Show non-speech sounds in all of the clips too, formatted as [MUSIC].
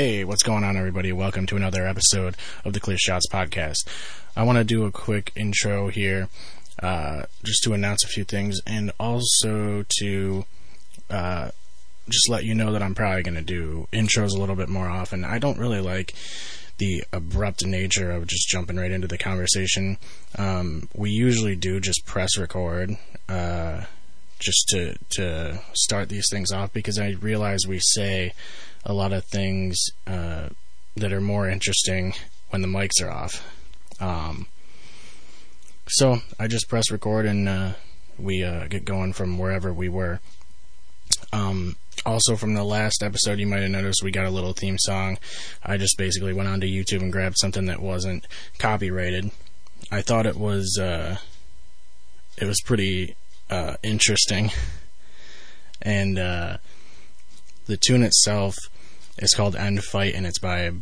Hey, what's going on, everybody? Welcome to another episode of the Clear Shots Podcast. I want to do a quick intro here, uh, just to announce a few things, and also to uh, just let you know that I'm probably going to do intros a little bit more often. I don't really like the abrupt nature of just jumping right into the conversation. Um, we usually do just press record. Uh, just to to start these things off because I realize we say a lot of things uh, that are more interesting when the mics are off. Um, so I just press record and uh, we uh, get going from wherever we were. Um, also, from the last episode, you might have noticed we got a little theme song. I just basically went onto YouTube and grabbed something that wasn't copyrighted. I thought it was uh, it was pretty uh, interesting, [LAUGHS] and uh, the tune itself is called End Fight, and it's by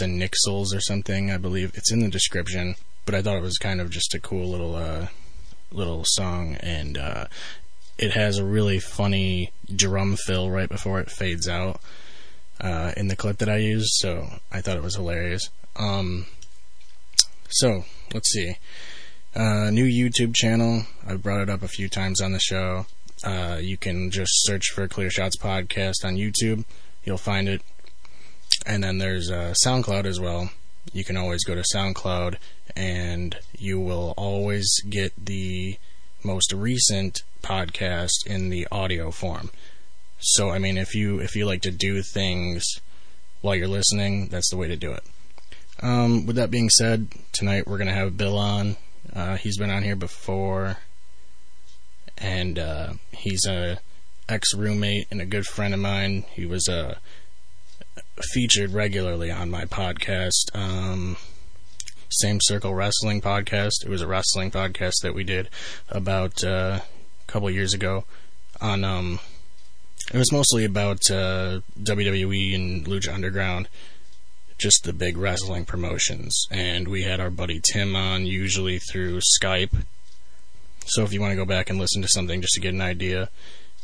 Synixels or something, I believe. It's in the description, but I thought it was kind of just a cool little uh, little song, and uh, it has a really funny drum fill right before it fades out uh, in the clip that I used, so I thought it was hilarious. Um, so let's see. Uh, new YouTube channel. I've brought it up a few times on the show. Uh, you can just search for Clear Shots Podcast on YouTube. You'll find it. And then there's uh, SoundCloud as well. You can always go to SoundCloud and you will always get the most recent podcast in the audio form. So I mean if you if you like to do things while you're listening, that's the way to do it. Um, with that being said, tonight we're gonna have Bill on. Uh, he's been on here before, and uh, he's a ex roommate and a good friend of mine. He was uh, featured regularly on my podcast, um, Same Circle Wrestling podcast. It was a wrestling podcast that we did about uh, a couple years ago. On um, it was mostly about uh, WWE and Lucha Underground just the big wrestling promotions. And we had our buddy Tim on, usually through Skype. So if you want to go back and listen to something just to get an idea,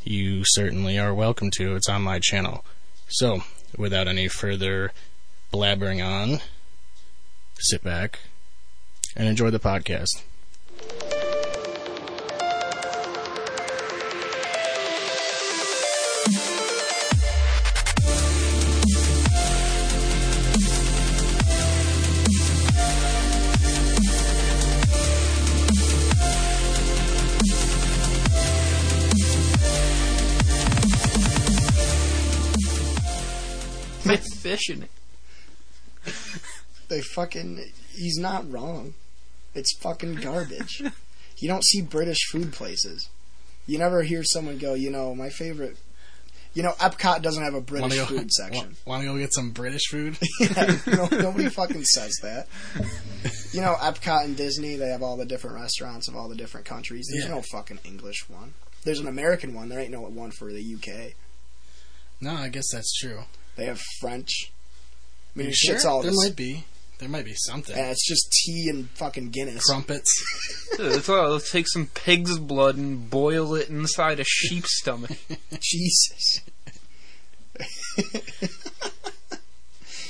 you certainly are welcome to. It's on my channel. So, without any further blabbering on, sit back and enjoy the podcast. Fish in it. [LAUGHS] They fucking. He's not wrong. It's fucking garbage. you don't see British food places. You never hear someone go, you know, my favorite. You know, Epcot doesn't have a British Wanna go, food [LAUGHS] section. Want to go get some British food? [LAUGHS] yeah, no, nobody fucking says that. You know, Epcot and Disney, they have all the different restaurants of all the different countries. There's Yeah. no fucking English one. There's an American one. There ain't no one for the UK. No, I guess that's true. They have French. I mean, You shit's sure? all there this. might be. There might be something. and it's just tea and fucking Guinness. Crumpets. Dude, Let's, let's take some pig's blood and boil it inside a sheep's stomach. [LAUGHS] Jesus. [LAUGHS]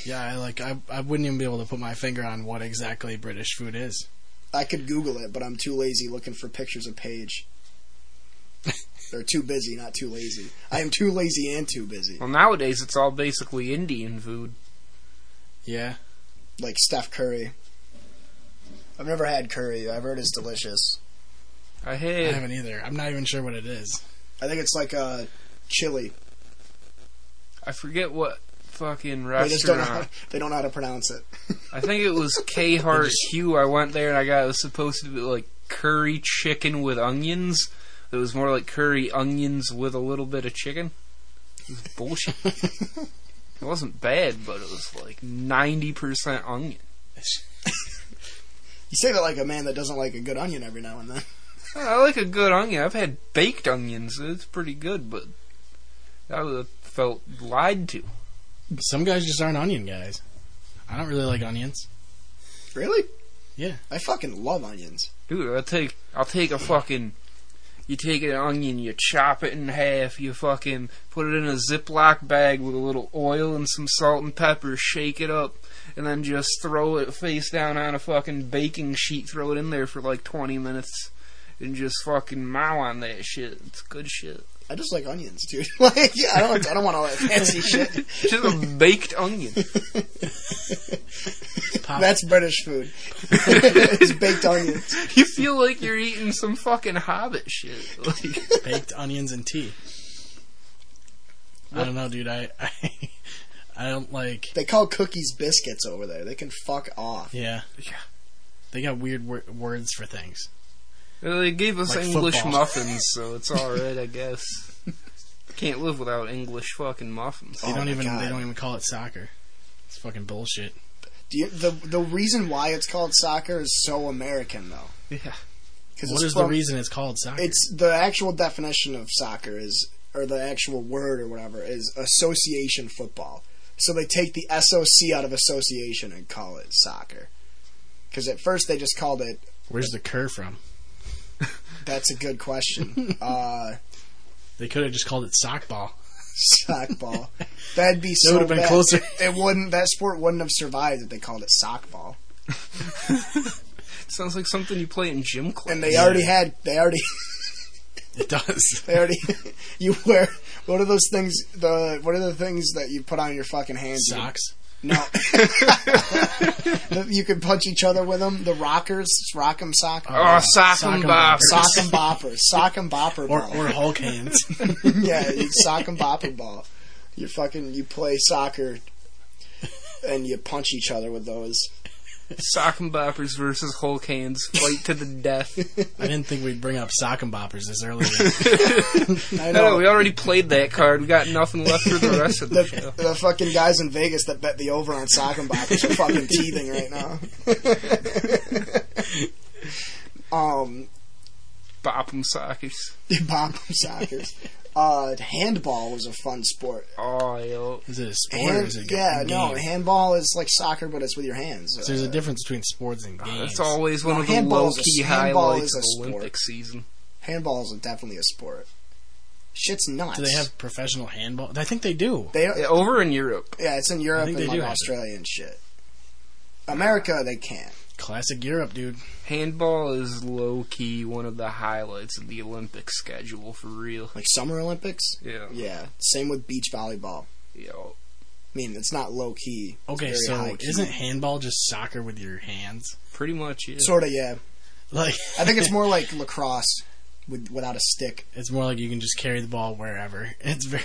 Yeah, I like. I I wouldn't even be able to put my finger on what exactly British food is. I could Google it, but I'm too lazy looking for pictures of Paige. [LAUGHS] They're too busy, not too lazy. I am too lazy and too busy. Well, nowadays it's all basically Indian food. Yeah. Like Steph Curry. I've never had curry. I've heard it's delicious. I I haven't either. I'm not even sure what it is. I think it's like a chili. I forget what fucking They just don't know how, restaurant. they don't know how to pronounce it. I think it was K Hart Hugh. I went there and I got it was supposed to be like curry chicken with onions. It was more like curry onions with a little bit of chicken. It was bullshit. [LAUGHS] it wasn't bad, but it was like ninety percent onion. you say that like a man that doesn't like a good onion every now and then. I like a good onion. I've had baked onions. It's pretty good, but I felt lied to. Some guys just aren't onion guys. I don't really like onions. Really? Yeah. I fucking love onions. Dude, I'll take I'll take a fucking You take an onion, you chop it in half, you fucking put it in a Ziploc bag with a little oil and some salt and pepper, shake it up, and then just throw it face down on a fucking baking sheet, throw it in there for like 20 minutes, and just fucking mow on that shit. It's good shit. I just like onions, dude. [LAUGHS] like, yeah, I don't, I don't want all that fancy [LAUGHS] shit. Just a baked onion. Pop- That's British food. [LAUGHS] it's baked onions. You feel like you're eating some fucking hobbit shit. Like, baked onions and tea. I don't know, dude. I, I I don't like. They call cookies biscuits over there. They can fuck off. Yeah, Yeah. They got weird wor- words for things. Well, they gave us Like English football. muffins, so it's alright, [LAUGHS] I guess. Can't live without English fucking muffins. They Oh don't even God. they don't even call it soccer. It's fucking bullshit. Do you, the the reason why it's called soccer is so American though. Yeah. Because What is the reason it's called soccer? It's the actual definition of soccer is, or the actual word or whatever is association football. So they take the SOC out of association and call it soccer. Because at first they just called it. Where's the cur from? That's a good question. [LAUGHS] uh, They could have just called it sock ball. sock ball. That'd be [LAUGHS] so would've been bad. closer. It wouldn't. That sport wouldn't have survived if they called it sock ball. [LAUGHS] Sounds like something you play in gym class. And they already had. They already. It does. They already. you wear. What are those things? The what are the things that you put on your fucking hands? You can- Socks. No. [LAUGHS] You can punch each other with them. The rockers, rock 'em sock. Oh, sock Sock 'em 'em boppers. sock 'em boppers. Sock 'em bopper Or ball. or Hulk hands. [LAUGHS] yeah, you sock 'em bopper ball. You fucking you play soccer and you punch each other with those. [LAUGHS] Sock and boppers versus Hulk hands fight to the death. I didn't think we'd bring up sock and boppers this early. [LAUGHS] I I know. know, we already played that card. We got nothing left for the rest of the show. the, the fucking guys in Vegas that bet the over on sock and boppers are fucking teething right now. [LAUGHS] um, Bop 'em sockers. bop 'em sockers. Uh, handball was a fun sport. Oh, yo. Is it a sport or Hand, is it a yeah, game? no, handball is like soccer, but it's with your hands. So there's a Uh, difference between sports and games. That's always one No, of the handball low is a- key highlights is a of sport. Olympic season. handball is definitely a sport. Shit's nuts. Do they have professional handball? I think they do. They, Yeah, over in Europe. yeah, it's in Europe think and they like do have. Australia and shit. America, they can't. Classic Europe, dude. Handball is low key one of the highlights of the Olympic schedule for real. Like Summer Olympics. Yeah. Yeah, same with beach volleyball. Yo. I mean, it's not low key. It's Okay, so key. isn't handball just soccer with your hands? Pretty much, yeah. sort of yeah? Like I think it's [LAUGHS] more like lacrosse with without a stick. it's more like you can just carry the ball wherever. [LAUGHS] It's very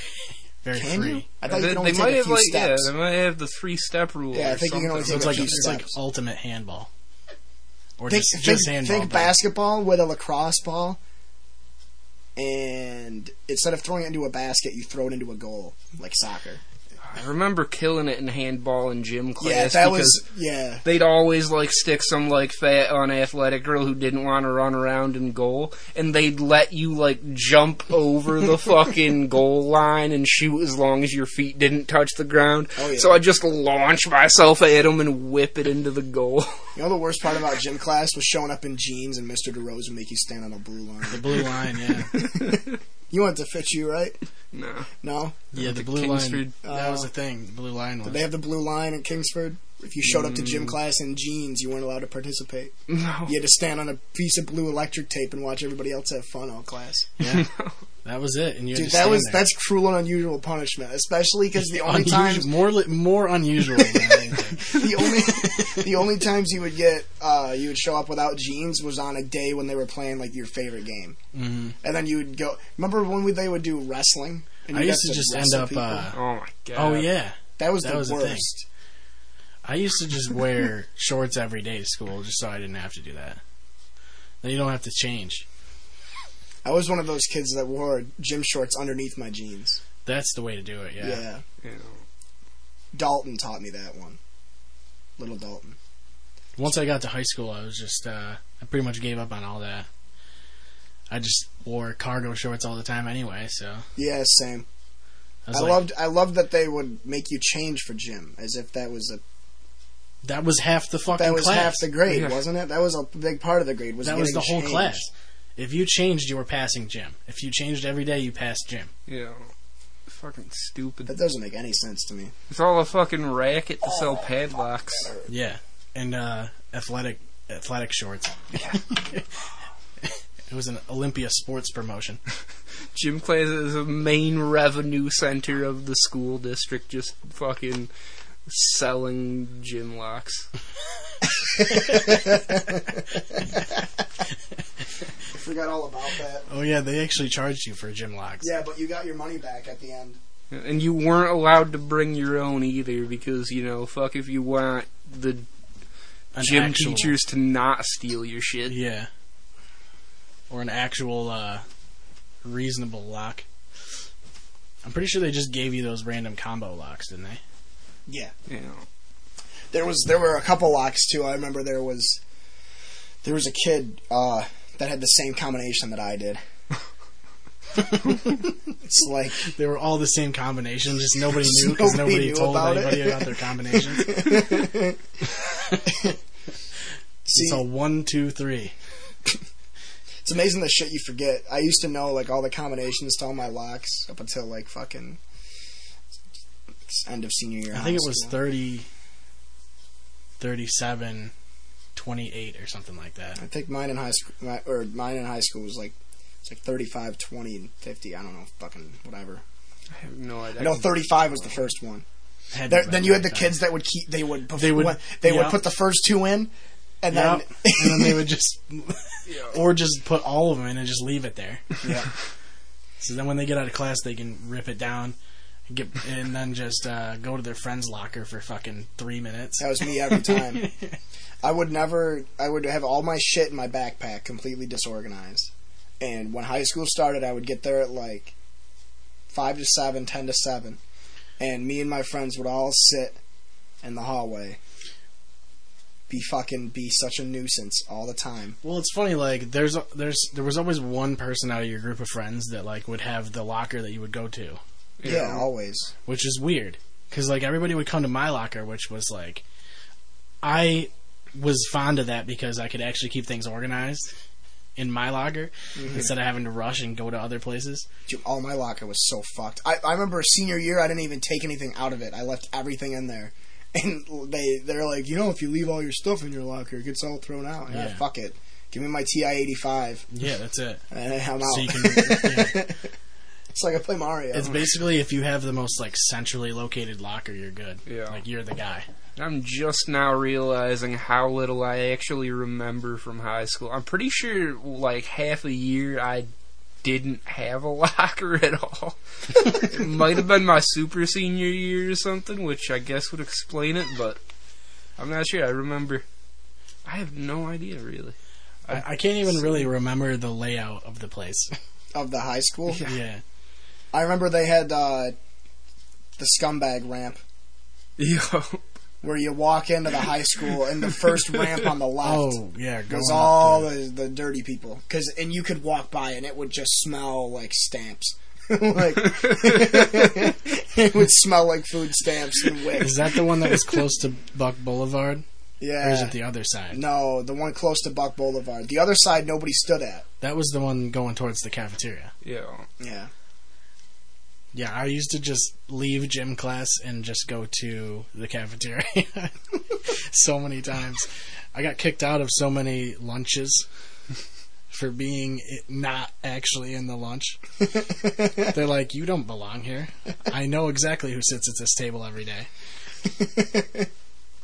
very Can free. you? I thought they, you can only they take might a have few like steps. yeah, they might have the three step rule. Yeah, I or think you can only something. So take it's a like few it's like ultimate handball. Or think, just, think, just think basketball with a lacrosse ball, and instead of throwing it into a basket, you throw it into a goal like soccer. I remember killing it in handball in gym class yeah, that because was yeah. they'd always like stick some like fat unathletic girl who didn't want to run around in goal and they'd let you like jump over the [LAUGHS] fucking goal line and shoot as long as your feet didn't touch the ground Oh, yeah. so i just launch myself at them and whip it into the goal [LAUGHS] You know the worst part about gym class was showing up in jeans and Mr. DeRose would make you stand on a blue line. The blue line, yeah. [LAUGHS] You want it to fit you, right? No No? Yeah, the The blue Kingsford. line. That was Oh. the thing. The blue line was. Did they have the blue line in Kingsford? If you showed up to Mm. gym class in jeans, you weren't allowed to participate. no You had to stand on a piece of blue electric tape and watch everybody else have fun all class. Yeah, [LAUGHS] [LAUGHS] that was it. And you had Dude, to that stand was there. that's cruel and unusual punishment, especially because the only Unusual- times more li- more unusual than [LAUGHS] the only [LAUGHS] the only times you would get uh, you would show up without jeans was on a day when they were playing like your favorite game, hmm and then you would go. Remember when we, they would do wrestling? And I you'd used have to just end up. people? Uh, oh my god oh yeah, that was that the was thing. worst. I used to just wear [LAUGHS] shorts every day to school just so I didn't have to do that. Then you don't have to change. I was one of those kids that wore gym shorts underneath my jeans. That's the way to do it. Yeah. yeah. Yeah. Dalton taught me that one. Little Dalton. Once I got to high school, I was just uh, I pretty much gave up on all that. I just wore cargo shorts all the time anyway, so Yeah, same. I I, like, loved I loved that they would make you change for gym as if that was a that was half the fucking that was class. half the grade, Yeah. wasn't it? That was a big part of the grade. Was that was the whole changed. class. If you changed, you were passing gym. If you changed every day, you passed gym. Yeah. Fucking stupid. That doesn't make any sense to me. It's all a fucking racket to sell padlocks. Yeah, and uh, athletic athletic shorts. [LAUGHS] it was an Olympia sports promotion. Gym class is the main revenue center of the school district, just fucking selling gym locks. [LAUGHS] [LAUGHS] I forgot all about that. Oh yeah, they actually charged you for gym locks. Yeah, but you got your money back at the end. And you weren't allowed to bring your own either because, you know, fuck if you want the An gym actual- teachers to not steal your shit. Yeah. Or an actual uh, reasonable lock. I'm pretty sure they just gave you those random combo locks, didn't they? Yeah. You know. There was there were a couple locks too. I remember there was there was a kid uh, that had the same combination that I did. [LAUGHS] it's like They were all the same combination, just nobody knew because Nobody nobody, knew told about it. anybody about their combinations. [LAUGHS] see, so one, two, three. it's amazing the shit you forget. I used to know like all the combinations to all my locks up until like fucking end of senior year. I think it was school. 30, 37, 28 or something like that. I think mine in high school, or mine in high school was like it's like 35, 20, and 50. I don't know, fucking whatever. I have no idea. I know 35 was the first one. There, then you had the right kids that would keep. They would. They would- when- They would put the first two in, and Yep. then [LAUGHS] and then they would just, or just put all of them in and just leave it there. yeah. [LAUGHS] So then when they get out of class, they can rip it down, and get, and then just uh, go to their friend's locker for fucking three minutes. That was me every time. [LAUGHS] I would never. I would have all my shit in my backpack completely disorganized. And when high school started, I would get there at like five to seven, ten to seven, and me and my friends would all sit in the hallway. Be fucking be such a nuisance all the time. Well, it's funny. Like there's there's there was always one person out of your group of friends that like would have the locker that you would go to, Yeah, know. always. which is weird because like everybody would come to my locker, which was like I was fond of that because I could actually keep things organized in my locker mm-hmm. instead of having to rush and go to other places. Dude, all my locker was so fucked. I, I remember senior year, I didn't even take anything out of it. I left everything in there. [LAUGHS] And they, they're like, you know, if you leave all your stuff in your locker, it gets all thrown out. Yeah, Yeah. fuck it. Give me my TI 85. Yeah, that's it. [LAUGHS] And I'm out. So you can. yeah. [LAUGHS] [LAUGHS] it's like I play Mario. It's basically if you have the most like centrally located locker, you're good. Yeah. Like you're the guy. I'm just now realizing how little I actually remember from high school. I'm pretty sure, like, half a year I didn't have a [LAUGHS] locker at all. it might have been my super senior year or something, which I guess would explain it, but I'm not sure. I remember. I have no idea, really. I, I can't even really remember the layout of the place. [LAUGHS] of the high school. yeah. I remember they had uh, the scumbag ramp Yo. where you walk into the high school and the first ramp on the left Oh yeah, going was up all the, the dirty people. Cause, and you could walk by and it would just smell like stamps. [LAUGHS] like [LAUGHS] it would smell like food stamps and wicks. Is that the one that was close to Buck Boulevard, Yeah. or is it the other side? No, the one close to Buck Boulevard. The other side nobody stood at. That was the one going towards the cafeteria. Yeah. Yeah. Yeah, I used to just leave gym class and just go to the cafeteria [LAUGHS] so many times. I got kicked out of so many lunches for being not actually in the lunch. [LAUGHS] They're like, "You don't belong here. I know exactly who sits at this table every day,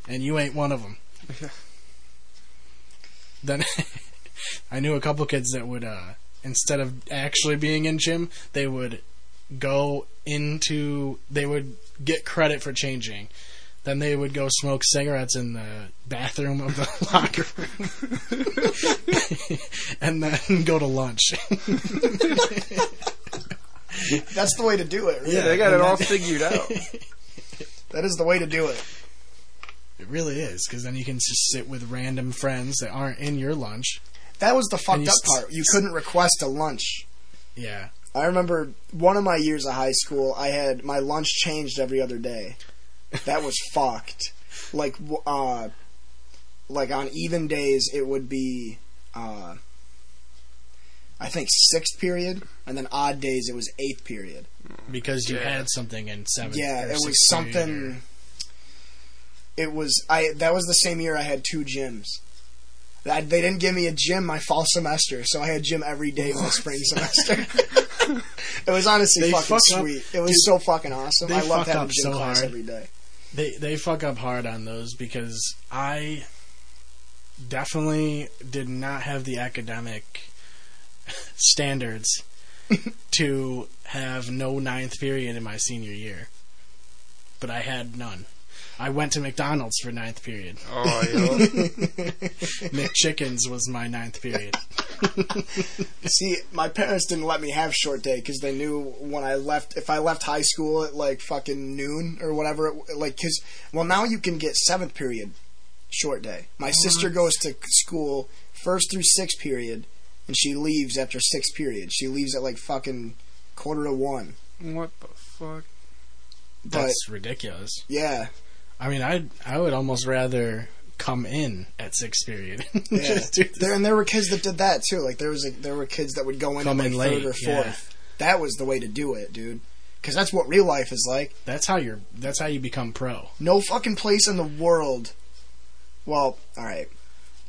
and you ain't one of them." [LAUGHS] Then I knew a couple kids that would, uh, instead of actually being in gym, they would go into they would get credit for changing. Then they would go smoke cigarettes in the bathroom of the [LAUGHS] locker room. [LAUGHS] and then go to lunch. [LAUGHS] That's the way to do it. Really. Yeah, they got it and all figured out. That is the way to do it. It really is, because then you can just sit with random friends that aren't in your lunch. That was the fucked up s- part. You couldn't request a lunch. Yeah. I remember one of my years of high school, I had my lunch changed every other day. That was [LAUGHS] fucked. Like, uh, like on even days, it would be, uh, I think sixth period, and then odd days it was eighth period. because you Yeah. had something in seventh. Yeah, or it was sixth period or- something. It was I. That was the same year I had two gyms. I, they didn't give me a gym my fall semester, so I had gym every day my spring [LAUGHS] semester. [LAUGHS] it was honestly They fucking fuck up- sweet. It was dude, so fucking awesome. they I loved having up gym so class hard. every day. They they fuck up hard on those because I definitely did not have the academic [LAUGHS] standards to have no ninth period in my senior year. But I had none. I went to McDonald's for ninth period. Oh, yeah. [LAUGHS] McChickens was my ninth period. [LAUGHS] See, my parents didn't let me have short day because they knew when I left, if I left high school at like fucking noon or whatever, it, like, because, well, now you can get seventh period short day. My uh-huh. sister goes to school first through sixth period, and she leaves after sixth period. She leaves at like fucking quarter to one. what the fuck? But, That's ridiculous. yeah, I mean, I I would almost rather come in at sixth period. [LAUGHS] yeah. There, and there were kids that did that too. Like, there was a, there were kids that would go in Come like in third late, or yeah. fourth. That was the way to do it, dude. Because that's what real life is like. That's how you're. That's how you become pro. No fucking place in the world. Well, all right.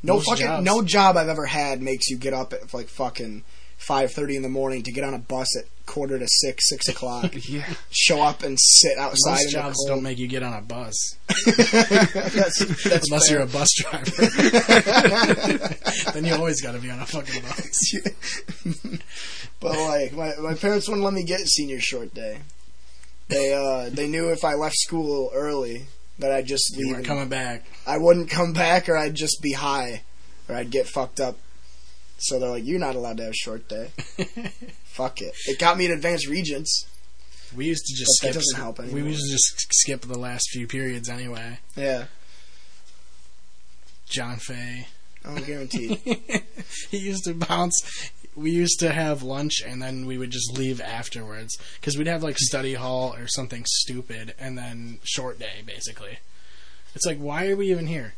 No Most fucking jobs. no job I've ever had makes you get up at like fucking five thirty in the morning to get on a bus at quarter to six, six [LAUGHS] o'clock. Yeah. show up and sit outside. Most in jobs the don't make you get on a bus [LAUGHS] that's, that's unless fair. you're a bus driver. [LAUGHS] then you always got to be on a fucking bus. But like my my parents wouldn't let me get senior short day. They uh they knew if I left school early that I'd just You leave. weren't and- coming back. I wouldn't come back, or I'd just be high, or I'd get fucked up. So they're like, "You're not allowed to have short day." Fuck it. It got me in advanced regents. We used to just But that skip. doesn't help we used to just skip the last few periods anyway. Yeah, John Fay. oh, guaranteed. [LAUGHS] he used to bounce. We used to have lunch and then we would just leave afterwards because we'd have like study hall or something stupid and then short day basically. It's like why are we even here?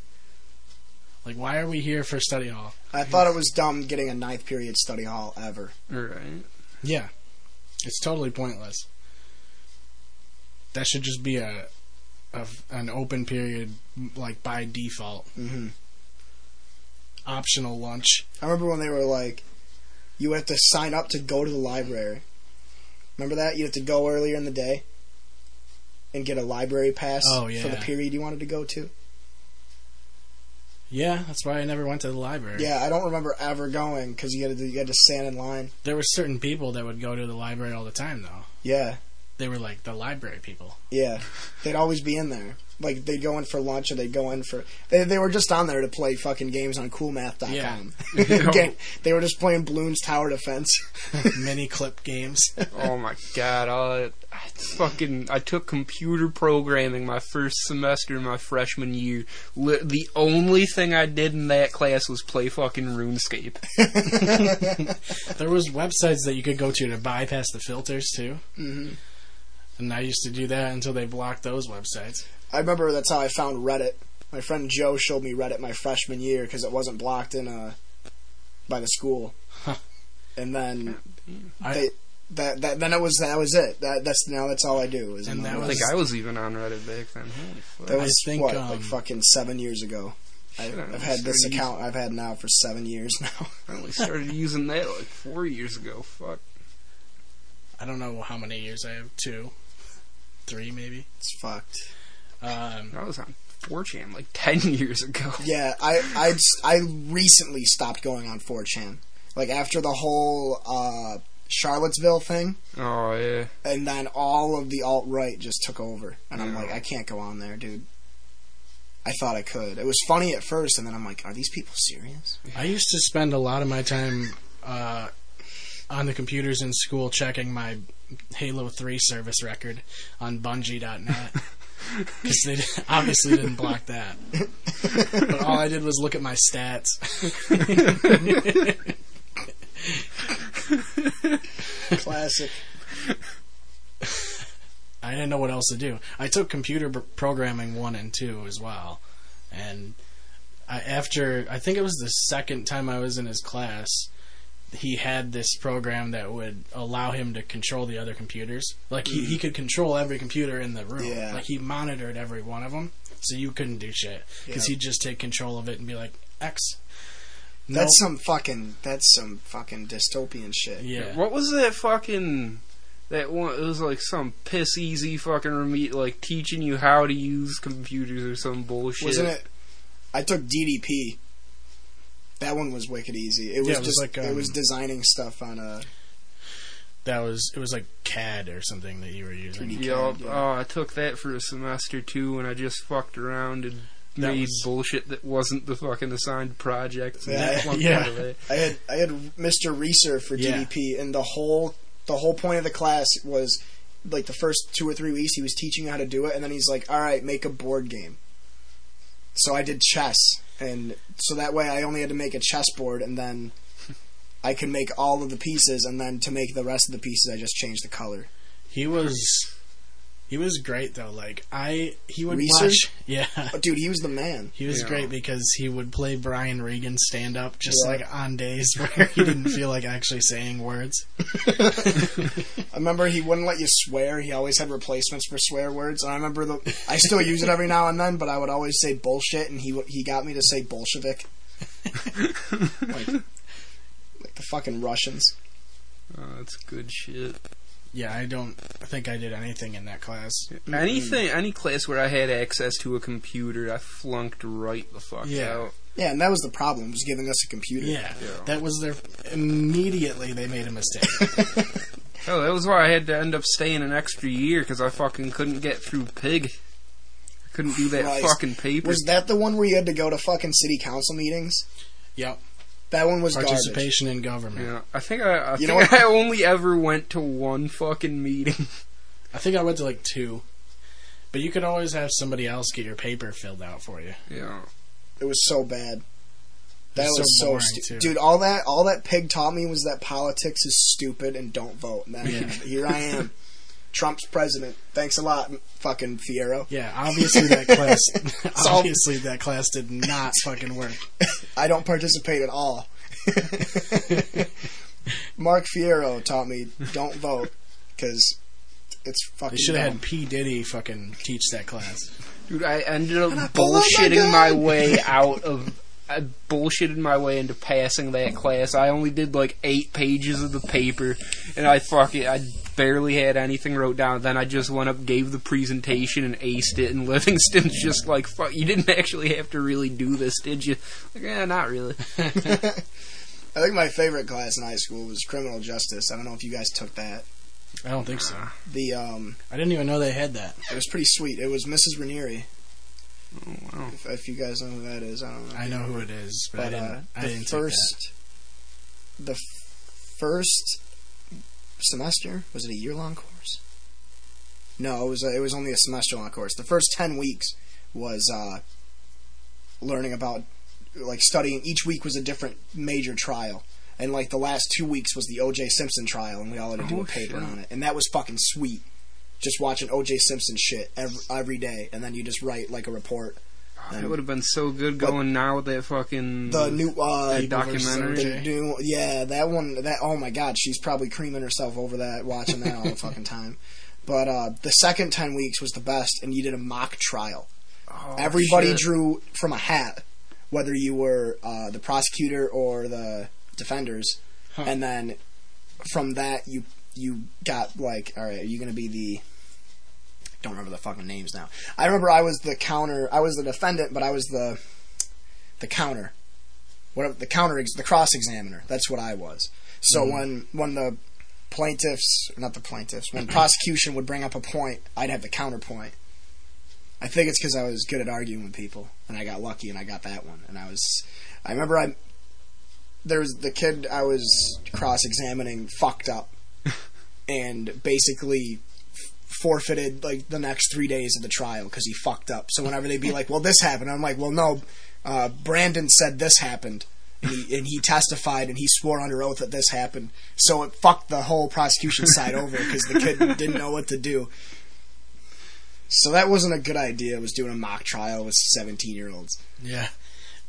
Like why are we here for study hall? I thought it was dumb getting a ninth period study hall ever. Right. Yeah, it's totally pointless. That should just be a, a an open period like by default. hmm Optional lunch. I remember when they were like, you have to sign up to go to the library. Remember that? You have to go earlier in the day and get a library pass Oh, for the period you wanted to go to. Yeah, that's why I never went to the library. Yeah, I don't remember ever going because you had to you had to stand in line. There were certain people that would go to the library all the time though. Yeah, They were like the library people. yeah, they'd always be in there. Like they'd go in for lunch or they'd go in for they, they were just on there to play fucking games on coolmath.com. Yeah. [LAUGHS] [LAUGHS] Ga- they were just playing Bloons Tower Defense. [LAUGHS] Mini clip games. Oh my god! I, I fucking I took computer programming my first semester in my freshman year. Li- the only thing I did in that class was play fucking RuneScape. there was websites that you could go to to bypass the filters too. hmm And I used to do that until they blocked those websites. I remember that's how I found Reddit. My friend Joe showed me Reddit my freshman year because it wasn't blocked in uh by the school. Huh. And then I- they that, that then it was that was it. That that's now that's all I do is And that the I was- think I was even on Reddit back then. Holy! That was I think, what um, like fucking seven years ago. I, Shit, I I've had this started account I've had now for seven years [LAUGHS] now. I only started using that like four years ago. Fuck. I don't know how many years I have. Two, three, maybe. It's fucked. Um, I was on 4chan like [LAUGHS] ten years ago. Yeah, I I I recently stopped going on 4chan. Like after the whole uh, Charlottesville thing, Oh yeah. and then all of the alt right just took over, and I'm like, I can't go on there, dude. I thought I could. It was funny at first, and then I'm like, are these people serious? I used to spend a lot of my time uh, on the computers in school checking my Halo 3 service record on Bungie.net. Because [LAUGHS] they obviously didn't block that. But all I did was look at my stats. Classic. I didn't know what else to do. I took computer b- programming one and two as well, and I, after I think it was the second time I was in his class, he had this program that would allow him to control the other computers. Like he, he mm-hmm. could control every computer in the room. Yeah. Like he monitored every one of them, so you couldn't do shit because Yeah. he'd just take control of it and be like X. That's some fucking. That's some fucking dystopian shit. yeah. What was that fucking that one? It was like some piss easy fucking remote, like teaching you how to use computers or some bullshit. Wasn't it? I took DDP. That one was wicked easy. It was Yeah, it was just like, it um, was designing stuff on a. That was it was like CAD or something that you were using. 3D. Yup. Yeah. Oh, I took that for a semester too, and I just fucked around and That made was- bullshit that wasn't the fucking assigned project. and Yeah, flunked yeah. out of it. I had I had Mr. Reeser for Yeah. DDP, and the whole the whole point of the class was like the first two or three weeks he was teaching you how to do it, and then he's like, "All right, make a board game." So I did chess, and so that way I only had to make a chessboard, and then I could make all of the pieces, and then to make the rest of the pieces, I just changed the color. He was he was great though. Like I he would Reeser? watch yeah. But dude, he was the man. He was Yeah. great because he would play Brian Regan stand up just Yeah. like on days [LAUGHS] where he didn't feel like actually saying words. [LAUGHS] I remember he wouldn't let you swear. He always had replacements for swear words, and I remember the. I still use it every now and then, but I would always say bullshit, and he w- he got me to say Bolshevik, [LAUGHS] like like the fucking Russians. Oh, that's good shit. Yeah, I don't think I did anything in that class. Anything, any class where I had access to a computer, I flunked right the fuck Yeah. out. Yeah, and that was the problem was giving us a computer. Yeah, Yeah. that was their. Immediately they made a mistake. [LAUGHS] Oh, that was why I had to end up staying an extra year because I fucking couldn't get through Pig. I couldn't do that Christ. fucking paper. Was that the one where you had to go to fucking city council meetings? yep, That one was garbage. participation in government. yeah, I think I, I You think know what? I only ever went to one fucking meeting. [LAUGHS] I think I went to like two, but you could always have somebody else get your paper filled out for you. yeah, It was so bad. That was was so so, boring, stupid, too. dude. All that all that pig taught me was that politics is stupid and don't vote. And then Yeah. [LAUGHS] here I am, Trump's president. Thanks a lot, fucking Fiero. Yeah, obviously that class. [LAUGHS] all- obviously that class did not [LAUGHS] fucking work. I don't participate at all. [LAUGHS] Mark Fiero taught me don't vote because it's fucking. They should have had P Diddy fucking teach that class. dude, I ended up I pull my bullshitting my way out of. I bullshitted my way into passing that class. I only did like eight pages of the paper, and I fuck it. I barely had anything wrote down. Then I just went up, gave the presentation, and aced it. And [LAUGHS] Livingston's just like, "Fuck, you didn't actually have to really do this, did you?" Like, yeah, not really. [LAUGHS] [LAUGHS] I think my favorite class in high school was criminal justice. I don't know if you guys took that. I don't think so. The um, I didn't even know they had that. it was pretty sweet. It was Mrs. Ranieri. Oh wow. If, if you guys know who that is, I don't know. I know who it is, but, I didn't. uh, I the didn't first, the f- first semester was it a year long course? No, it was a, it was only a semester long course. The first ten weeks was uh, learning about like studying. Each week was a different major trial, and like the last two weeks was the O.J. Simpson trial, and we all had to do Oh, a paper shit. on it, and that was fucking sweet. Just watching O.J. Simpson shit every, every day, and then you just write like a report. It would have been so good going now with that fucking The new uh, documentary. The new, yeah, that one. That oh my god, she's probably creaming herself over that, watching that all the fucking [LAUGHS] time. But uh, the second ten weeks was the best, and you did a mock trial. Oh, Everybody shit. drew from a hat, whether you were uh, the prosecutor or the defenders, Huh. and then from that you you got like, all right, are you going to be the don't remember the fucking names now. I remember I was the counter. I was the defendant, but I was the the counter. Whatever the counter, the cross examiner. That's what I was. So mm-hmm. when when the plaintiffs, not the plaintiffs, when prosecution would bring up a point, I'd have the counterpoint. I think it's because I was good at arguing with people, and I got lucky, and I got that one. And I was, I remember I there was the kid I was cross examining fucked up, and basically forfeited like the next three days of the trial because he fucked up. So whenever they'd be like, "Well, this happened," I'm like, "Well, no, uh, Brandon said this happened." And he, and he testified and he swore under oath that this happened. So it fucked the whole prosecution side [LAUGHS] over because the kid didn't know what to do. So that wasn't a good idea. Was doing a mock trial with seventeen year olds. Yeah.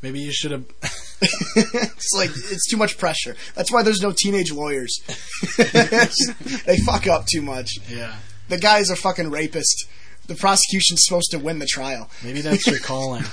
Maybe you should have. [LAUGHS] it's like it's too much pressure. That's why there's no teenage lawyers. [LAUGHS] they fuck up too much. yeah. The guy's a fucking rapist. The prosecution's supposed to win the trial. Maybe that's your [LAUGHS] calling.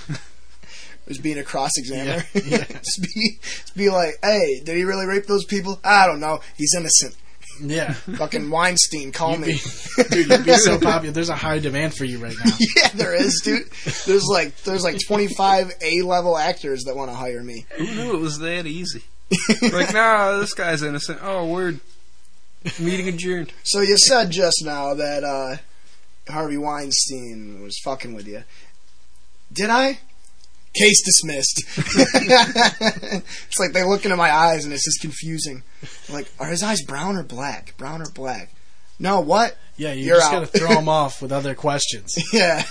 Was being a cross examiner. Yeah, yeah. just be, just be like, hey, did he really rape those people? I don't know. He's innocent. Yeah. [LAUGHS] Fucking Weinstein, call You'd me. be, [LAUGHS] dude, you'd be so popular. There's a high demand for you right now. [LAUGHS] yeah, there is, dude. There's like there's like 25 A level actors that want to hire me. Who knew it was that easy? like, nah, this guy's innocent. Oh, word. Meeting adjourned. So you said just now that uh, Harvey Weinstein was fucking with you. Did I? Case dismissed. [LAUGHS] it's like they look into my eyes and it's just confusing. Like, are his eyes brown or black? Brown or black? No, what? Yeah, you You're just out. gotta throw them [LAUGHS] off with other questions. Yeah.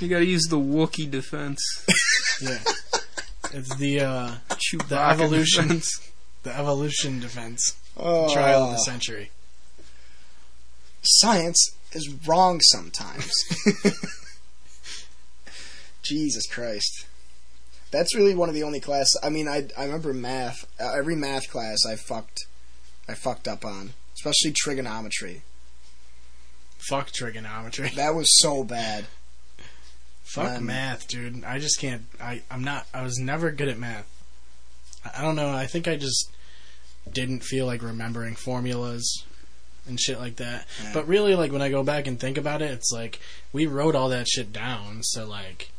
You gotta use the Wookiee defense. [LAUGHS] Yeah. It's the uh, Chewbacca the evolution, defense. the evolution defense oh, trial of the century. Science is wrong sometimes. Jesus Christ. That's really one of the only classes. I mean, I I remember math. Uh, every math class I fucked, I fucked up on, especially trigonometry. Fuck trigonometry. That was so bad. Fuck Um, math, dude. I just can't. I I'm not. I was never good at math. I, I don't know. I think I just didn't feel like remembering formulas and shit like that. Yeah. But really, like when I go back and think about it, it's like we wrote all that shit down. So like,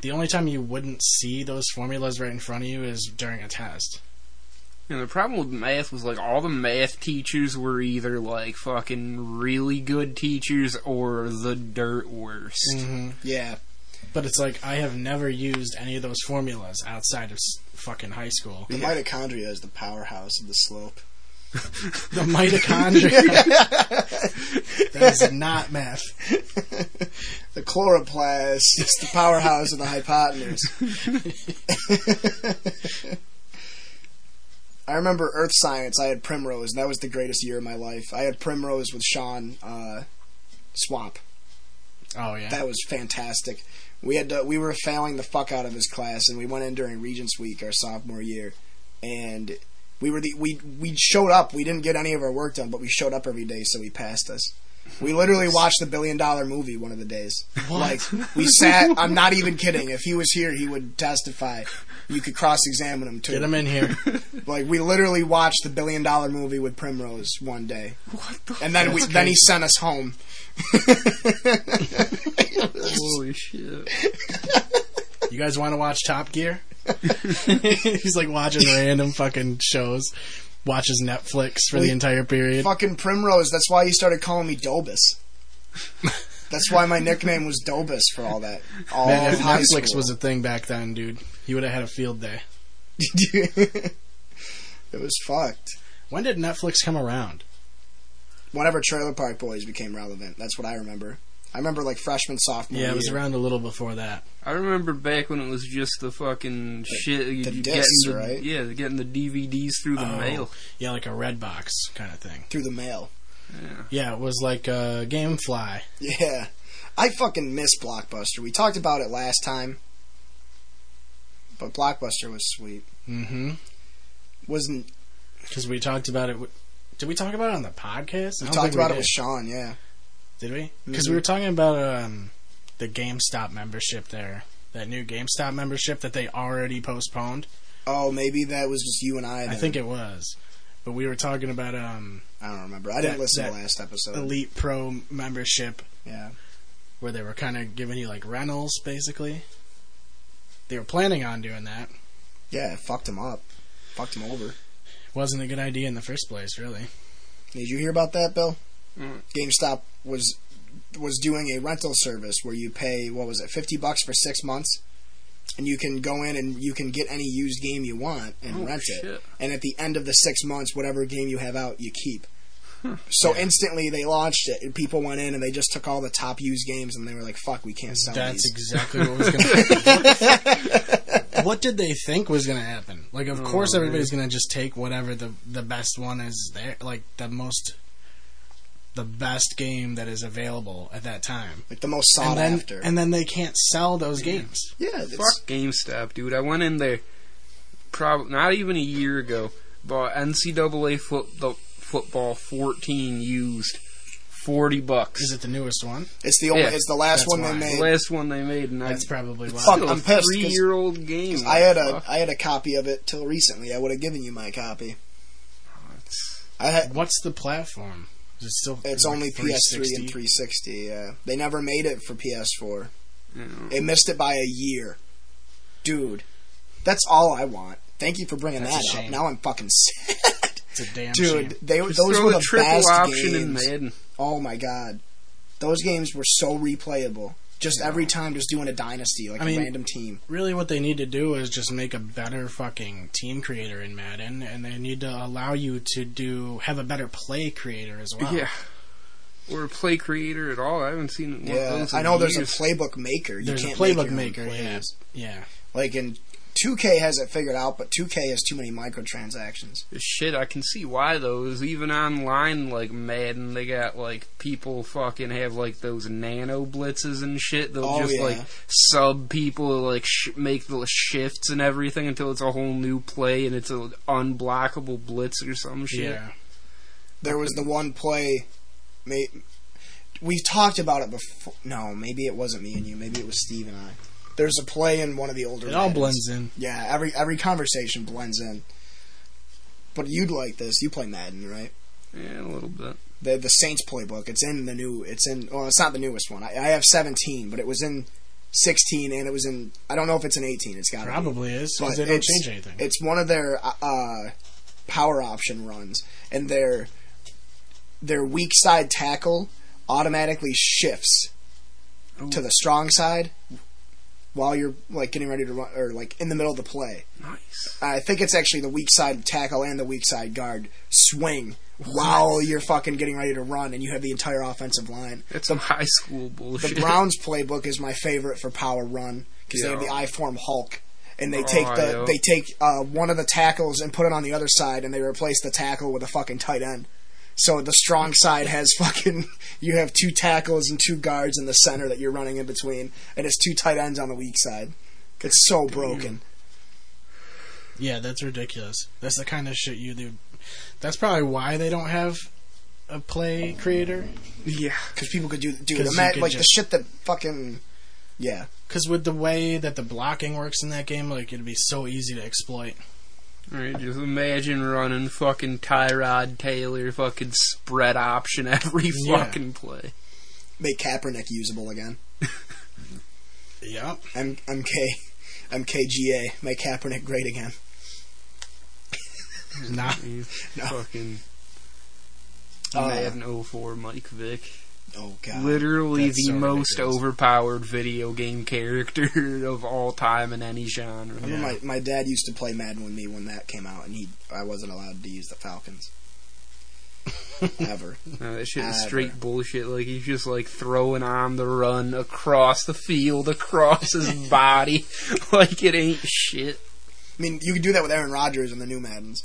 the only time you wouldn't see those formulas right in front of you is during a test. And the problem with math was like all the math teachers were either like fucking really good teachers or the dirt worst. Mm-hmm. Yeah. But it's like I have never used any of those formulas outside of s- fucking high school. The mitochondria is the powerhouse of the slope. [LAUGHS] The mitochondria. [LAUGHS] that is not math. the chloroplast is the powerhouse of the hypotenuse. [LAUGHS] I remember Earth Science. I had Primrose, and that was the greatest year of my life. I had Primrose with Sean uh, Swamp. Oh yeah. That was fantastic. We had to, we were failing the fuck out of his class, and we went in during Regents Week our sophomore year, and we were the we we showed up. We didn't get any of our work done, but we showed up every day, so he passed us. We literally watched the Billion Dollar Movie one of the days. Like we [LAUGHS] sat. I'm not even kidding. If he was here, he would testify. You could cross examine him too. Get him in here. [LAUGHS] Like we literally watched the Billion Dollar Movie with Primrose one day, What the and then we then he sent us home. [LAUGHS] holy shit? You guys want to watch Top Gear? [LAUGHS] He's like watching random fucking shows. Watches Netflix for the entire period. Fucking Primrose. That's why he started calling me Dobus. That's why my nickname was Dobus for all that. All Man, if high Netflix school. was a thing back then, dude, he would have had a field day. [LAUGHS] it was fucked. When did Netflix come around? Whenever Trailer Park Boys became relevant, that's what I remember. I remember like freshman, sophomore. Yeah, it was year. around a little before that. I remember back when it was just the fucking shit. The discs, the, right? Yeah, getting the DVDs through the Oh. mail. Yeah, like a Redbox kind of thing. through the mail. Yeah. Yeah, it was like uh, GameFly. Yeah, I fucking miss Blockbuster. We talked about it last time, but Blockbuster was sweet. Mm-hmm. Wasn't Because we talked about it. w- Did we talk about it on the podcast? We talked about we it with. Sean? Yeah. Did we? Because Mhm. we were talking about um, the GameStop membership there. That new GameStop membership that they already postponed. Oh, maybe that was just you and I. I think it was. But we were talking about um, I don't remember. I didn't listen that to last episode. Elite Pro membership Yeah. where they were kind of giving you like rentals, basically. They were planning on doing that. Yeah, it fucked them up. Fucked them over. Wasn't a good idea in the first place, really. Did you hear about that, Bill? Mm. GameStop was was doing a rental service where you pay what was it, fifty bucks for six months, and you can go in and you can get any used game you want and Oh, rent shit. it. And at the end of the six months, whatever game you have out, you keep. So instantly they launched it, and people went in and they just took all the top used games, and they were like, "Fuck, we can't sell That's these." exactly what was going to happen. what did they think was going to happen? Like, of Oh, course, everybody's going to just take whatever the the best one is there, like the most, the best game that is available at that time. Like the most sought And then, after. and then they can't sell those games. yeah, it's, Fuck GameStop, dude. I went in there, probably not even a year ago. Bought NCAA foot, the, football 14 used, 40 bucks. Is it the newest one? it's the only. Yeah, it's the last that's one why. they the made. last one they made, and That's I probably why. Fuck, still I'm a three-year-old game. I had a Fuck. I had a copy of it till recently. I would have given you my copy. Oh, it's- I had. What's the platform? Is it still? It's like only PS3 and 360? 360. Yeah, they never made it for PS4. you. They missed it by a year, dude. That's all I want. Thank you for bringing That's that up. Now I'm fucking [LAUGHS] sad, It's a damn dude. shame. They Just those were the the triple best option in games. Madden. Oh my god, those games were so replayable. Just every time, just doing a dynasty like I a mean- random team. Really, what they need to do is just make a better fucking team creator in Madden, and they need to allow you to do have a better play creator as well. Yeah. Or a play creator at all. I haven't seen one of Yeah, those. I in know there's a playbook maker. You There's a can't playbook make your own maker, yeah. Yeah. Like in 2K has it figured out, but 2K has too many microtransactions. Shit, I can see why those. Even online, like Madden, they got like people fucking have like those nano blitzes and shit. They'll Oh, just yeah. like sub people, like sh- make the shifts and everything until it's a whole new play and it's an unblockable blitz or some shit. Yeah. There was the one play. May, we talked about it before. No, maybe it wasn't me and you. Maybe it was Steve and I. There's a play in one of the older. It all Maddens. blends in. Yeah, every every conversation blends in. But you'd like this. You play Madden, right? Yeah, a little bit. The the Saints playbook. It's in the new. It's in. Well, it's not the newest one. I, I have 17, but it was in 16, and it was in. I don't know if it's in 18. It's got Probably is. But they don't it's- change anything. It's one of their uh, uh, power option runs, and their their weak side tackle automatically shifts Ooh. to the strong side while you're like getting ready to run or like in the middle of the play. Nice. I think it's actually the weak side tackle and the weak side guard swing while you're fucking getting ready to run, and you have the entire offensive line. It's some high school bullshit. The. Browns playbook is my favorite for power run because they have the I form Hulk, and they Oh, take the yeah. they take uh, one of the tackles and put it on the other side, and they replace the tackle with a fucking tight end. So the strong side has fucking [LAUGHS] you have two tackles and two guards in the center that you're running in between, and it's two tight ends on the weak side. It's so broken. Yeah, that's ridiculous. That's the kind of shit you do. That's probably why they don't have a play creator. yeah. Because people could do you ima- could like the shit that fucking yeah. Because with the way that the blocking works in that game, like it'd be so easy to exploit. Alright, just imagine running fucking Tyrod Taylor fucking spread option [LAUGHS] every Yeah. fucking play. Make Kaepernick usable again. [LAUGHS] Yep. M MK MKGA. Make Kaepernick great again. Nah. You [LAUGHS] No. Fucking Uh, Madden 04 Mike Vick. Oh god. Literally that's the so most ridiculous. overpowered video game character [LAUGHS] of all time in any genre. I remember my, my dad used to play Madden with me when that came out, and he I wasn't allowed to use the Falcons. [LAUGHS] Ever. No, that shit is straight bullshit. Like he's just like throwing on the run across the field, across his [LAUGHS] body, like it ain't shit. I mean, you could do that with Aaron Rodgers in the new Maddens.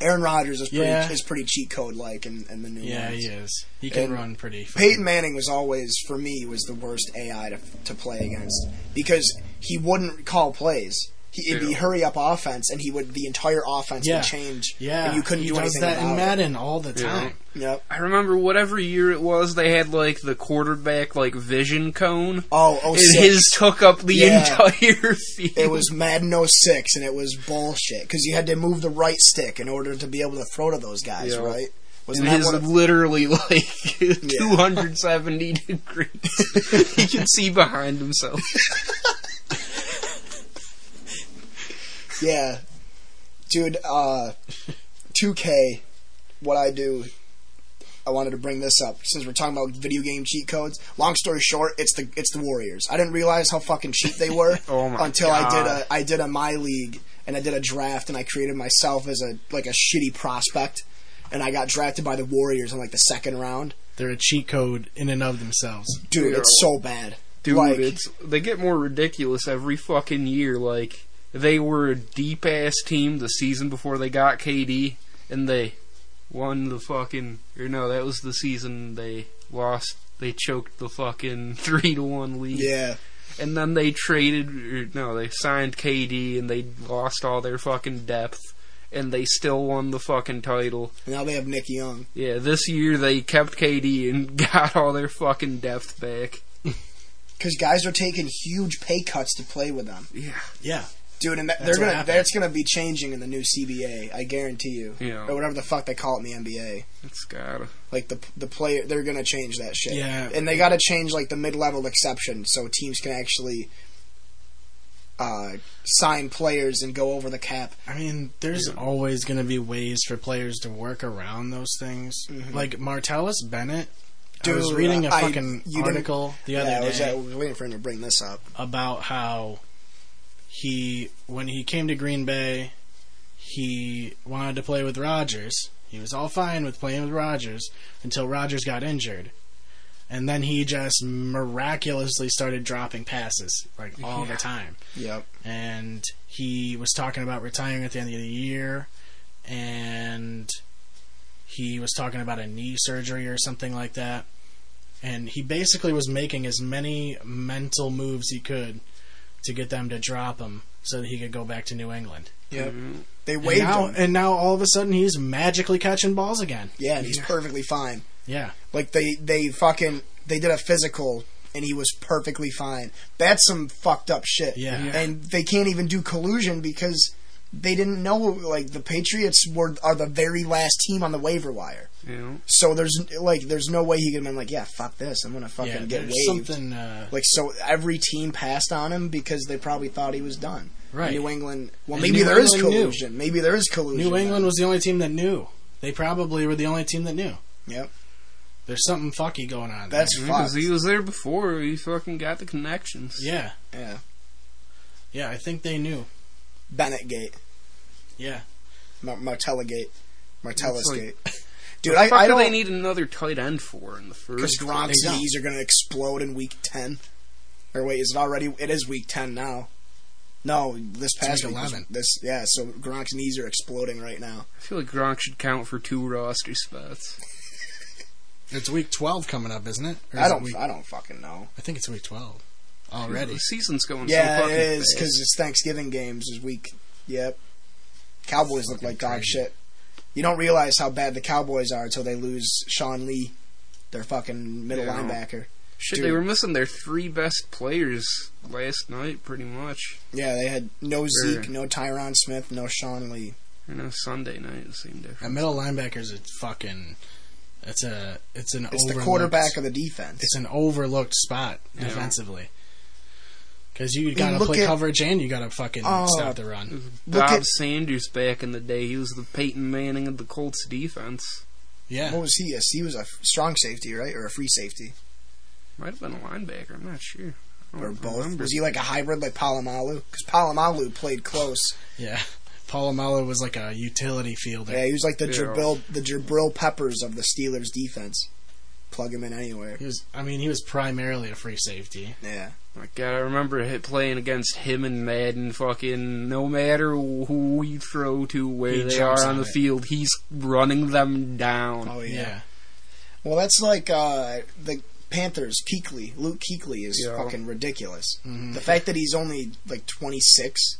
Aaron Rodgers is pretty Yeah. is pretty cheat code like in, in the new Yeah, Maddens. he is. He can And run pretty. Peyton Manning was always, for me, was the worst AI to, to play against because he wouldn't call plays. He, it'd be hurry up offense, and he would the entire offense Yeah. would change. Yeah, and you couldn't he do does anything that in about it. Madden all the Yeah. time. Yep. I remember whatever year it was, they had like the quarterback like vision cone, Oh, oh and six. his took up the Yeah. entire [LAUGHS] field. It was Madden 06, and it was bullshit because you had to move the right stick in order to be able to throw to those guys, Yeah. right? Wasn't and his of- literally [LAUGHS] like 270 degrees. [LAUGHS] he can see behind himself. Yeah, dude. Uh, 2K. What I do. I wanted to bring this up since we're talking about video game cheat codes. Long story short, it's the it's the Warriors. I didn't realize how fucking cheap they were [LAUGHS] Oh my until I did a I did a my league and I did a draft and I created myself as a like a shitty prospect and I got drafted by the Warriors in like the second round. They're a cheat code in and of themselves. Dude, Yeah. it's so bad. Dude, Like- it's they get more ridiculous every fucking year. Like they were a deep ass team the season before they got KD, and they won the fucking. Or no, that was the season they lost. They choked the fucking [LAUGHS] three to one lead. Yeah. And then they traded. Or no, they signed KD and they lost all their fucking depth. And they still won the fucking title. Now they have Nick Young. Yeah, this year they kept KD and [LAUGHS] got all their fucking depth back. [LAUGHS] Because guys are taking huge pay cuts to play with them. Yeah. Yeah. Dude, and that, That's they're gonna that's gonna be changing in the new CBA. I guarantee you, Yeah. or whatever the fuck they call it in the NBA. It's gotta. Like the the player, they're gonna change that shit. Yeah. and they got to change like the mid level exception so teams can actually uh, sign players and go over the cap. I mean, there's always going to be ways for players to work around those things. Mhm. Like Martellus Bennett. Dude, I was reading a fucking article the other yeah, I was, day I was waiting for him to bring this up. about how he, when he came to Green Bay, he wanted to play with Rodgers. He was all fine with playing with Rodgers until Rodgers got injured. And then he just miraculously started dropping passes, like all Yeah. the time. Yep. and he was talking about retiring at the end of the year, and he was talking about a knee surgery or something like that. And he basically was making as many mental moves he could to get them to drop him so that he could go back to New England. Yep. Mhm. They And now, him. and now all of a sudden he's magically catching balls again. Yeah, and he's Yeah. perfectly fine. Yeah, Like they they fucking they did a physical and he was perfectly fine. That's some fucked up shit. Yeah. Yeah. And they can't even do collusion because they didn't know like the Patriots were are the very last team on the waiver wire. You know? So there's like there's no way he could have been like, yeah, fuck this, I'm gonna fucking yeah. get There's waived. something. Uh, Like so, every team passed on him because they probably thought he was done. right. New England. Well, And maybe New there is England knew. collusion. Maybe there is collusion. New England was the only team that knew. They probably were the only team that knew. Yep. There's something fucky going on. That's there. Because fucked. he was there before. He fucking got the connections. yeah, Yeah. yeah. I think they knew. Bennett Gate. Yeah. Mar- Martella Gate. Martellus like- Gate. [LAUGHS] Dude, What I, the fuck I do don't. they need another tight end for in the first. Because first? Gronk's knees are going to explode in week 10. Or wait, is it already? It is week 10 now. No, this past week week. was- 11. This yeah, so Gronk's knees are exploding right now. I feel like Gronk should count for two roster spots. It's week 12 coming up, isn't it? Or I is it don't. week- I don't fucking know. I think it's week 12 already. The season's going so Yeah, fucking it is because it's Thanksgiving games is week. Yep. Cowboys look Fucking like dog crazy. shit. You don't realize how bad the Cowboys are until they lose Sean Lee, their fucking middle Yeah. linebacker. Shit, Dude. they were missing their three best players last night, pretty much. Yeah, they had no Zeke, no Tyron Smith, no Sean Lee. I know Sunday night it seemed different. A middle linebacker's a fucking. It's a. It's an. It's the quarterback of the defense. It's an overlooked spot Yeah. defensively. Because you gotta look play at- coverage and you gotta fucking Oh. stop the run. Bob at- Sanders back in the day, he was the Peyton Manning of the Colts defense. Yeah. What was he? Yes, he was a strong safety, right, or a free safety, Might have been a linebacker, I'm not sure. Or both. remember. Was he like a hybrid, like Polamalu? Because Polamalu played close. Yeah. Polamalu was like a utility fielder. Yeah, he was like the Yeah. Jabril, the Jabril Peppers of the Steelers defense. Plug him in anywhere. He was. I mean, he was primarily a free safety. Yeah. My God, I remember hit playing against him and Madden. Fucking no matter who we throw to, where He they jumps are on on the it. field, he's running them down. Oh yeah. Yeah. Well, that's like uh, the Panthers. Kuechly, Luke Kuechly is Yeah. fucking ridiculous. Mhm. The fact that he's only like 26.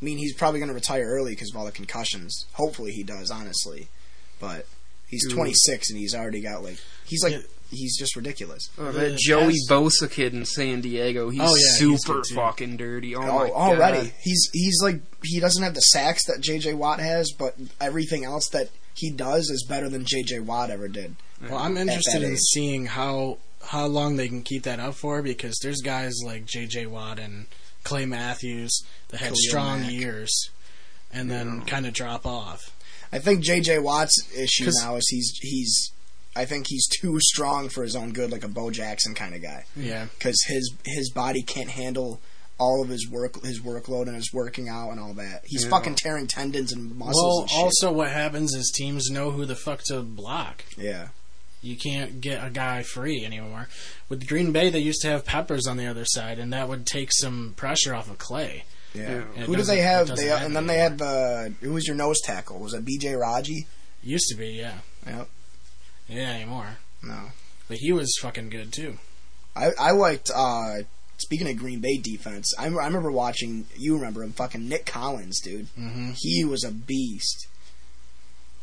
I mean, he's probably going to retire early because of all the concussions. Hopefully, he does. Honestly, but he's Dude. 26 and he's already got like he's like Yeah. he's just ridiculous. Oh, that Joey past- Bosa kid in San Diego, he's Oh, yeah, super good, too. fucking dirty. Oh, Oh, my already God. he's he's like he doesn't have the sacks that J.J. Watt has, but everything else that he does is better than J.J. Watt ever did. Well, I'm interested in age. seeing how how long they can keep that up for because there's guys like J.J. Watt and Clay Matthews that had Khalil strong Mack. years and then Yeah. kind of drop off. I think J.J. Watt's issue now is he's he's I think he's [LAUGHS] too strong for his own good, like a Bo Jackson kind of guy, Yeah. because his his body can't handle all of his work his workload and his working out and all that. He's Yeah. fucking tearing tendons and muscles. Well, and shit. also what happens is teams know who the fuck to block. yeah, You can't get a guy free anymore. With Green Bay, they used to have Peppers on the other side, and that would take some pressure off of Clay. yeah. Yeah. And Who do they have? doesn't They and then they had the who was your nose tackle? Was it B.J. Raji? Used to be, yeah. Yep. Yeah, anymore. No. But he was fucking good too. I I liked. uh Speaking of Green Bay defense, I, I remember watching. You remember him, fucking Nick Collins, dude. Mm-hmm. He was a beast.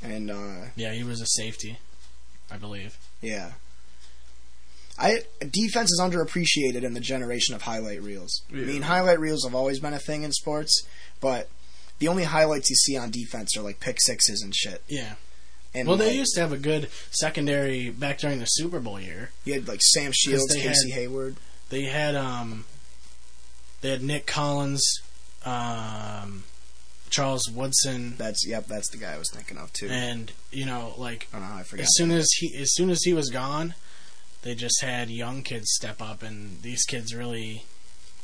And uh Yeah, he was a safety, I believe. yeah, I defense is underappreciated in the generation of highlight reels. I mean, highlight reels have always been a thing in sports, but the only highlights you see on defense are like pick sixes and shit. Yeah. And Well, they like, used to have a good secondary back during the Super Bowl year. you had like Sam Shields, Casey had- Hayward. They had um, they had Nick Collins, um, Charles Woodson, That's yep, that's the guy I was thinking of too. and you know, like I don't know I forgot. as soon as he as soon as he was gone, they just had young kids step up, and these kids really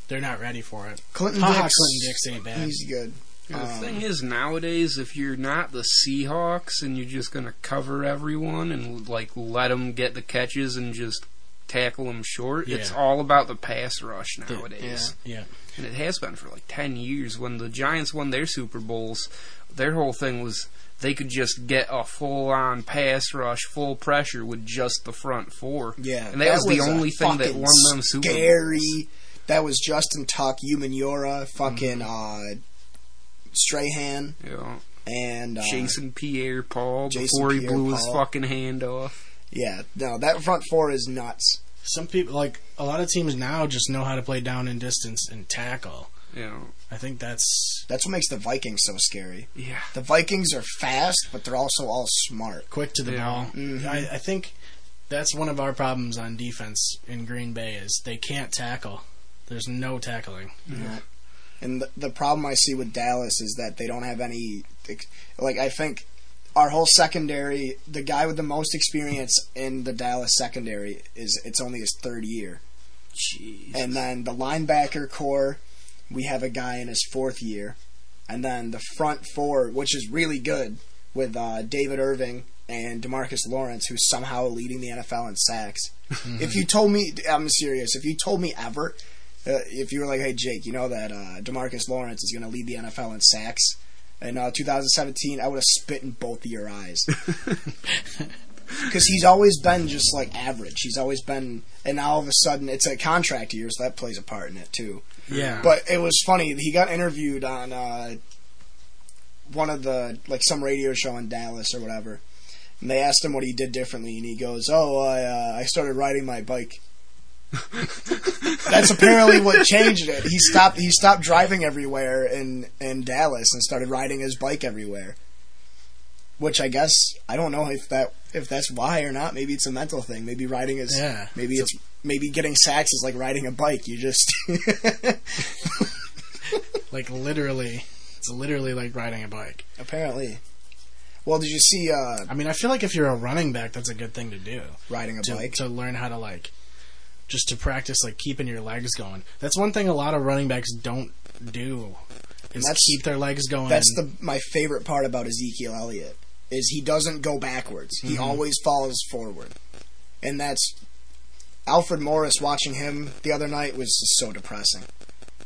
they're not ready for it. Clinton Dix, Clinton Dix ain't bad. he's good. The Um, thing is, nowadays, if you're not the Seahawks and you're just gonna cover everyone and like let them get the catches and just tackle them short, it's all about the pass rush nowadays. Yeah, yeah. And it has been for like 10 years. When the Giants won their Super Bowls, their whole thing was they could just get a full on pass rush, full pressure with just the front four. Yeah, And that, was, the a only thing that won them Super Scary. Bowls. That was Justin Tuck, Yura, fucking Mm-hmm. uh, Strahan, Yeah. and uh, Jason Pierre Paul Jason before he blew his Pierre-Paul. fucking hand off. Yeah, no, that front four is nuts. some people like a lot of teams now just know how to play down and distance and tackle. Yeah. I think that's That's what makes the Vikings so scary. Yeah. The Vikings are fast, but they're also all smart. quick to the Yeah. ball. Mhm. I, I think that's one of our problems on defense in Green Bay is they can't tackle. There's no tackling. And the, the problem I see with Dallas is that they don't have any. Like, I think our whole secondary, the guy with the most experience in the Dallas secondary, is it's only his third year. Jeez. And then the linebacker core, we have a guy in his fourth year. And then the front four, which is really good, with uh, David Irving and Demarcus Lawrence, who's somehow leading the NFL in sacks. [LAUGHS] if you told me, I'm serious, if you told me ever, if you were like, hey, Jake, you know that uh, Demarcus Lawrence is going to lead the NFL in sacks in uh, 2017, I would have spit in both of your eyes. [LAUGHS] Because he's always been just like average. He's always been, and now all of a sudden it's a contract year, so that plays a part in it too. Yeah. But it was funny. He got interviewed on uh, one of the like some radio show in Dallas or whatever, and they asked him what he did differently, and he goes, "Oh, I uh, I started riding my bike." [LAUGHS] That's apparently what changed it. He stopped. He stopped driving everywhere in in Dallas and started riding his bike everywhere. Which I guess I don't know if that if that's why or not. Maybe it's a mental thing. Maybe riding is. Yeah. Maybe it's maybe getting sacks is like riding a bike. You just. [LAUGHS] [LAUGHS] like literally, it's literally like riding a bike. Apparently. Well, did you see uh, I mean, I feel like if you're a running back, that's a good thing to do. riding a to, bike? to learn how to like just to practice like keeping your legs going. That's one thing a lot of running backs don't do. Is That's- keep their legs going. That's the my favorite part about Ezekiel Elliott is he doesn't go backwards. He Mhm. always falls forward, and that's Alfred Morris. Watching him the other night was just so depressing. I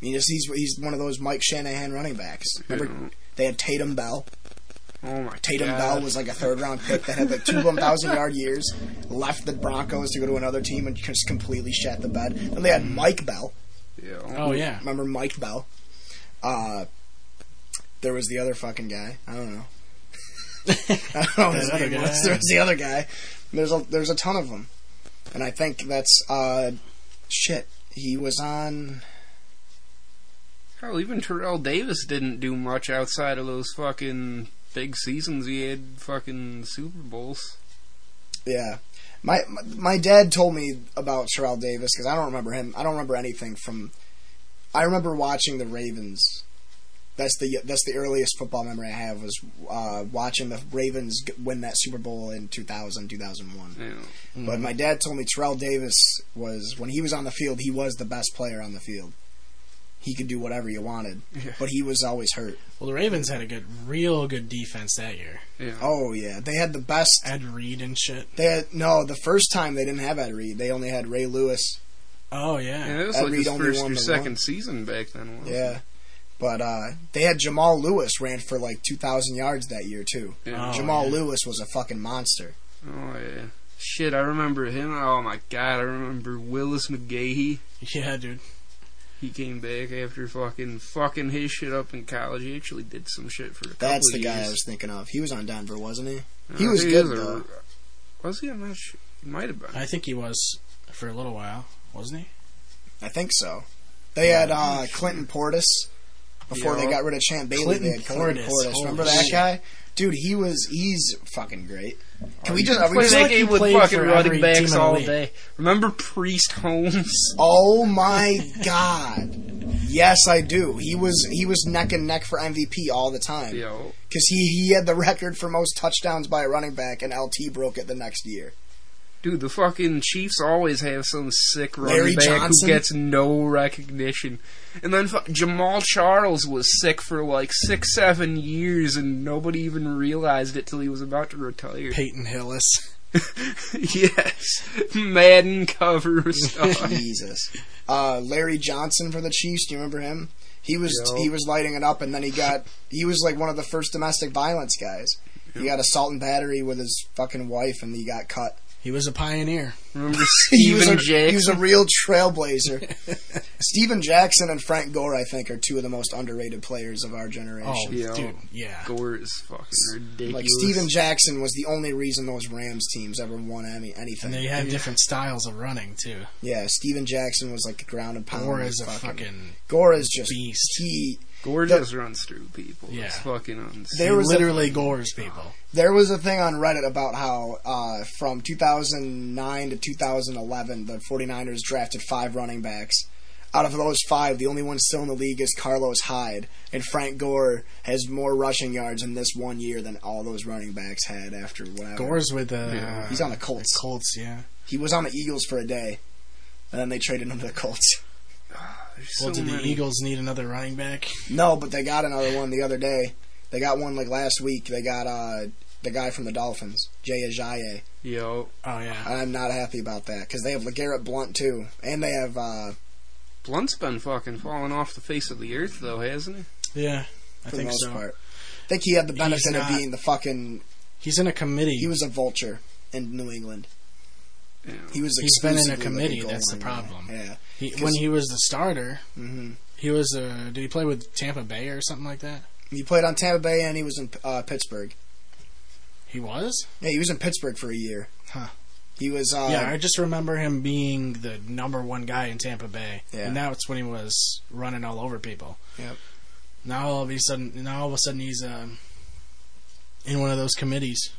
mean, he's he's one of those Mike Shanahan running backs. Remember, they had Tatum Bell. Oh my Tatum God. Bell was like a third round pick that had like two 1,000 yard years, left the Broncos to go to another team and just completely shat the bed. Then they had Mike Bell. Yeah. oh yeah, Remember Mike Bell? Uh, there was the other fucking guy. I don't know. [LAUGHS] I don't know his name was. There was the other guy. There's a there's a ton of them, and I think that's uh, shit. He was on. Hell, even Terrell Davis didn't do much outside of those fucking big seasons he had fucking Super Bowls. Yeah, my my, my dad told me about Terrell Davis because I don't remember him. I don't remember anything from. I remember watching the Ravens. That's the that's the earliest football memory I have was uh, watching the Ravens win that Super Bowl in 2000 2001. You know. But my dad told me Terrell Davis was when he was on the field, he was the best player on the field. He could do whatever you wanted, Yeah. but he was always hurt. well the Ravens had a good, real good defense that year. Yeah. Oh yeah, they had the best. Ed Reed and shit. They had no. The first time they didn't have Ed Reed. They only had Ray Lewis. Oh yeah, Yeah, it was Ed like Reed his first or second one. season back then. Wasn't Yeah, But uh, they had Jamal Lewis ran for like 2,000 yards that year too. Yeah. Oh, Jamal yeah. Lewis was a fucking monster. Oh yeah. Shit, I remember him. Oh my god, I remember Willis McGahee. Yeah, dude. He came back after fucking fucking his shit up in college. He actually did some shit for a couple That's the of guy I was thinking of. He was on Denver, wasn't he? I he was think good, a- though. Was he? I'm not sure. He might have been. I think he was for a little while, wasn't he? I think so. They had uh, Clinton Portis before they got rid of Champ Bailey. Clinton they had Clinton Portis. Portis. Remember that shit. guy? Dude, he was he's fucking great. Can we just can are we just like he game with played fucking for running every team backs the all league. day. Remember Priest Holmes? Oh my god. Yes, I do. He was he was neck and neck for MVP all the time. Yo, Because he, he had the record for most touchdowns by a running back, and LT broke it the next year. Dude, the fucking Chiefs always have some sick running Larry back Johnson? who gets no recognition. And then fu- Jamaal Charles was sick for like six, seven years, and nobody even realized it till he was about to retire. Peyton Hillis. [LAUGHS] yes, Madden cover [LAUGHS] star. Jesus. Uh, Larry Johnson for the Chiefs. Do you remember him? He was Yo. he was lighting it up, and then he got he was like one of the first domestic violence guys. He got assault and battery with his fucking wife, and he got cut. He was a pioneer. Remember [LAUGHS] he was a, Jackson? He was a real trailblazer. [LAUGHS] Steven Jackson and Frank Gore, I think, are two of the most underrated players of our generation. Oh, Yo. dude, yeah. Gore is fucking ridiculous. Like Steven Jackson was the only reason those Rams teams ever won any anything. And they had different styles of running too. yeah, Steven Jackson was like a ground and pound. Gore is a fucking Gore is just beast. he. Gore the- just runs through people. Yeah. It's fucking insane. There he was a- literally gores people. There was a thing on Reddit about how uh, from 2009 to 2011, the 49ers drafted five running backs. Out of those five, the only one still in the league is Carlos Hyde, and Frank Gore has more rushing yards in this one year than all those running backs had after whatever. Gore's with the. Yeah. He's on the Colts. Colts, yeah. He was on the Eagles for a day, and then they traded him to the Colts. [SIGHS] There's Well, so did the. Eagles need another running back? No, but they got another one the other day. They got one like last week. They got uh, the guy from the Dolphins, Jay Ajayi. Yo, Oh yeah. I'm not happy about that because they have LeGarrette Blunt too, and they have uh, Blunt's been fucking falling off the face of the earth, though, hasn't he? Yeah, I for the think most so. part. I think he had the benefit He's of being the fucking. He's in a committee. He was a vulture in New England. Yeah. He was. He's been in a exclusively, like, committee, that's the line guy. problem. Yeah. He, 'cause- when he was the starter, hmm he was. Uh, did he play with Tampa Bay or something like that? He played on Tampa Bay and he was in uh, Pittsburgh. He was. Yeah, he was in Pittsburgh for a year. Huh. He was. Uh, yeah, I just remember him being the number one guy in Tampa Bay, Yeah. and that's when he was running all over people. Yep. Now all of a sudden, now all of a sudden he's um, in one of those committees.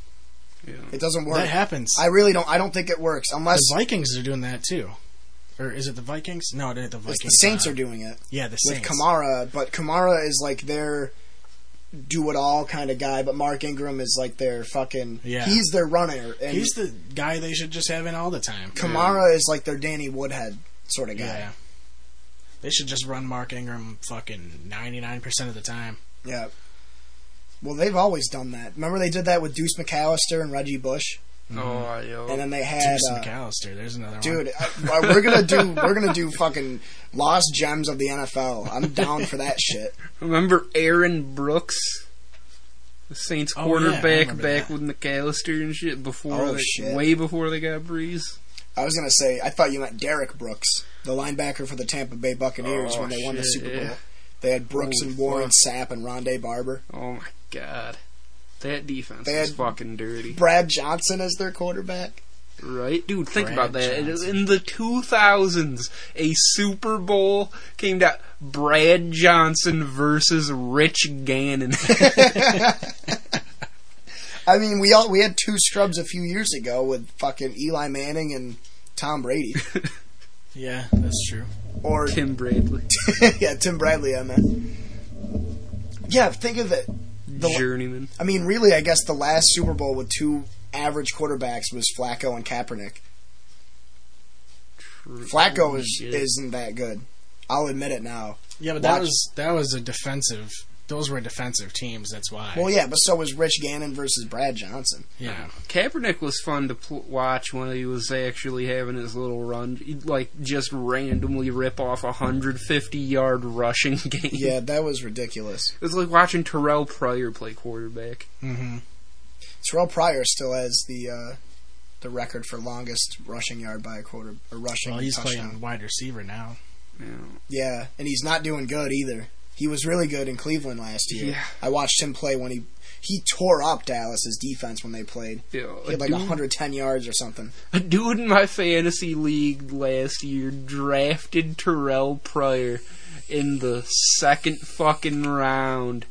Yeah. It doesn't work. That happens. I really don't. I don't think it works unless the Vikings are doing that too, or is it the Vikings? No, they're the Vikings. it's the Saints uh, are doing it Yeah, the with Kamara, but Kamara is like their do it all kind of guy, but Mark Ingram is like their fucking. Yeah. He's their runner, and He's the guy they should just have in all the time. Kamara is like their Danny Woodhead sort of guy. Yeah. They should just run Mark Ingram fucking ninety nine percent of the time. Yeah. Well, they've always done that. Remember they did that with Deuce McAllister and Reggie Bush, Oh, yo. and then they had Deuce uh, McAllister. There's another one. dude. uh, we're gonna do we're gonna do fucking lost gems of the NFL. I'm down for that shit. Remember Aaron Brooks? The Saints Oh, yeah, quarterback remember back that. with McAllister and shit before Oh, they, shit. way before they got Brees. I was gonna say I thought you meant Derrick Brooks, the linebacker for the Tampa Bay Buccaneers Oh, when they won the shit, Super yeah. Bowl. They had Brooks Holy and Warren fuck. Sapp and Rondé Barber. Oh my god. That defense They is fucking dirty. Brad Johnson as their quarterback. Right? Dude, think Brad about that. Johnson. In the 2000s, a Super Bowl came down. Brad Johnson versus Rich Gannon. [LAUGHS] I mean, we all we had two scrubs a few years ago with fucking Eli Manning and Tom Brady, [LAUGHS] Yeah, that's true. or Tim Bradley. [LAUGHS] yeah, Tim Bradley. I meant. Yeah, think of it. The- Journeyman. I mean, really, I guess the last Super Bowl with two average quarterbacks was Flacco and Kaepernick. Flacco is, isn't that good. I'll admit it now. Yeah, but that was that was a defensive those were defensive teams. That's why. Well, yeah, but so was Rich Gannon versus Brad Johnson. yeah. Kaepernick was fun to pl- watch when he was actually having his little run. He'd like just randomly rip off a 150 yard rushing [LAUGHS] game. Yeah, that was ridiculous. It was like watching Terrelle Pryor play quarterback. Mm-hmm. Terrelle Pryor still has the uh, the record for longest rushing yard by a quarter or rushing Well, he's touchdown. playing wide receiver now. Yeah. Yeah, and he's not doing good either. He was really good in Cleveland last year. Yeah. I watched him play when he he tore up Dallas's defense when they played. Yeah, He had like dude- 110 yards or something. A dude in my fantasy league last year drafted Terrelle Pryor in the second fucking round.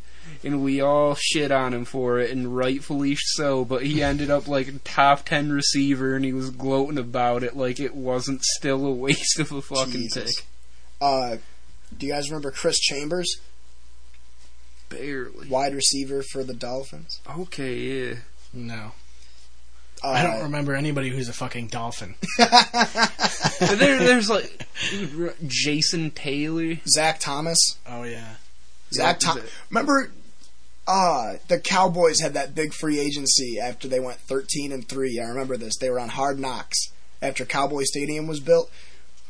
And we all shit on him for it, and rightfully so. But he ended up like a top ten receiver, and he was gloating about it like it wasn't still a waste of a fucking Jesus. pick. Uh, do you guys remember Chris Chambers, Barely. wide receiver for the Dolphins? Okay, yeah. No, Uh, I don't remember anybody who's a fucking dolphin. [LAUGHS] There, there's like Jason Taylor. Zach Thomas. Oh yeah. Zach Yeah, Thomas. Remember, uh, the Cowboys had that big free agency after they went 13 and three. I remember this. They were on Hard Knocks after Cowboy Stadium was built.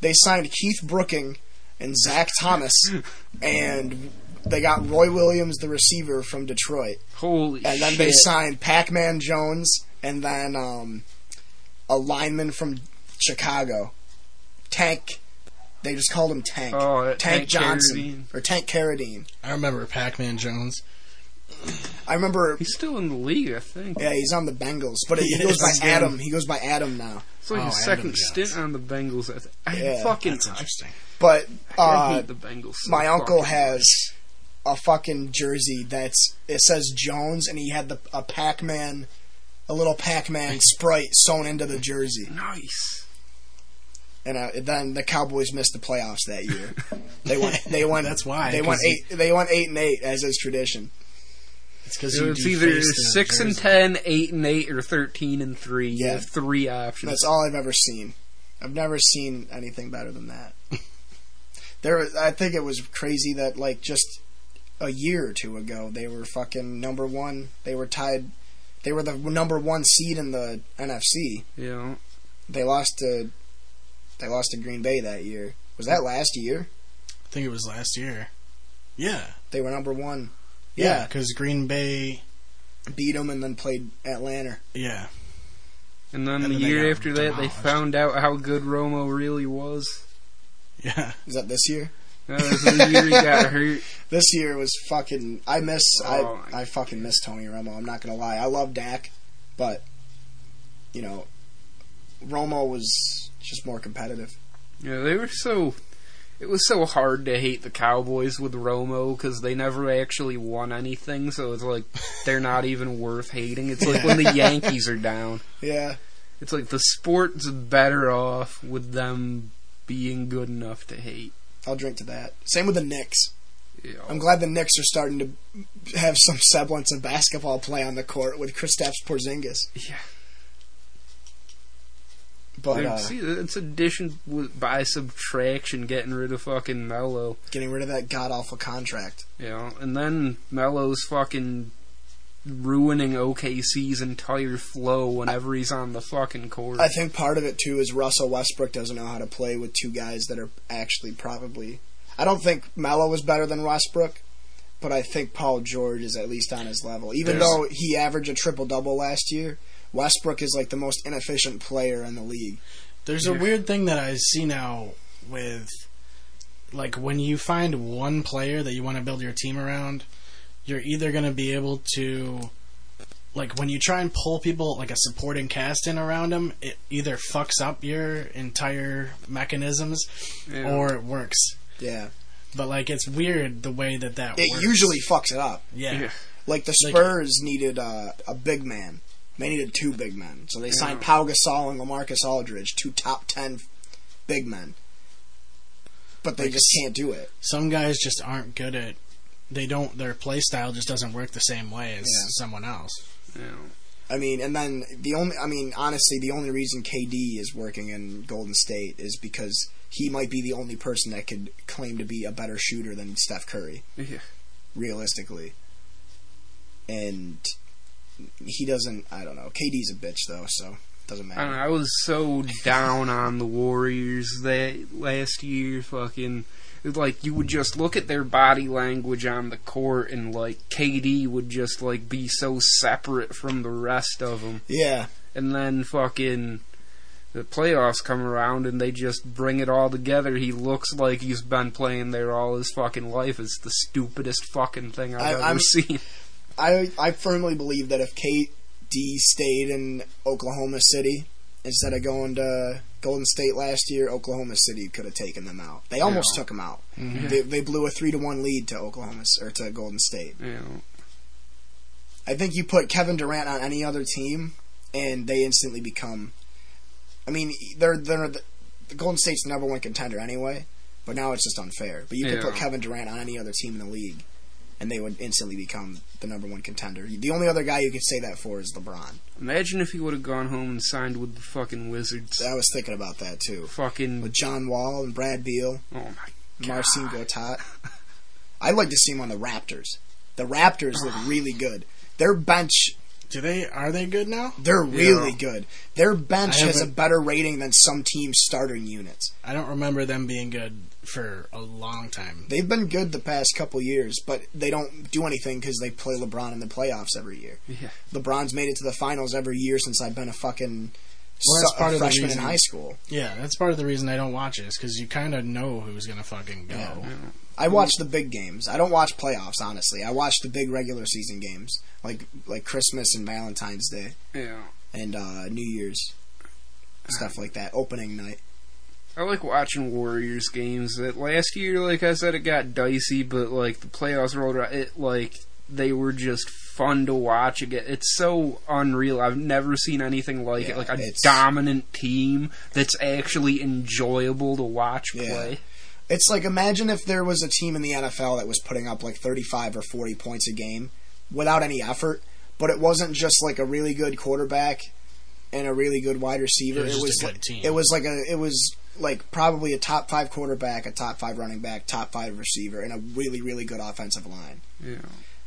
They signed Keith Brooking and Zach Thomas, and they got Roy Williams, the receiver from Detroit, Holy and then shit! they signed Pac-Man Jones, and then um, a lineman from Chicago, Tank. They just called him Tank. Oh, Tank, Tank Johnson Carradine. or Tank Carradine. I remember Pac-Man Jones. I remember. He's still in the league, I think. Yeah, he's on the Bengals, but he He goes by he's good. Adam. He goes by Adam now. It's like Oh, his Adam second Jones. stint on the Bengals. I, th- I Yeah, fucking That's interesting. But I, I uh, hate the Bengals. so my uncle has a fucking jersey that's it says Jones, and he had the a Pac-Man, a little Pac-Man sprite sewn into the jersey. nice. And uh, then the Cowboys missed the playoffs that year. [LAUGHS] They went. They went. That's why, they went 'cause eight. They went eight and eight as is tradition. It's because you It's either six and ten, eight and eight, or thirteen and three. You Yeah. have three options. That's all I've ever seen. I've never seen anything better than that. There, I think it was crazy that like just a year or two ago they were fucking number one. They were tied. They were the number one seed in the NFC. you know. They lost to. They lost to Green Bay that year. Was that last year? I think it was last year. Yeah. They were number one. Yeah, Yeah, because Green Bay. beat them and then played Atlanta. Yeah. And then And the then year got after that, they found out how good Romo really was. Yeah. Is that this year? That was year he got [LAUGHS] hurt. This year was fucking. I miss. Oh, I I fucking miss Tony Romo. I'm not gonna lie. I love Dak, but you know, Romo was just more competitive. Yeah, they were so. It was so hard to hate the Cowboys with Romo because they never actually won anything. So it's like they're not even worth hating. It's like when the [LAUGHS] Yankees are down. Yeah, It's like the sport's better off with them being good enough to hate. I'll drink to that. Same with the Knicks. Know. I'm glad the Knicks are starting to have some semblance of basketball play on the court with Kristaps Porzingis. Yeah. But uh, see, it's addition by subtraction, getting rid of fucking Melo. getting rid of that god awful contract. You know, and then Melo's fucking ruining OKC's entire flow whenever he's on the fucking court. I think part of it too is Russell Westbrook doesn't know how to play with two guys that are actually probably. I don't think Melo was better than Westbrook, but I think Paul George is at least on his level. Even There's- though he averaged a triple double last year, Westbrook is like the most inefficient player in the league. There's a weird thing that I see now with like when you find one player that you want to build your team around, you're either going to be able to like when you try and pull people like a supporting cast in around them, it either fucks up your entire mechanisms Yeah. or it works. Yeah, But like it's weird the way that that it works. usually fucks it up. yeah. Yeah. Like the Like- Spurs needed uh, a big man. They needed two big men, so they signed Pau Gasol and Lamarcus Aldridge, two top ten big men. But they Like just can't do it. Some guys just aren't good at they don't their play style just doesn't work the same way as Yeah. someone else. Know. I mean, and then the only, I mean, honestly, the only reason KD is working in Golden State is because he might be the only person that could claim to be a better shooter than Steph Curry. Yeah. realistically. And he doesn't. I don't know. KD's a bitch though, so it doesn't matter. don't know, I was so down on the Warriors that last year. Fucking, like you would just look at their body language on the court, and like KD would just like be so separate from the rest of them. Yeah, And then fucking the playoffs come around, and they just bring it all together. He looks like he's been playing there all his fucking life. It's the stupidest fucking thing I've I- ever I'm- seen. [LAUGHS] I I firmly believe that if KD stayed in Oklahoma City instead of going to Golden State last year, Oklahoma City could have taken them out. They almost Yeah. took them out. Mhm. They, they blew a three to one lead to Oklahoma or to Golden State. Know, I think you put Kevin Durant on any other team, and they instantly become. I mean, they're they're the, the Golden State's the number one contender anyway, but now it's just unfair. But you could put Kevin Durant on any other team in the league, and they would instantly become the number one contender. The only other guy you could say that for is LeBron. imagine if he would have gone home and signed with the fucking Wizards. I was thinking about that too. Fucking With John Wall and Brad Beal, oh my Marcin [LAUGHS] Gortat. I'd like to see him on the Raptors. The Raptors look [SIGHS] really good. Their bench Do they are they good now? They're really Yeah. good. Their bench has a better rating than some teams' starting units. I don't remember them being good for a long time. They've been good the past couple years, but they don't do anything because they play LeBron in the playoffs every year. Yeah. LeBron's made it to the finals every year since I've been a fucking Well, that's su- part a of the freshman in high school. Yeah, that's part of the reason I don't watch it is because you kind of know who's gonna fucking go. Yeah. Yeah. I watch the big games. I don't watch playoffs, honestly. I watch the big regular season games, like like Christmas and Valentine's Day Yeah. and uh, New Year's, stuff like that. Opening night. I like watching Warriors games. That last year, like I said, it got dicey, but like the playoffs rolled around, it like they were just fun to watch again. It's so unreal. I've never seen anything like Yeah, it. Like a it's- dominant team that's actually enjoyable to watch Yeah. play. It's like imagine if there was a team in the NFL that was putting up like 35 or 40 points a game without any effort, but it wasn't just like a really good quarterback and a really good wide receiver. It was just a like, good team. It was like a it was like probably a top 5 quarterback, a top 5 running back, top 5 receiver and a really really good offensive line. Yeah.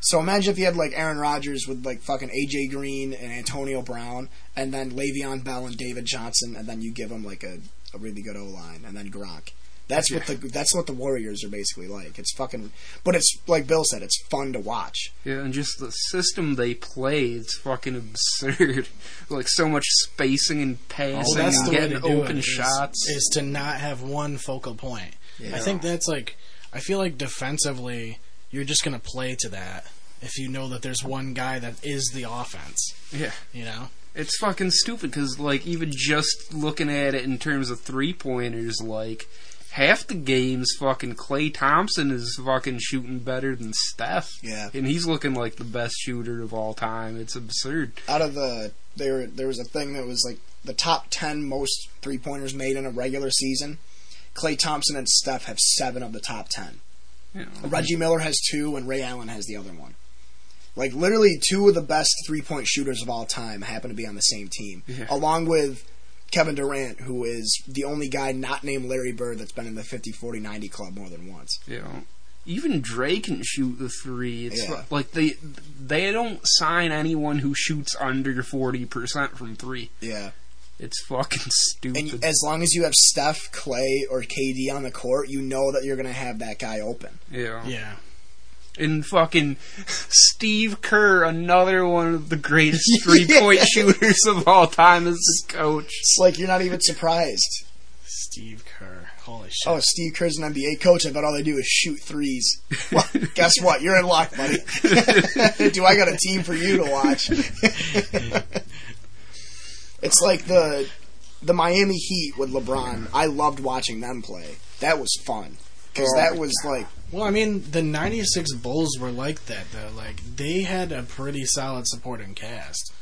So imagine if you had like Aaron Rodgers with like fucking AJ Green and Antonio Brown and then Le'Veon Bell and David Johnson and then you give them like a, a really good O line and then Gronk. That's what the that's what the Warriors are basically like. It's fucking, but it's like Bill said, it's fun to watch. Yeah, and just the system they play, it's fucking absurd. [LAUGHS] like so much spacing and passing Well, that's and the way getting to do open it, is- shots. Is, to not have one focal point. Yeah. I think that's like. I feel like defensively, you're just gonna play to that if you know that there's one guy that is the offense. yeah. You know. It's fucking stupid because, like, even just looking at it in terms of three pointers, like, half the games, fucking Klay Thompson is fucking shooting better than Steph. Yeah. And he's looking like the best shooter of all time. It's absurd. Out of the there, there was a thing that was like the top ten most three pointers made in a regular season. Klay Thompson and Steph have seven of the top ten. Know. Reggie Miller has two, and Ray Allen has the other one. Like literally, two of the best three point shooters of all time happen to be on the same team, Yeah. along with Kevin Durant, who is the only guy not named Larry Bird that's been in the 50, 40, 90 club more than once. You know. Even Dre can shoot the three. It's Yeah. like they they don't sign anyone who shoots under forty percent from three. Yeah, It's fucking stupid. and as long as you have Steph, Clay, or KD on the court, you know that you're going to have that guy open. yeah. Yeah. And fucking Steve Kerr, another one of the greatest three [LAUGHS] point Yeah. shooters of all time, as the coach. It's like you're not even surprised. Steve Kerr. Holy shit. Oh, Steve Kerr's an NBA coach. I bet all they do is shoot threes. Well, [LAUGHS] guess what? You're in luck, buddy. [LAUGHS] do I got a team for you to watch? it's like the the Miami Heat with LeBron. I loved watching them play. That was fun because Oh that my was like Well, I mean, the '96 Bulls were like that though. Like they had a pretty solid supporting cast.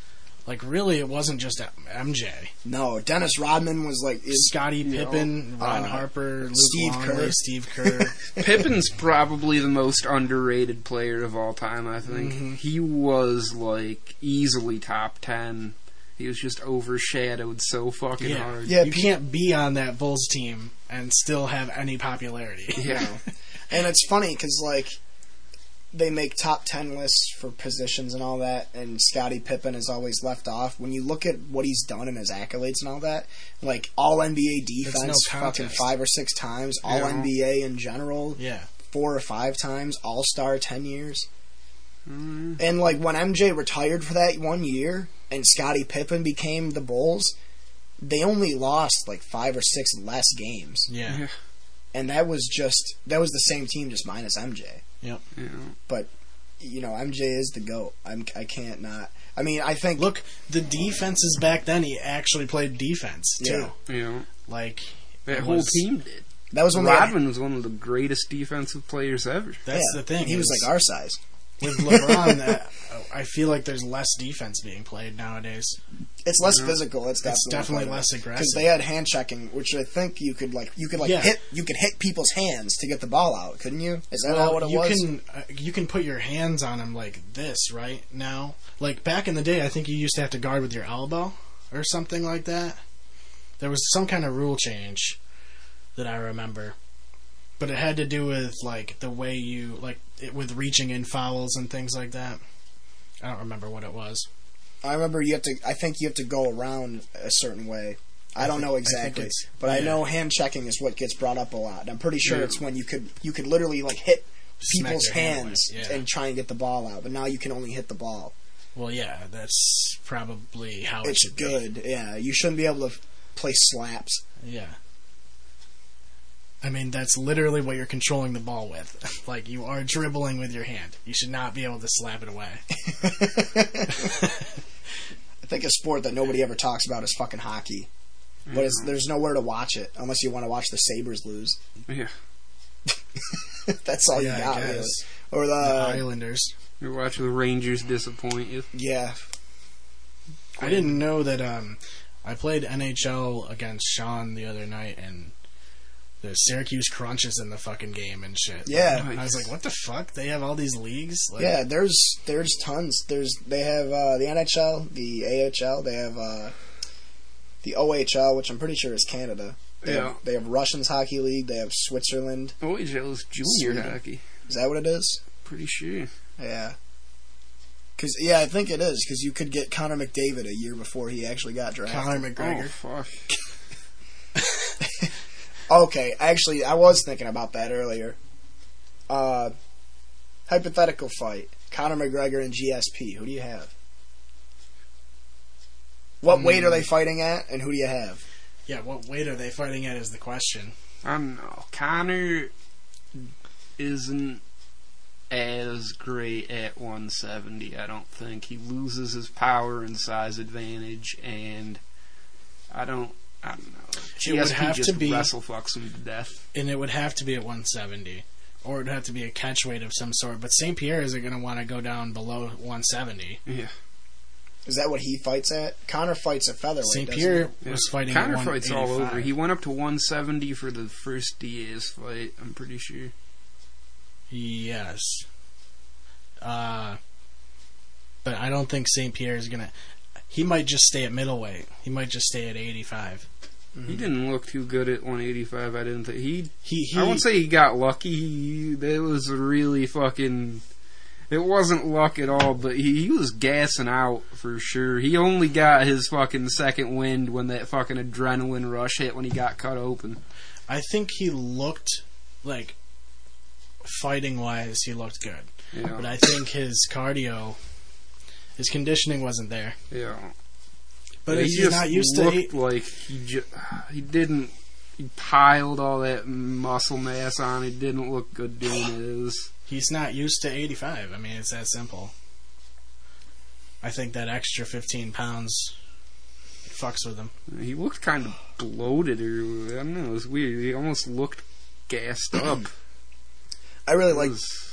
Like really, it wasn't just MJ. no. Dennis Rodman was like is Scottie know, Pippen, Ron uh, Harper, Luke Steve Longley, Kerr. Steve [LAUGHS] Kerr. Pippen's probably the most underrated player of all time, I think. Mm-hmm. He was, like, easily top 10. He was just overshadowed so fucking yeah, hard. Yeah, You pe- can't be on that Bulls team and still have any popularity. Yeah. [LAUGHS] [LAUGHS] and it's funny because like they make top 10 lists for positions and all that, and Scottie Pippen is always left off. When you look at what he's done and his accolades and all that, like all NBA defense, no fucking five or six times, all Yeah. NBA in general, Yeah. four or five times, all star 10 years. Mm, And like when MJ retired for that one year and Scottie Pippen became the Bulls, they only lost like five or six less games. Yeah. And that was just, that was the same team just minus MJ. you know. you know, MJ is the goat. I'm I can't not. I mean, I think Look, the defenses back then, he actually played defense too. Yeah. You know, Like that whole was- team did. that was when they had- Rodman was one of the greatest defensive players ever. That's yeah, the thing. He was like our size. With LeBron. that I feel like there's less defense being played nowadays. It's less Yeah. physical. It's definitely, It's definitely less aggressive because they had hand checking, which I think you could like you could like Yeah. hit you could hit people's hands to get the ball out, couldn't you? Is that Well, what it you was? can uh, you can put your hands on him like this right now. Like back in the day, I think you used to have to guard with your elbow or something like that. There was some kind of rule change that I remember, but it had to do with like the way you like it, with reaching in fouls and things like that. I don't remember what it was. I remember you have to. I think you have to go around a certain way. I, I don't think- know exactly, it's- but I know hand checking is what gets brought up a lot. And I'm pretty sure Yeah. it's when you could you could literally like hit people's their hand hands yeah. and try and get the ball out. But now you can only hit the ball. Well, yeah, that's probably how it It's should be. good. Yeah, you shouldn't be able to play slaps. Yeah. I mean, that's literally what you're controlling the ball with. [LAUGHS] like, you are dribbling with your hand. You should not be able to slap it away. [LAUGHS] I think a sport that nobody ever talks about is fucking hockey. But it's, there's nowhere to watch it unless you want to watch the Sabres lose. Yeah. [LAUGHS] That's all yeah, you got, really. Or the, the Islanders. You're watching the Rangers disappoint you. yeah, I didn't know that, um, I played NHL against Sean the other night, and the Syracuse Crunches in the fucking game and shit. Yeah. I was like, what the fuck? They have all these leagues? Like, yeah. There's there's tons. There's they have uh, the NHL, the AHL. They have uh, the OHL, which I'm pretty sure is Canada. They Yeah. have, they have Russians hockey league. They have Switzerland. OHL is junior Sweden. hockey. Is that what it is? Pretty sure. Yeah. Cause yeah, I think it is because you could get Connor McDavid a year before he actually got drafted. Conor McGregor. Oh, fuck. [LAUGHS] [LAUGHS] Okay, actually, I was thinking about that earlier. Uh, hypothetical fight: Conor McGregor and GSP. Who do you have? What weight are they fighting at, and who do you have? Yeah, what weight are they fighting at is the question. I don't know. Conor isn't as great at 170. I don't think he loses his power and size advantage, and I don't. I don't know. It would have just to be- wrestle fucks him to death. and it would have to be at 170, or it'd have to be a catch weight of some sort. But St. Pierre isn't going to want to go down below 170. Yeah. Is that what he fights at? Conor fights at featherweight. St. doesn't Pierre Yeah. was fighting. Conor at fights all over. He went up to 170 for the first Diaz fight. I'm pretty sure. Yes. Uh, but I don't think St. Pierre is going to. He might just stay at middleweight. He might just stay at 85. He didn't look too good at 185. I didn't think he. He, he I won't say he got lucky. He, that was really fucking. It wasn't luck at all, but he, he was gassing out for sure. He only got his fucking second wind when that fucking adrenaline rush hit when he got cut open. I think he looked like fighting wise, he looked good. Yeah, But I think his cardio, his conditioning wasn't there. yeah. But he he's just not used to. looked Eight, like he ju- he didn't. He piled all that muscle mass on. He didn't look good doing it. It was he's not used to 85. I mean, it's that simple. I think that extra 15 pounds fucks with him. He looked kind of bloated, or I don't know. It was weird. He almost looked gassed up. I really It like. was-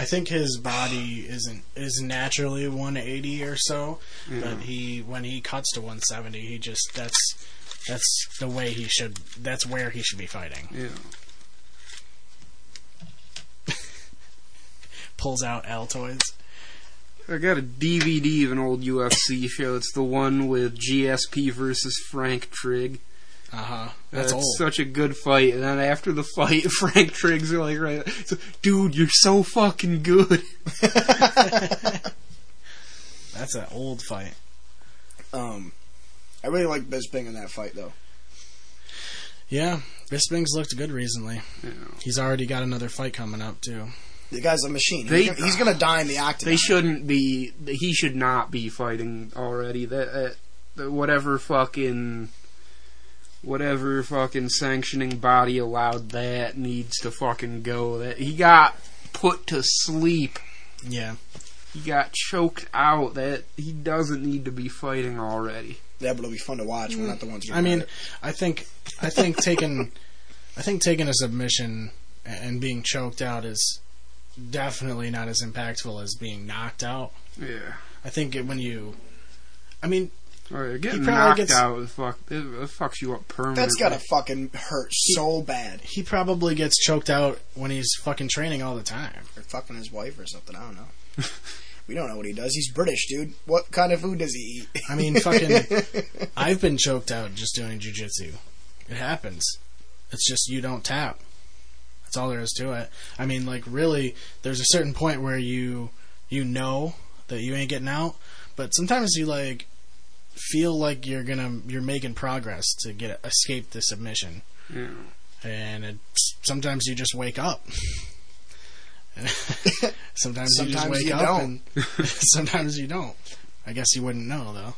I think his body isn't is naturally 180 or so, but mm-hmm. he when he cuts to 170, he just that's that's the way he should. That's where he should be fighting. yeah. [LAUGHS] Pulls out Altoids. I got a DVD of an old UFC show. It's the one with GSP versus Frank Trigg. Uh huh. That's, That's, old. such a good fight. And then after the fight, [LAUGHS] Frank Triggs are like, right, so, dude, you're so fucking good. [LAUGHS] That's an old fight. Um, I really like Bisping in that fight though. Yeah, Bisping's looked good recently. Yeah. He's already got another fight coming up too. The guy's a machine. They- he's, gonna, he's gonna die in the octagon. They shouldn't be. He should not be fighting already. That, that, that whatever fucking, whatever fucking sanctioning body allowed that needs to fucking go. That he got put to sleep. Yeah, He got choked out. That he doesn't need to be fighting already. yeah, but it'll be fun to watch. We're not the ones. who I mean, it. I think, I think taking, I think taking a submission and being choked out is definitely not as impactful as being knocked out. Yeah. I think it, when you, I mean, Or getting probably knocked gets- out, fuck, it, it fucks you up permanently. that's gotta fucking hurt so bad. he probably gets choked out when he's fucking training all the time. Or fucking his wife or something. I don't know. [LAUGHS] we don't know what he does. He's British, dude. What kind of food does he eat? I mean, fucking, [LAUGHS] I've been choked out just doing jujitsu. It happens. It's just you don't tap. That's all there is to it. I mean, like really, there's a certain point where you you know that you ain't getting out, but sometimes you like feel like you're gonna you're making progress to get escape the submission, Yeah. and it's, sometimes you just wake up. [LAUGHS] sometimes, you just wake you up, don't. and [LAUGHS] sometimes you don't. I guess you wouldn't know though.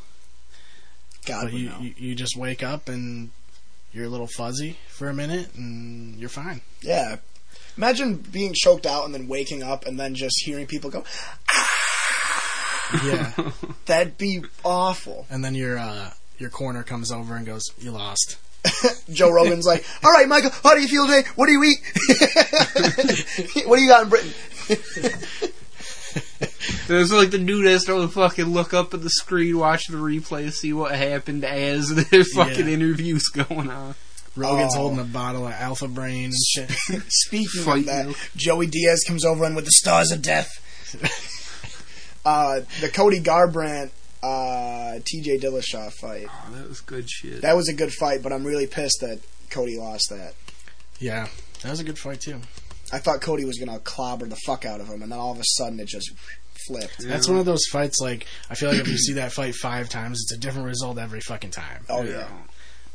God But would you, know. you you just wake up and you're a little fuzzy for a minute and you're fine. Yeah. Imagine being choked out and then waking up and then just hearing people go. Ah, Yeah. [LAUGHS] That'd be awful. and then your uh, your corner comes over and goes, "You lost." [LAUGHS] Joe Rogan's like, "All right, Michael, how do you feel today? What do you eat? [LAUGHS] what do you got in Britain?" There's like the dude has to fucking look up at the screen, watch the replay, see what happened as the fucking Yeah. interview's going on. Rogan's Oh. holding a bottle of Alpha Brain and shit. Speaking Fight of that, milk. Joey Diaz comes over and with the stars of death. Uh, the Cody Garbrandt, uh, T.J. Dillashaw fight. Oh, that was good shit. That was a good fight, but I'm really pissed that Cody lost that. yeah, that was a good fight too. I thought Cody was gonna clobber the fuck out of him, and then all of a sudden it just flipped. That's one of those fights. Like I feel like if you see that fight five times, it's a different result every fucking time. Oh yeah.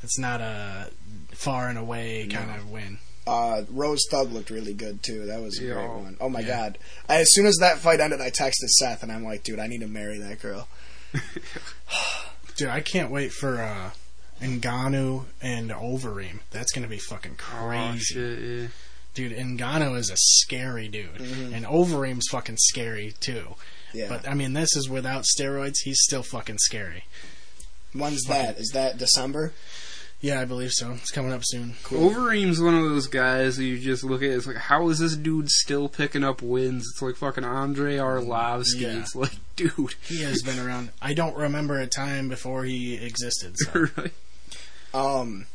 It's not a far and away kind of win. Uh, Rose Thug looked really good too. That was a Yeah. great one. Oh my Yeah. god! I, as soon as that fight ended, I texted Seth and I'm like, dude, I need to marry that girl. [LAUGHS] Dude, I can't wait for uh, Ngannou and Overeem. That's gonna be fucking Oh, crazy. shit, yeah. Dude, Ngannou is a scary dude, and Overeem's fucking scary too. Yeah. But I mean, this is without steroids. He's still fucking scary. When's that? Is that December? Yeah, I believe so. It's coming up soon. Overeem's one of those guys that you just look at. It's like, how is this dude still picking up wins? It's like fucking Andrei Arlovsky. Yeah. It's like, [LAUGHS] dude, He has been around. I don't remember a time before he existed. So. [LAUGHS] right? Um,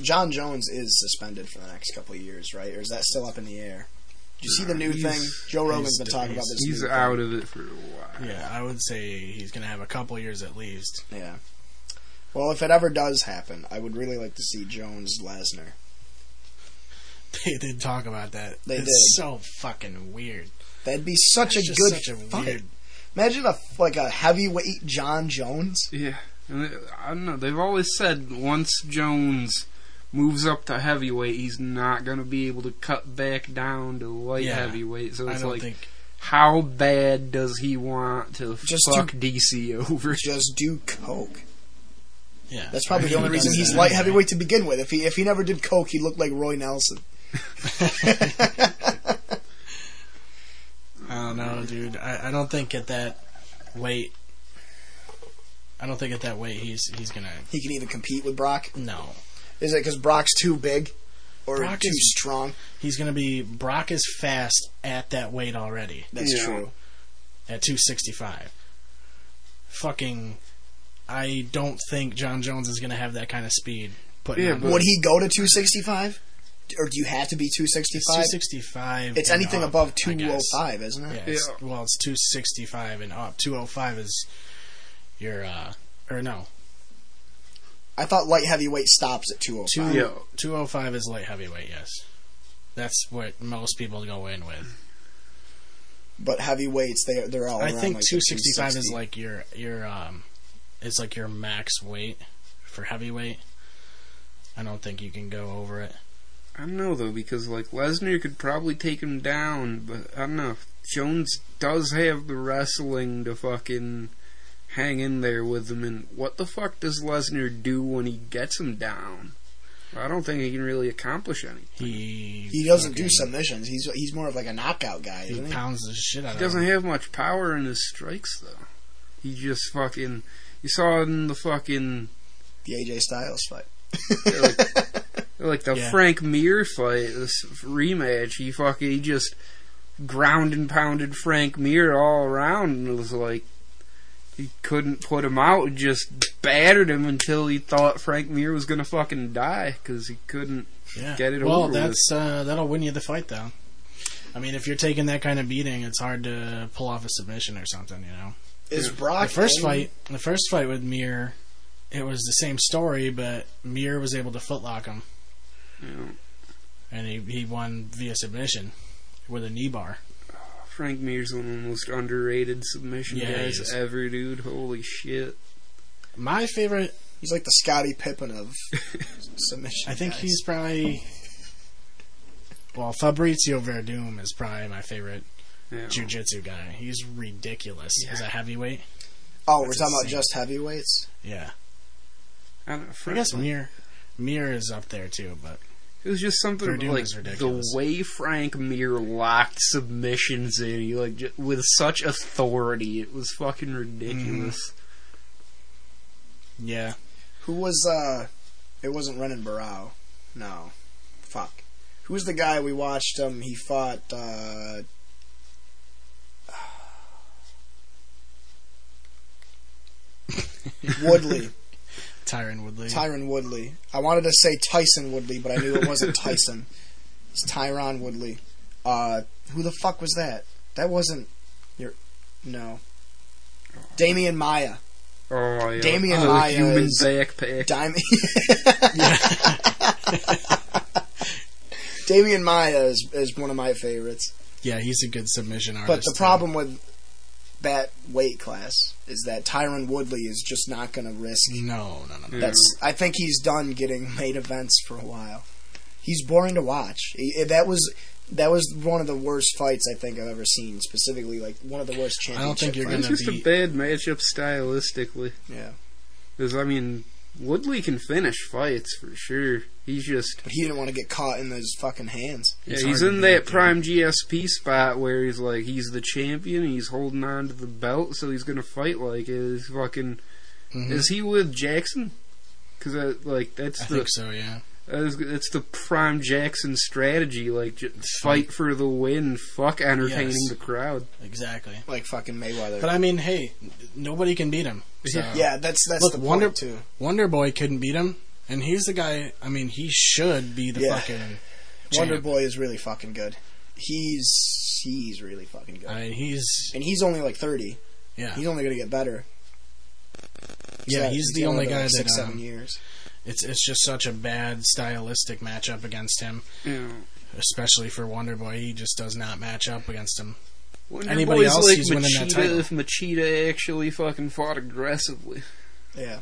Jon Jones is suspended for the next couple of years, right? Or is that still up in the air? Do you see the new He's- thing? Joe Rogan's he's- been talking about this. He's new out thing. of it for a while. Yeah, I would say he's gonna have a couple years at least. Yeah. Well, if it ever does happen, I would really like to see Jones Lesnar. They did talk about that. They it's did. so fucking weird. That'd be such It's a just good such a fight. weird. Imagine a like a heavyweight Jon Jones. Yeah, and they- I don't know. They've always said once Jones moves up to heavyweight, he's not going to be able to cut back down to light Yeah. heavyweight. So I it's don't like, think. how bad does he want to Just fuck DC over? Just do coke. Yeah, That's probably the only [LAUGHS] reason he's that light anyway. heavyweight to begin with. If he if he never did coke, he looked like Roy Nelson. I don't know, dude. I, I don't think at that weight. I don't think at that weight he's he's gonna. He can even compete with Brock. No, Is it because Brock's too big or Brock too is- strong? he's gonna be. Brock is fast at that weight already That's Yeah. true. at 265. Fucking, I don't think Jon Jones is gonna have that kind of speed. Putting Yeah, Would he go to 265? Or do you have to be 265? 265. It's anything up, above 205, isn't it? Yeah, it's, Yeah. well, it's 265 and up. 205 is your, uh, or no. I thought light heavyweight stops at 205. Two, Yeah. 205 is light heavyweight, yes. That's what most people go in with. But heavyweights, they they're all. I around, think like, the 265 is like your your um is like your max weight for heavyweight. I don't think you can go over it. I don't know though because like Lesnar could probably take him down, but I don't know. Jones does have the wrestling to fucking hang in there with him. And what the fuck does Lesnar do when he gets him down? I don't think he can really accomplish anything. He He doesn't do submissions. He's he's more of like a knockout guy, He isn't he? pounds the shit out He of doesn't him. have much power in his strikes though. He just fucking. You saw it in the fucking The AJ Styles fight. like, [LAUGHS] like the Yeah. Frank Mir fight, this rematch. He fucking he just ground and pounded Frank Mir all around, and it was like he couldn't put him out. and Just battered him until he thought Frank Mir was gonna fucking die because he couldn't. Yeah. Get it well, over with. that's uh, that'll win you the fight, though. I mean, if you're taking that kind of beating, it's hard to pull off a submission or something, you know. Is Yeah. Brock The first in- fight, the first fight with Mir, it was the same story, but Mir was able to footlock him, You know, and he he won via submission with a knee bar. Frank Mir's one of the most underrated submission Yeah, guys ever, dude. Holy shit! My favorite, He's like the Scottie Pippen of [LAUGHS] submission. I think guys. he's probably. Well, Fabrício Werdum is probably my favorite Yeah. jiu-jitsu guy. He's ridiculous as a heavyweight. Oh, we're That's talking about just heavyweights. Yeah, I, don't I guess Mir, Mir is up there too, but It was just something Werdum like is the ridiculous. way Frank Mir locked submissions in, he like j- with such authority. It was fucking ridiculous. yeah, Who was uh? It wasn't Renan Barao. No, fuck. Who was the guy we watched? Um, he fought. uh... Woodley, [LAUGHS] Tyron Woodley. Tyron Woodley. I wanted to say Tyson Woodley, but I knew it wasn't Tyson. It's Tyron Woodley. Uh, who the fuck was that? That wasn't your. No. Demian Maia. Oh yeah, Damian the Maya human is- backpack. Dami- [LAUGHS] Demian Maia is, is one of my favorites. yeah, he's a good submission artist. But the too. problem with that weight class is that Tyron Woodley is just not going to risk. no, no, no, no. That's. I think he's done getting main events for a while. He's boring to watch. He- eh, that was that was one of the worst fights I think I've ever seen. Specifically, like one of the worst I don't think you're gonna be just a bad matchup stylistically. Yeah, Because I mean, Woodley can finish fights for sure. He's just but he didn't want to get caught in those fucking hands. yeah, It's he's in that dude. prime GSP spot where he's like he's the champion. He's holding on to the belt, so he's gonna fight like it. He's fucking. Mhm. Is he with Jackson? Because like that's I the think so. Yeah. That's, that's the prime Jackson strategy. Like, j- Fight. fight for the win. Fuck entertaining Yes. the crowd. Exactly. Like fucking Mayweather. But I mean, hey, nobody can beat him. So. Yeah. yeah, that's that's Look, the Wonder- point too. Wonder Boy couldn't beat him, and he's the guy. I mean, he should be the Yeah. fucking. Wonder. Boy is really fucking good. He's he's really fucking good, I mean, he's and he's only like thirty. yeah, He's only gonna get better. yeah. He's the got only guy like, that. six um, seven years. it's it's just such a bad stylistic matchup against him, Yeah. especially for Wonder Boy. He just does not match up against him. Wonder Anybody else, like he's winning that title. if Machida actually fucking fought aggressively. Yeah,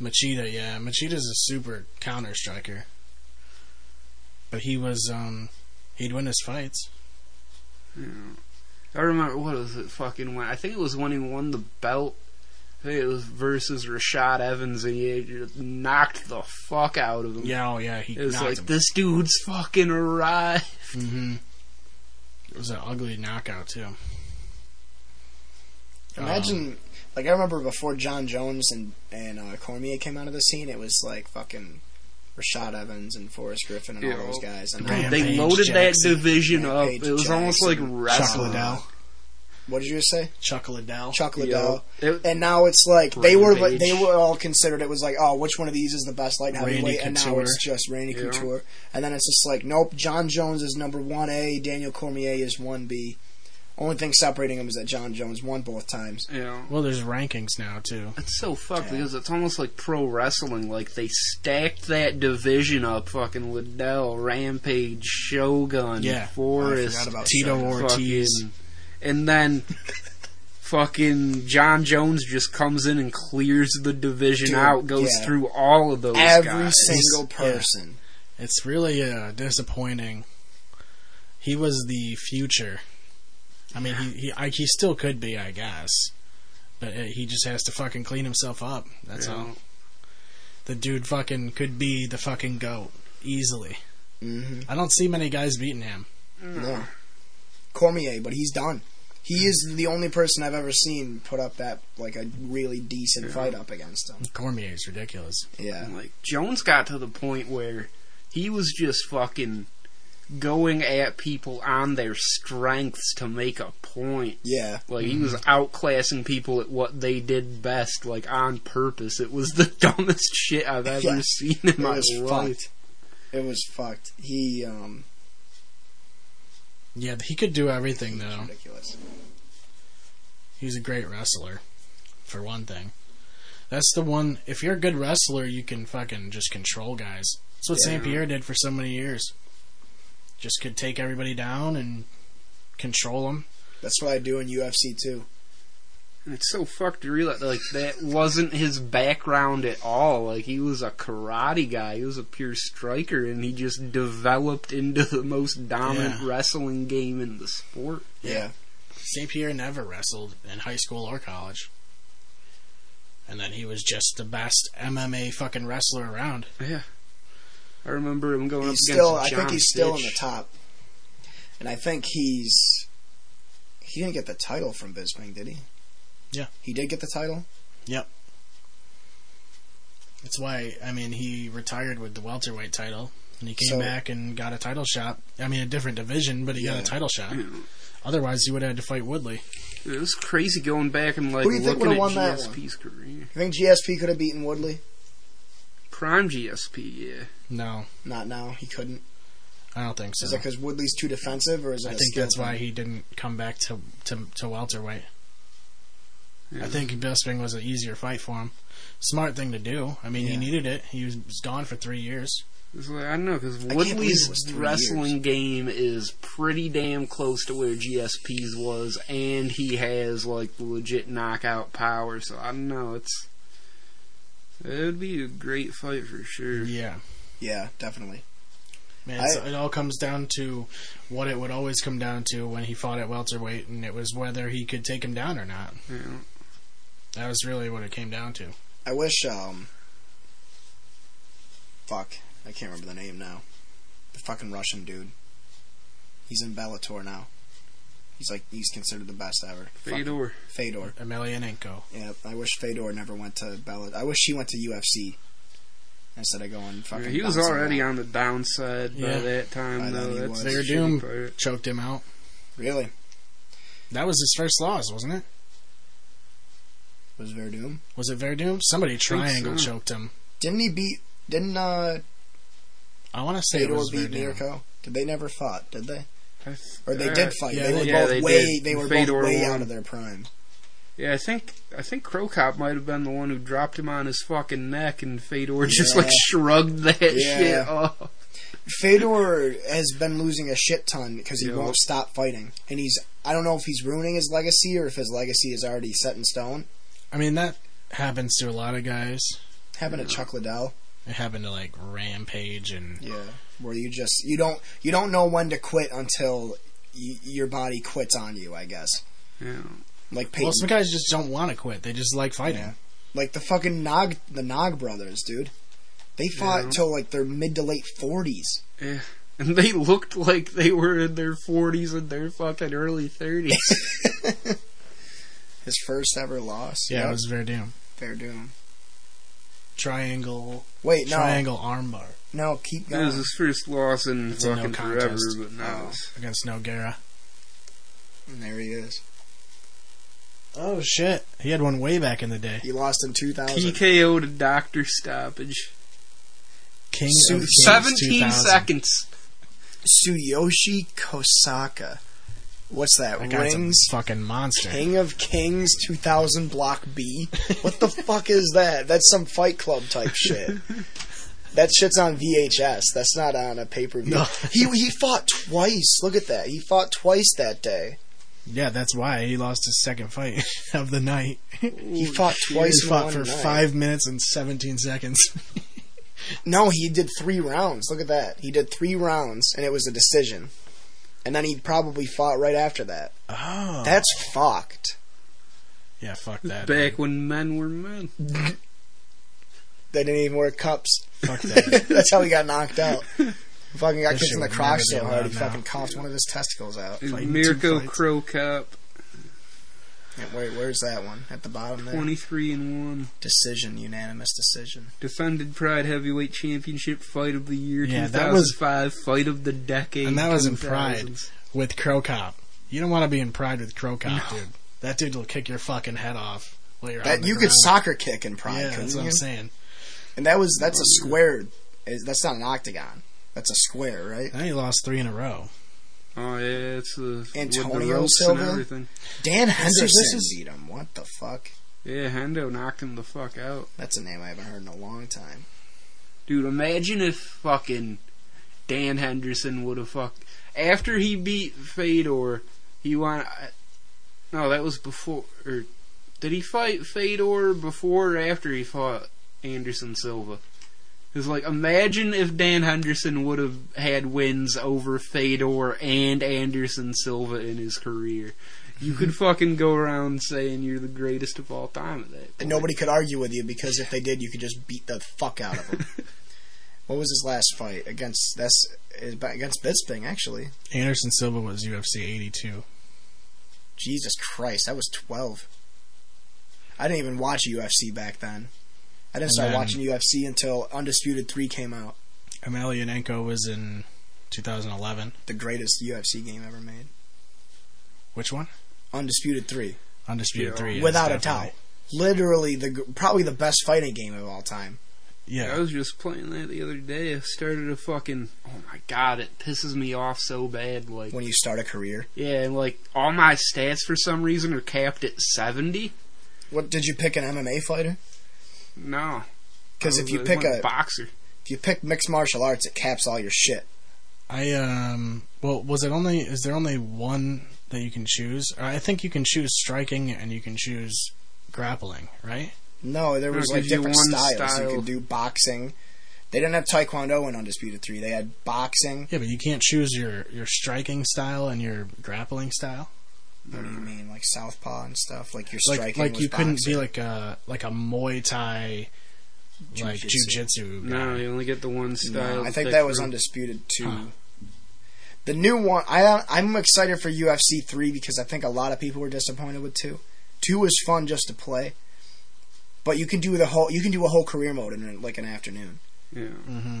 Machida, yeah, Machida's a super counter striker, but he was um he'd win his fights. Yeah. I remember what was it fucking when I think it was when he won the belt. I think it was versus Rashad Evans and he just knocked the fuck out of him. Yeah, oh yeah, he It was like him. this dude's fucking arrived. hmm It was an ugly knockout too. imagine. like I remember before Jon Jones and and uh, Cormier came out of the scene, it was like fucking Rashad Evans and Forrest Griffin and Yeah. all those guys. And Rampage they loaded that Jackson. division up. Rampage It was almost like wrestling. Liddell, what did you just say? Chuck Liddell. Chuck Yeah. Liddell. And now it's like they were Rampage. they were all considered. It was like, oh, which one of these is the best light Randy heavyweight? And now it's just Randy Yeah. Couture. And then it's just like, nope. Jon Jones is number one A. Daniel Cormier is one B. Only thing separating them is that Jon Jones won both times. You know, Well, there's rankings now too. it's so fucked Yeah. because it's almost like pro wrestling. Like they stacked that division up, fucking Liddell, Rampage, Shogun, Yeah. Forrest, I Tito Shogun. Ortiz. Fucking- and then fucking Jon Jones just comes in and clears the division Dude, out, goes yeah. through all of those Every guys. single Yeah. person. It's really uh, disappointing. He was the future. I mean, he he I, he still could be, I guess, but uh he just has to fucking clean himself up. That's You all. The dude fucking could be the fucking goat easily. hmm I don't see many guys beating him. No. Cormier, but he's done. He is the only person I've ever seen put up that like a really decent Yeah. fight up against him. Cormier is ridiculous. Yeah. Like Jones got to the point where he was just fucking going at people on their strengths to make a point. Yeah. Like he was outclassing people at what they did best, like on purpose. It was [LAUGHS] the dumbest shit I've ever Yeah. seen in It my was life. fucked. It was fucked. He um Yeah, he could do everything though. ridiculous. He's a great wrestler, for one thing. That's the one. If you're a good wrestler, you can fucking just control guys. That's what Yeah. St. Pierre did for so many years. Just could take everybody down and control them. That's what I do in UFC too. And it's so fucked to realize like that wasn't his background at all. Like he was a karate guy. He was a pure striker, and he just developed into the most dominant Yeah. wrestling game in the sport. Yeah. St. Pierre never wrestled in high school or college. And then he was just the best MMA fucking wrestler around. Yeah. I remember him going He's up still against I think he's still in the top. And I think he's he didn't get the title from Bisping, did he? Yeah. He did get the title? Yep. That's why, I mean, he retired with the welterweight title. And he came So- back and got a title shot. I mean, a different division, but he got a title shot. Yeah. Otherwise, he would have had to fight Woodley. It was crazy going back and like Who do you think looking would've at won that GSP's career. You think GSP could have beaten Woodley? Prime GSP, yeah. No, Not now. He couldn't. I don't think so. Is it because Woodley's too defensive, or is it? I a think skill that's why thing? he didn't come back to to, to welterweight. yeah. I think Bisping was an easier fight for him. Smart thing to do. I mean, he Yeah. needed it. He was gone for three years. It's like, I don't know because can't believe it Woodley's was three wrestling game is pretty damn close to where GSP's was, and he has like legit knockout power. So I don't know. It's it would be a great fight for sure. Yeah, Yeah, definitely. man. I- it all comes down to what it would always come down to when he fought at welterweight, and it was whether he could take him down or not. You know? That was really what it came down to. I wish. um Fuck, I can't remember the name now. The fucking Russian dude. He's in Bellator now. He's like he's considered the best ever. Fuck- Fedor. Fedor. Emelianenko. Yeah, I wish Fedor never went to Bellator. I wish he went to UFC instead of going fucking. Yeah, he was already around. on the downside Yeah. by that time, then though. That's was. a Fair shitty Doom fight. choked him out. Really? That was his first loss, wasn't it? Was Werdum? Was it Werdum? Somebody triangle so. choked him. Didn't he beat? Didn't uh, I want to say it was beat Werdum. Mirko? Did they never fought? Did they? I th- Or they uh, did fight? yeah, they were yeah, both they way. did. They were Fedor both way won. out of their prime. Yeah, I think I think Cro Cop might have been the one who dropped him on his fucking neck, and Fedor [LAUGHS] just Yeah. like shrugged that Yeah. shit off. Fedor has been losing a shit ton because he Yeah. won't stop fighting, and he's. I don't know if he's ruining his legacy or if his legacy is already set in stone. I mean, that happens to a lot of guys. Happened to Chuck Liddell. It happened to like Rampage and Yeah, where you just you don't you don't know when to quit until y- your body quits on you. I guess Yeah. like Peyton, well, some guys just don't want to quit. They just like fighting. Yeah. like the fucking Nog the Nog brothers, dude. They fought Yeah. till like their mid to late forties. Yeah. And they looked like they were in their 40s and their fucking early 30s. [LAUGHS] His first ever loss. Yeah, Yep. it was Werdum. fair doom. Triangle, Wait, no, triangle armbar no, keep That was his first loss in It's a no forever, contest. but now Oh. against Nogueira. And there he is. Oh shit! He had one way back in the day. He lost in two thousand. TKO to doctor stoppage. King Su- of Kings 17 2000. seconds. Tsuyoshi Kosaka. What's that? That Rings. fucking monster. King of Kings 2000 Block B. What the [LAUGHS] fuck is that? That's some Fight Club type shit. [LAUGHS] That shit's on VHS. That's not on a pay per view. No. He he fought twice. Look at that. He fought twice that day. Yeah, that's why he lost his second fight [LAUGHS] of the night. He fought twice. he fought for night. five minutes and seventeen seconds. No, he did three rounds. Look at that. He did three rounds, and it was a decision. And then he probably fought right after that. oh, That's fucked. yeah. Fuck that. Back when men were men. They didn't even wear cups. Fuck [LAUGHS] that. That's how he got knocked out. Fucking got That kicked in the would crotch so hard he now. fucking coughed one of his testicles out. Fighting Mirko two fights. Cro Cop, Yeah, wait, where's that one? At the bottom there. 23 and 1. Decision, unanimous decision. Defended Pride Heavyweight Championship Fight of the Year Yeah, that was- 2005, Fight of the Decade. And that was in Pride. with Cro Cop. You don't want to be in pride with Cro Cop, dude. That dude will kick your fucking head off while you're on the you could soccer kick in Pride, Yeah, that's what you? I'm saying. And that was that's a square. Eh, that's not an octagon. That's a square, right? And he lost three in a row. Oh yeah, it's uh, the Antonio Silva? and everything. Dan Henderson this is- beat him. What the fuck? Yeah, Hendo knocked him the fuck out. That's a name I haven't heard in a long time. Dude, imagine if fucking Dan Henderson would have fucked after he beat Fedor. He won. Uh, no, that was before. Or did he fight Fedor before or after he fought Anderson Silva? Because like, imagine if Dan Henderson would have had wins over Fedor and Anderson Silva in his career. You could fucking go around saying you're the greatest of all time at that. And nobody could argue with you because if they did, you could just beat the fuck out of them. [LAUGHS] what was his last fight against? That's against Bisping actually. Anderson Silva was UFC 82. Jesus Christ, that was twelve. I didn't even watch UFC back then. I didn't And start then- watching UFC until Undisputed Three came out. Emelianenko was in 2011. The greatest UFC game ever made. Which one? Undisputed Three, Undisputed 3. yes, without a definitely. doubt. Literally the probably the best fighting game of all time. Yeah. I was just playing that the other day. I started a fucking. Oh my god, it pisses me off so bad. Like, When you start a career, yeah, and like all my stats for some reason are capped at seventy. what did you pick an MMA fighter? No, Because if you pick a boxer, if you pick mixed martial arts, it caps all your shit. I, um, well, was it only, is there only one that you can choose? I think you can choose striking and you can choose grappling, right? No, there was like different styles. style. You could do boxing. They didn't have taekwondo in Undisputed Three. They had boxing. Yeah, but you can't choose your, your striking style and your grappling style. What do you mean, like southpaw and stuff? Like you're striking. like was you couldn't be like a, like a Muay Thai, like Jiu-jitsu. jujitsu no, you only get the one style. No, I think that was from. undisputed too. Huh. The new one, I I'm excited for UFC three because I think a lot of people were disappointed with two. Two was fun just to play, but you can do the whole you can do a whole career mode in like an afternoon, Yeah, hmm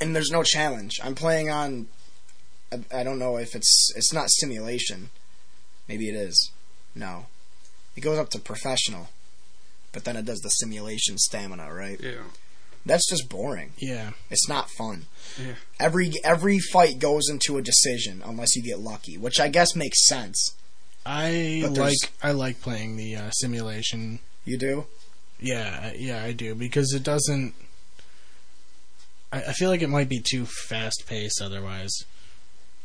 and there's no challenge. I'm playing on, I, I don't know if it's it's not simulation, maybe it is. No, it goes up to professional, but then it does the simulation stamina, right? yeah. That's just boring. Yeah. It's not fun. Yeah. Every every fight goes into a decision unless you get lucky, which I guess makes sense. I But like I like playing the uh, simulation. You do? Yeah, yeah, I do because it doesn't. I, I feel like it might be too fast paced otherwise.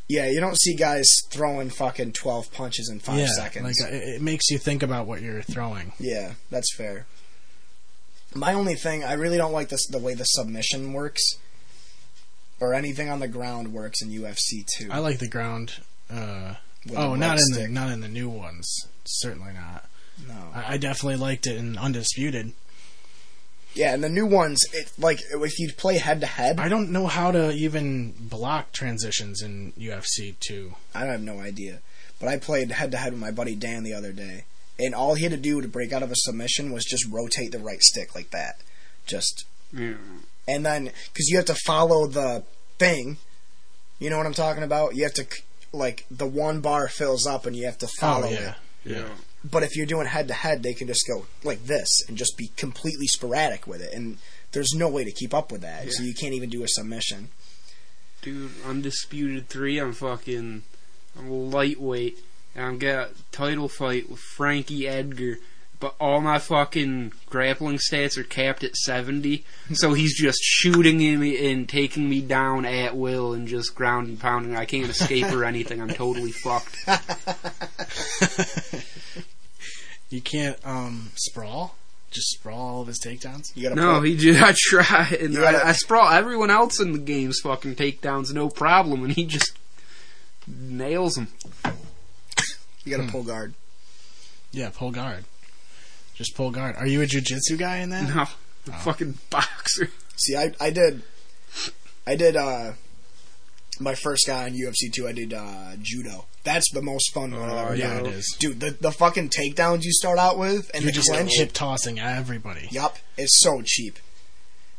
Yeah, you don't see guys throwing fucking twelve punches in five yeah, seconds. like it, it makes you think about what you're throwing. yeah, that's fair. My only thing, I really don't like this the way the submission works, or anything on the ground works in UFC two. I like the ground. Uh, oh, not red in the not in the new ones. Certainly not. no. I, I definitely liked it in Undisputed. Yeah, and the new ones, it like if you play head to head, I don't know how to even block transitions in UFC two. I have no idea. But I played head to head with my buddy Dan the other day, and all he had to do to break out of a submission was just rotate the right stick like that, just Yeah. and then because you have to follow the thing, you know what I'm talking about. You have to like the one bar fills up and you have to oh, follow oh yeah, it. Yeah. But if you're doing head to head, they can just go like this and just be completely sporadic with it, and there's no way to keep up with that. So you can't even do a submission. Dude, undisputed three. I'm fucking. I'm lightweight, and I'm got a title fight with Frankie Edgar. But all my fucking grappling stats are capped at 70, [LAUGHS] so he's just shooting me and taking me down at will and just ground and pounding. I can't escape or [LAUGHS] anything. I'm totally fucked. [LAUGHS] You can't um sprawl. Just sprawl all of his takedowns. You gotta No, put- he just I try and You gotta- I, I sprawl everyone else in the game's fucking takedowns no problem, and he just nails them. you gotta pull guard. Yeah, pull guard. Just pull guard. Are you a jujitsu guy in that? No, the fucking boxer. See, I I did, I did. uh My first guy on UFC two, I did uh judo. That's the most fun one I've Oh, ever yeah, done. it is. Dude, the the fucking takedowns you start out with and You're the just clinch. hip tossing everybody. Yup, it's so cheap.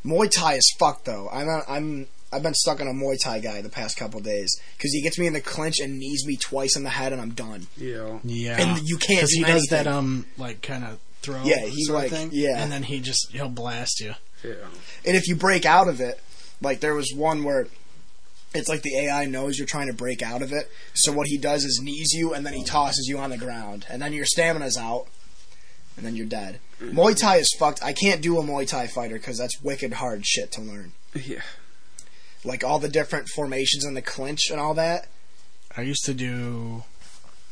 Muay Thai is fucked though. I'm not, I'm I've been stuck on a Muay Thai guy the past couple days because he gets me in the clinch and knees me twice in the head and I'm done. Yeah. Yeah, And you can't because he do does that um like kind of throw. Yeah, he sort of like- thing. yeah. and then he just he'll blast you. Yeah. And if you break out of it, like there was one where it's like the AI knows you're trying to break out of it. So what he does is knees you and then he tosses you on the ground. And then your stamina's out. And then you're dead. Muay Thai is fucked. I can't do a Muay Thai fighter because that's wicked hard shit to learn. Yeah. Like all the different formations in the clinch and all that. I used to do.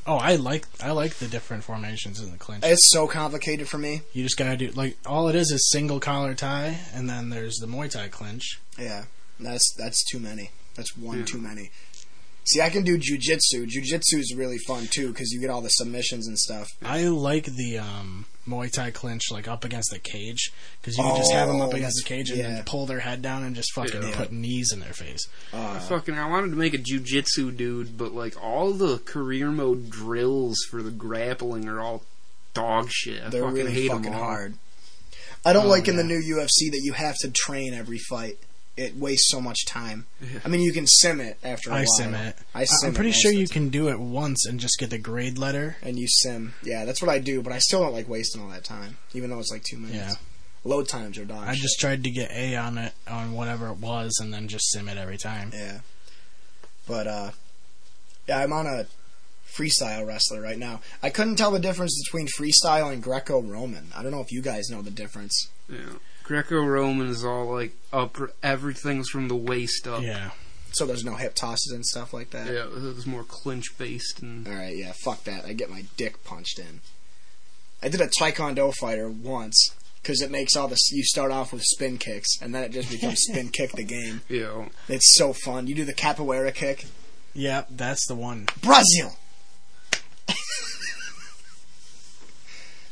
Oh, I like I like the different formations in the clinch. It's so complicated for me. You just gotta do like all it is is single collar tie, and then there's the Muay Thai clinch. Yeah, that's that's too many. That's one Yeah. too many. See, I can do jujitsu. Jujitsu is really fun too because you get all the submissions and stuff. I like the um, Muay Thai clinch like up against the cage because you can just have them up Oh, against the cage and yeah. then pull their head down and just fucking Yeah. put knees in their face. Uh, Fucking, I wanted to make a jujitsu dude, but like all the career mode drills for the grappling are all dog shit. I they're fucking really hate fucking them all. hard. I don't Oh, like in the new UFC that you have to train every fight. It wastes so much time. Yeah. I mean, you can sim it after a I while. sim it. I sim it. I'm pretty most sure you can do it once and just get the grade letter. And you sim. Yeah, that's what I do, but I still don't like wasting all that time, even though it's like two minutes. Yeah. Load times are dog I shit. just tried to get A on it on whatever it was and then just sim it every time. Yeah. But uh yeah, I'm on a freestyle wrestler right now. I couldn't tell the difference between freestyle and Greco-Roman. I don't know if you guys know the difference. Yeah. Greco-Roman is all like up. Everything's from the waist up. Yeah. So there's no hip tosses and stuff like that. Yeah, it's more clinch based and All right, yeah, fuck that. I get my dick punched in. I did a taekwondo fighter once because it makes all the You start off with spin kicks, and then it just becomes [LAUGHS] spin kick the game. you know. It's so fun. You do the capoeira kick, Yeah, that's the one. Brazil. [LAUGHS]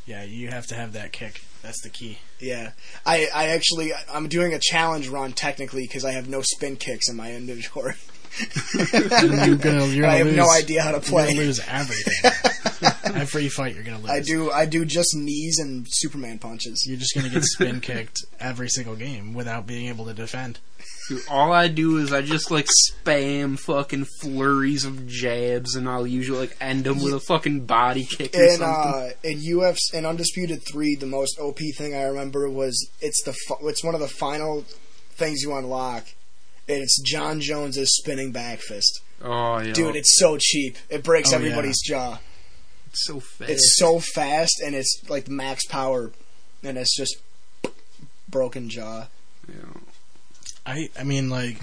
Yeah, you have to have that kick. That's the key. Yeah, I, I actually I'm doing a challenge run technically because I have no spin kicks in my inventory. [LAUGHS] You're gonna, you're [LAUGHS] gonna I have lose, no idea how to You're play. gonna lose everything. [LAUGHS] Every fight, you're gonna lose. I do I do just knees and Superman punches. You're just gonna get spin kicked every single game without being able to defend. Dude, all I do is I just like spam fucking flurries of jabs, and I'll usually like end them with a fucking body kick or In something. uh, in UFC in Undisputed Three, the most OP thing I remember was it's the fu- it's one of the final things you unlock. And it's Jon Jones's spinning back fist, oh yeah, dude. It's so cheap. It breaks Oh, everybody's jaw. it's so fast. It's so fast and it's like max power, and it's just broken jaw. know. I, I mean, like,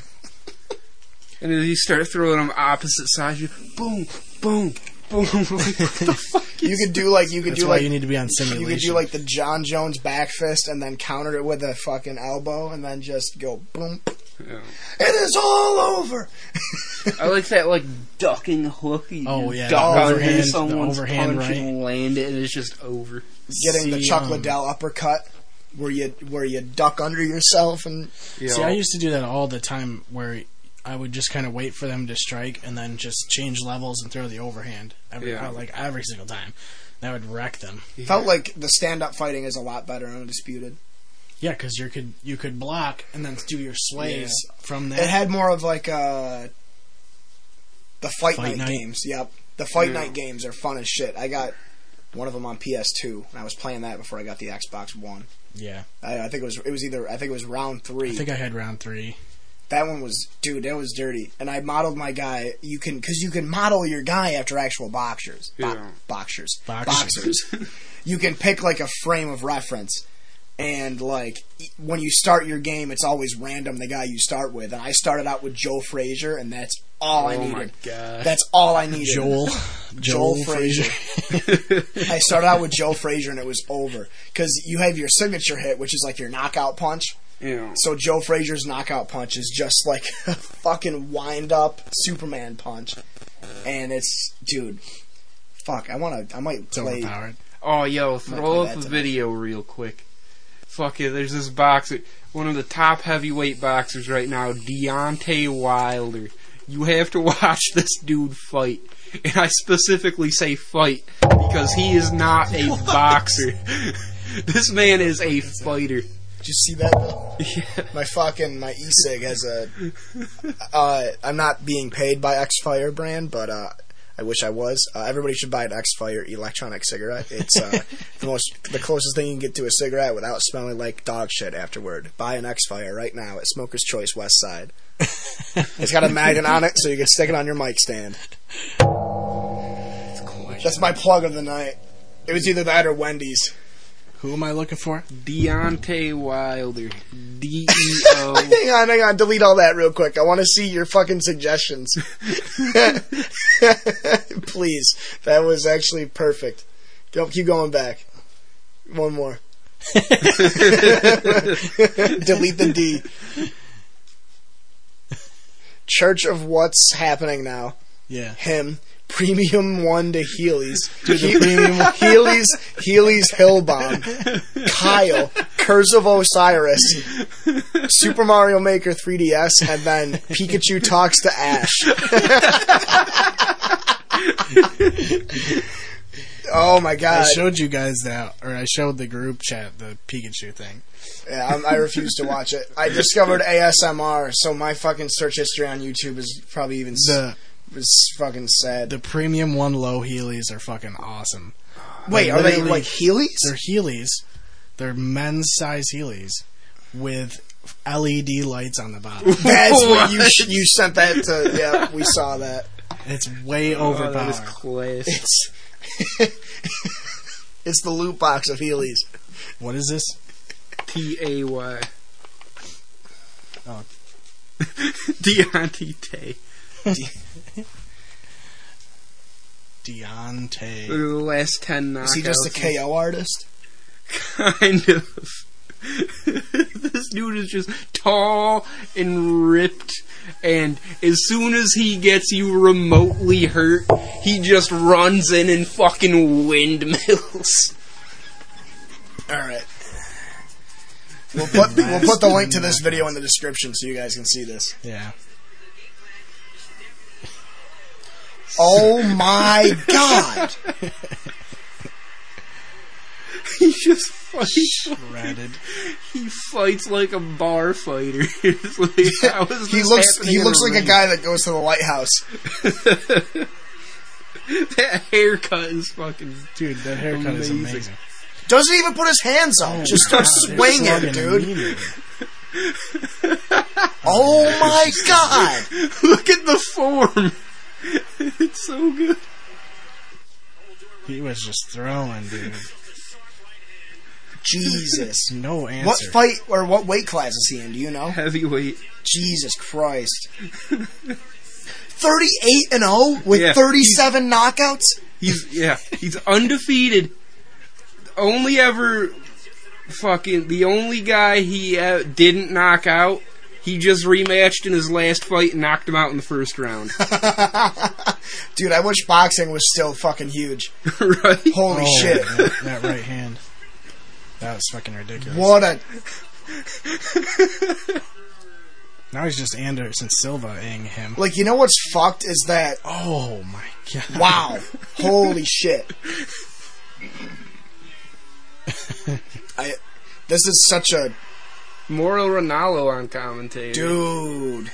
And then you start throwing them opposite sides. You boom, boom, boom. [LAUGHS] like, what the fuck? You could do like you could that's do why like you need to be on simulation. You could do like the Jon Jones back fist and then counter it with a fucking elbow and then just go boom. Yeah. It is all over. I like that like ducking hook. You Oh, yeah, duck the under overhand- the someone's overhand punch right. and land it, and it's just over. Getting the See, Chuck um, Liddell uppercut where you where you duck under yourself and You See, know. I used to do that all the time where I would just kind of wait for them to strike and then just change levels and throw the overhand. Every, Yeah. like every single time. That would wreck them. felt like the stand up fighting is a lot better on Undisputed. Yeah, because you could you could block and then do your sways from there. It had more of like uh the fight, Fight night, night? games. Yep. The fight Yeah. night games are fun as shit. I got one of them on PS2 and I was playing that before I got the Xbox One. Yeah, I, I think it was it was either I think it was round 3. I think I had round three. That one was, dude, that was dirty. And I modeled my guy. You can, because you can model your guy after actual boxers. Bo- Yeah. boxers. Boxers. Boxers. you can pick like a frame of reference. And like when you start your game, it's always random the guy you start with. And I started out with Joe Frazier, and that's all I oh needed. my god. That's all I needed. Joel. [LAUGHS] Joel Joel Frazier. [LAUGHS] I started out with Joe Frazier, and it was over because you have your signature hit, which is like your knockout punch. yeah. So Joe Frazier's knockout punch is just like [LAUGHS] a fucking wind up Superman punch, and it's dude. Fuck, I want to. I might play. Oh, yo, throw up a video real quick. Fuck it, there's this boxer, one of the top heavyweight boxers right now, Deontay Wilder. You have to [LAUGHS] watch this dude fight. And I specifically say fight because he is not a [LAUGHS] boxer. [LAUGHS] this man is a fighter. Did you see that? Bill? Yeah. My fucking my e-cig has a. Uh, I'm not being paid by X Fire brand, but uh, I wish I was. Uh, everybody should buy an X Fire electronic cigarette. It's uh, [LAUGHS] the most, the closest thing you can get to a cigarette without smelling like dog shit afterward. Buy an X Fire right now at Smoker's Choice West Side. [LAUGHS] it's got a magnet on it, so you can stick it on your mic stand. That's my plug of the night. It was either that or Wendy's. Who am I looking for? Deontay Wilder. D E O. [LAUGHS] Hang on, hang on. Delete all that real quick. I want to see your fucking suggestions. [LAUGHS] Please. That was actually perfect. Go, keep going back. One more. [LAUGHS] Delete the D. Church of what's happening now. Yeah. Him. Premium one to Heelys. [LAUGHS] Dude, the He- premium. [LAUGHS] Heelys Heelys Hillbomb. Kyle. Curse of Osiris. Super Mario Maker 3DS, and then Pikachu talks to Ash. [LAUGHS] oh my god! I showed you guys that, or I showed the group chat the Pikachu thing. Yeah, I'm, I refuse to watch it. I discovered ASMR, so my fucking search history on YouTube is probably even s- The was fucking sad. the premium one low Heelys are fucking awesome. Wait, they're are they literally- like Heelys? They're Heelys. They're men's size Heelys with LED lights on the bottom. [LAUGHS] That's [LAUGHS] what you sh- you sent that to. Yeah, we saw that. It's way Oh, that overpowered. is class. It's [LAUGHS] it's the loot box of Heelys. what is this? T A Y. Oh. Deontay Tay. Deontay. Look at the last ten knockouts. Is he just a KO artist? Kind of. [LAUGHS] this dude is just tall and ripped, and as soon as he gets you remotely hurt, he just runs in and fucking windmills. All right. We'll put we'll put the link to this video in the description so you guys can see this. Yeah. [LAUGHS] Oh my god! [LAUGHS] He just fights. Shredded. [LAUGHS] He fights like a bar fighter. Like, how is He looks he in looks like a guy that goes to the lighthouse. That haircut is fucking. Dude, that haircut is Amazing. amazing. Doesn't even put his hands up. Just starts They're swinging, slugging dude. Oh my god! Look at the form. [LAUGHS] It's so good. He was just throwing, dude. Jesus. No answer. What fight or what weight class is he in? Do you know? Heavyweight. Jesus Christ. 38 and 0 with Yeah, 37 knockouts? He's yeah, he's undefeated. Only ever fucking the only guy he uh, didn't knock out. He just rematched in his last fight and knocked him out in the first round. [LAUGHS] Dude, I wish boxing was still fucking huge. [LAUGHS] right? Holy Oh, shit. That, that right hand. That was fucking ridiculous. What a [LAUGHS] Now he's just Anderson Silva-ing him. like you know what's fucked is that Oh my god. wow. Holy shit. I this is such a Mauro Ranallo on commentator. dude.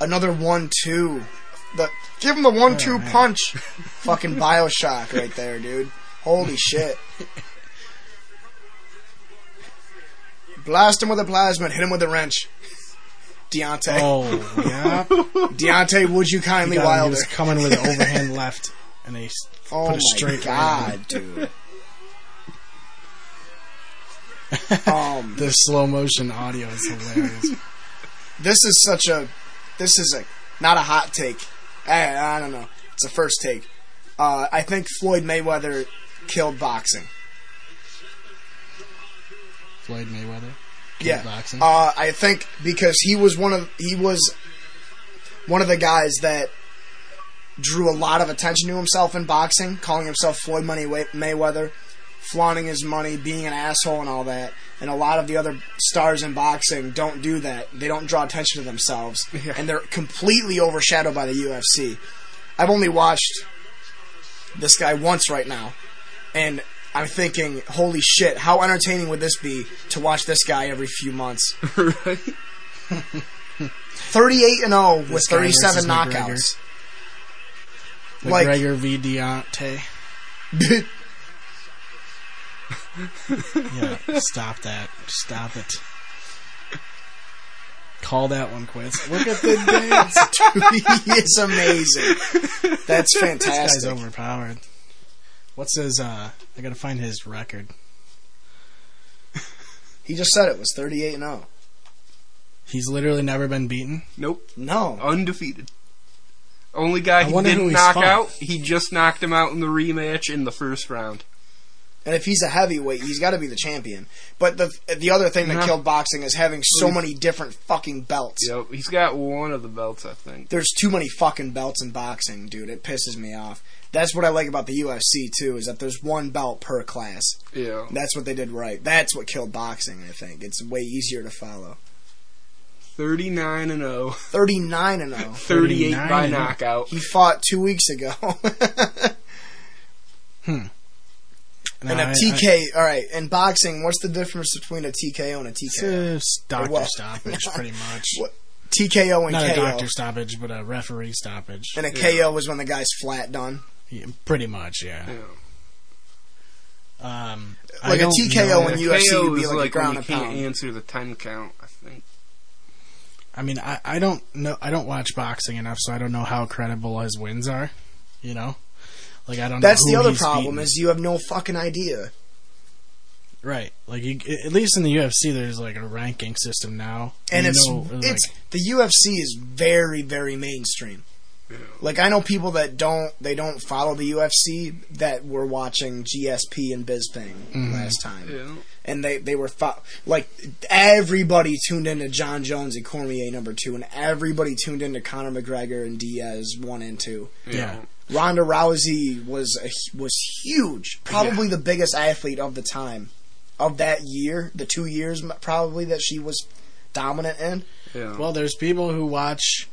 Another one two. The give him the one two Oh, man. punch. Fucking Bioshock right there, dude. Holy shit. Blast him with a plasma, hit him with a wrench. Deontay. Oh, yeah. [LAUGHS] Deontay, would you He, kindly got him. he was coming with an overhand [LAUGHS] left, and they Oh put my a straight god, right dude. [LAUGHS] um, The slow motion audio is hilarious. this is such a, this is a not a hot take. I, I don't know. It's a first take. Uh, I think Floyd Mayweather killed boxing. Floyd Mayweather. Yeah. Boxing. Uh, I think because he was one of he was one of the guys that drew a lot of attention to himself in boxing, calling himself Floyd Money Mayweather, flaunting his money, being an asshole, and all that. And a lot of the other stars in boxing don't do that. They don't draw attention to themselves, [LAUGHS] Yeah. and they're completely overshadowed by the UFC. I've only watched this guy once right now, and I'm thinking, holy shit, how entertaining would this be to watch this guy every few months? [LAUGHS] right? [LAUGHS] 38 and 0 with 37 versus McGregor. knockouts. like- McGregor v. Deontay. Yeah, stop that. Stop it. Call that one quits. Look at the dance. [LAUGHS] he is amazing. That's This guy's fantastic. overpowered. What's his, uh, I gotta find his record. He just said it was 38 and oh. 0. He's literally never been beaten. Nope. No. Undefeated. Only guy I he didn't knock fought. out, he just knocked him out in the rematch in the first round. And if he's a heavyweight, he's got to be the champion. But the the other thing that No. killed boxing is having so many different fucking belts. Yep, he's got one of the belts, I think. There's too many fucking belts in boxing, dude. It pisses me off. That's what I like about the UFC too, is that there's one belt per class. Yeah. That's what they did right. That's what killed boxing, I think. It's way easier to follow. 39 and 0, 39 and 0. [LAUGHS] 38 by 39 and oh. knockout. He fought two weeks ago. [LAUGHS] Hmm. No, and a I- TK, all right. In boxing, what's the difference between a TKO and a TKO? a doctor Well, stoppage, [LAUGHS] pretty much. What? TKO and Not a doctor stoppage, but a referee stoppage. And a Yeah. KO is when the guy's flat done. Yeah, pretty much, yeah. Yeah. Um, Like a TKO know- when you- UFC would be is like a ground when you and can't pound. answer the 10 count, I think. I mean, I, I don't know. I don't watch boxing enough, so I don't know how credible his wins are. You know, like I don't. That's know the other problem beaten. is you have no fucking idea. right. Like you, at least in the UFC, there's like a ranking system now, And You it's know, like, it's the UFC is very very mainstream. Like I know people that don't they don't follow the UFC that were watching GSP and Bisping Mhm. last time, Yeah. and they they were fo- like everybody tuned into Jon Jones and Cormier number two, and everybody tuned into Conor McGregor and Diaz one and two. Yeah. Ronda Rousey was a, was huge, probably the biggest athlete of the time, of that year, the two years probably that she was dominant in. Yeah. well, there's people who watch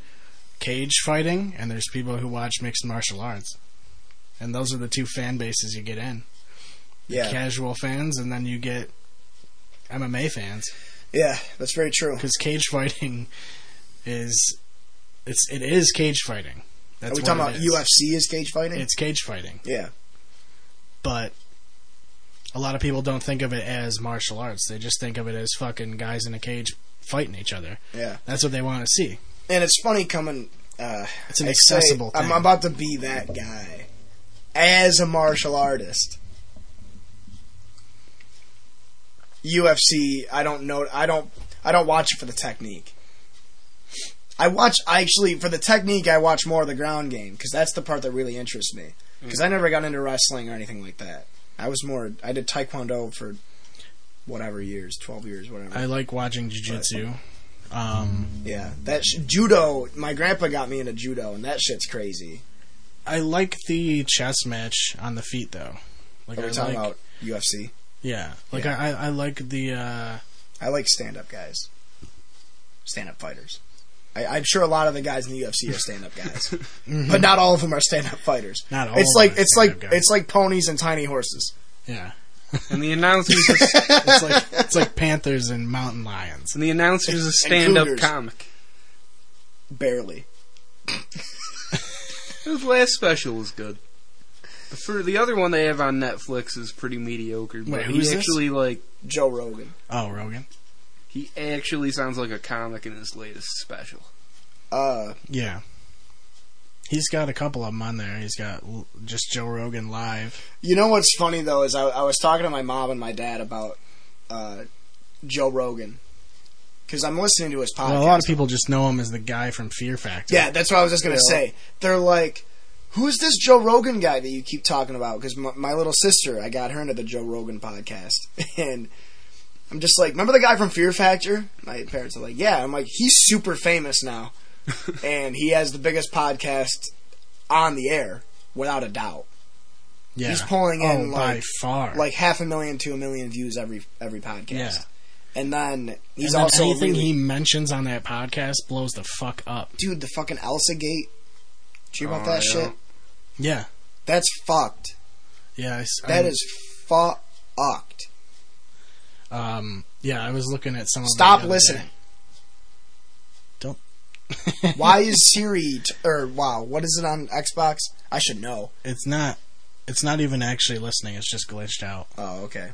cage fighting, and there's people who watch mixed martial arts, and those are the two fan bases you get in. Yeah, Casual fans, and then you get MMA fans. yeah, that's very true. because cage fighting is it's it is cage fighting. Are we talking about is. UFC is cage fighting? It's cage fighting, yeah, but a lot of people don't think of it as martial arts. They just think of it as fucking guys in a cage fighting each other. yeah, That's what they want to see. and it's funny coming. Uh, It's an I say- accessible I'm about to be that guy as a martial artist. UFC, I don't know. I don't. I don't watch it for the technique. I watch I actually for the technique. I watch more of the ground game because that's the part that really interests me. Because I never got into wrestling or anything like that. I was more. I did taekwondo for whatever years, twelve years, whatever. I like watching jujitsu. Um, yeah, that sh- judo. My grandpa got me into judo, and that shit's crazy. I like the chess match on the feet though. Like Are we I talking like, about UFC? yeah, like Yeah. I, I I like the uh, I like stand up guys, stand up fighters. I, I'm sure a lot of the guys in the UFC are stand up guys, [LAUGHS] but mm-hmm. not all of them are stand up fighters. Not all It's of like them are it's like guys. it's like ponies and tiny horses. yeah. [LAUGHS] And the announcers, It's like it's like panthers and mountain lions. and the annoucer's a stand-up comic. Barely. [LAUGHS] His last special was good. The fir- the other one they have on Netflix is pretty mediocre. But Wait, he who's this? actually like Joe Rogan. Oh, Rogan. He actually sounds like a comic in his latest special. Uh, Yeah. He's got a couple of them on there. He's got just Joe Rogan live. you know what's funny though is I, I was talking to my mom and my dad about uh, Joe Rogan because I'm listening to his podcast. Well, a lot of people just know him as the guy from Fear Factor. Yeah, that's what I was just gonna Yeah. say. They're like, "Who's this Joe Rogan guy that you keep talking about?" Because my, my little sister, I got her into the Joe Rogan podcast, [LAUGHS] and I'm just like, "Remember the guy from Fear Factor?" My parents are like, "Yeah." I'm like, "He's super famous now, [LAUGHS] and he has the biggest podcast on the air, without a doubt. yeah. He's pulling oh, in by like far. like half a million to a million views every every podcast." Yeah. And then he's and then also anything really- he mentions on that podcast blows the fuck up. dude, the fucking Elsagate. Did you hear about Oh, that yeah. shit? Yeah, That's fucked. yeah. I That is fucked. Um, yeah, I was looking at some. Of Stop listening. Don't. [LAUGHS] Why is Siri t- or wow? What is it on Xbox? I should know. It's not. It's not even actually listening. It's just glitched out. Oh, okay.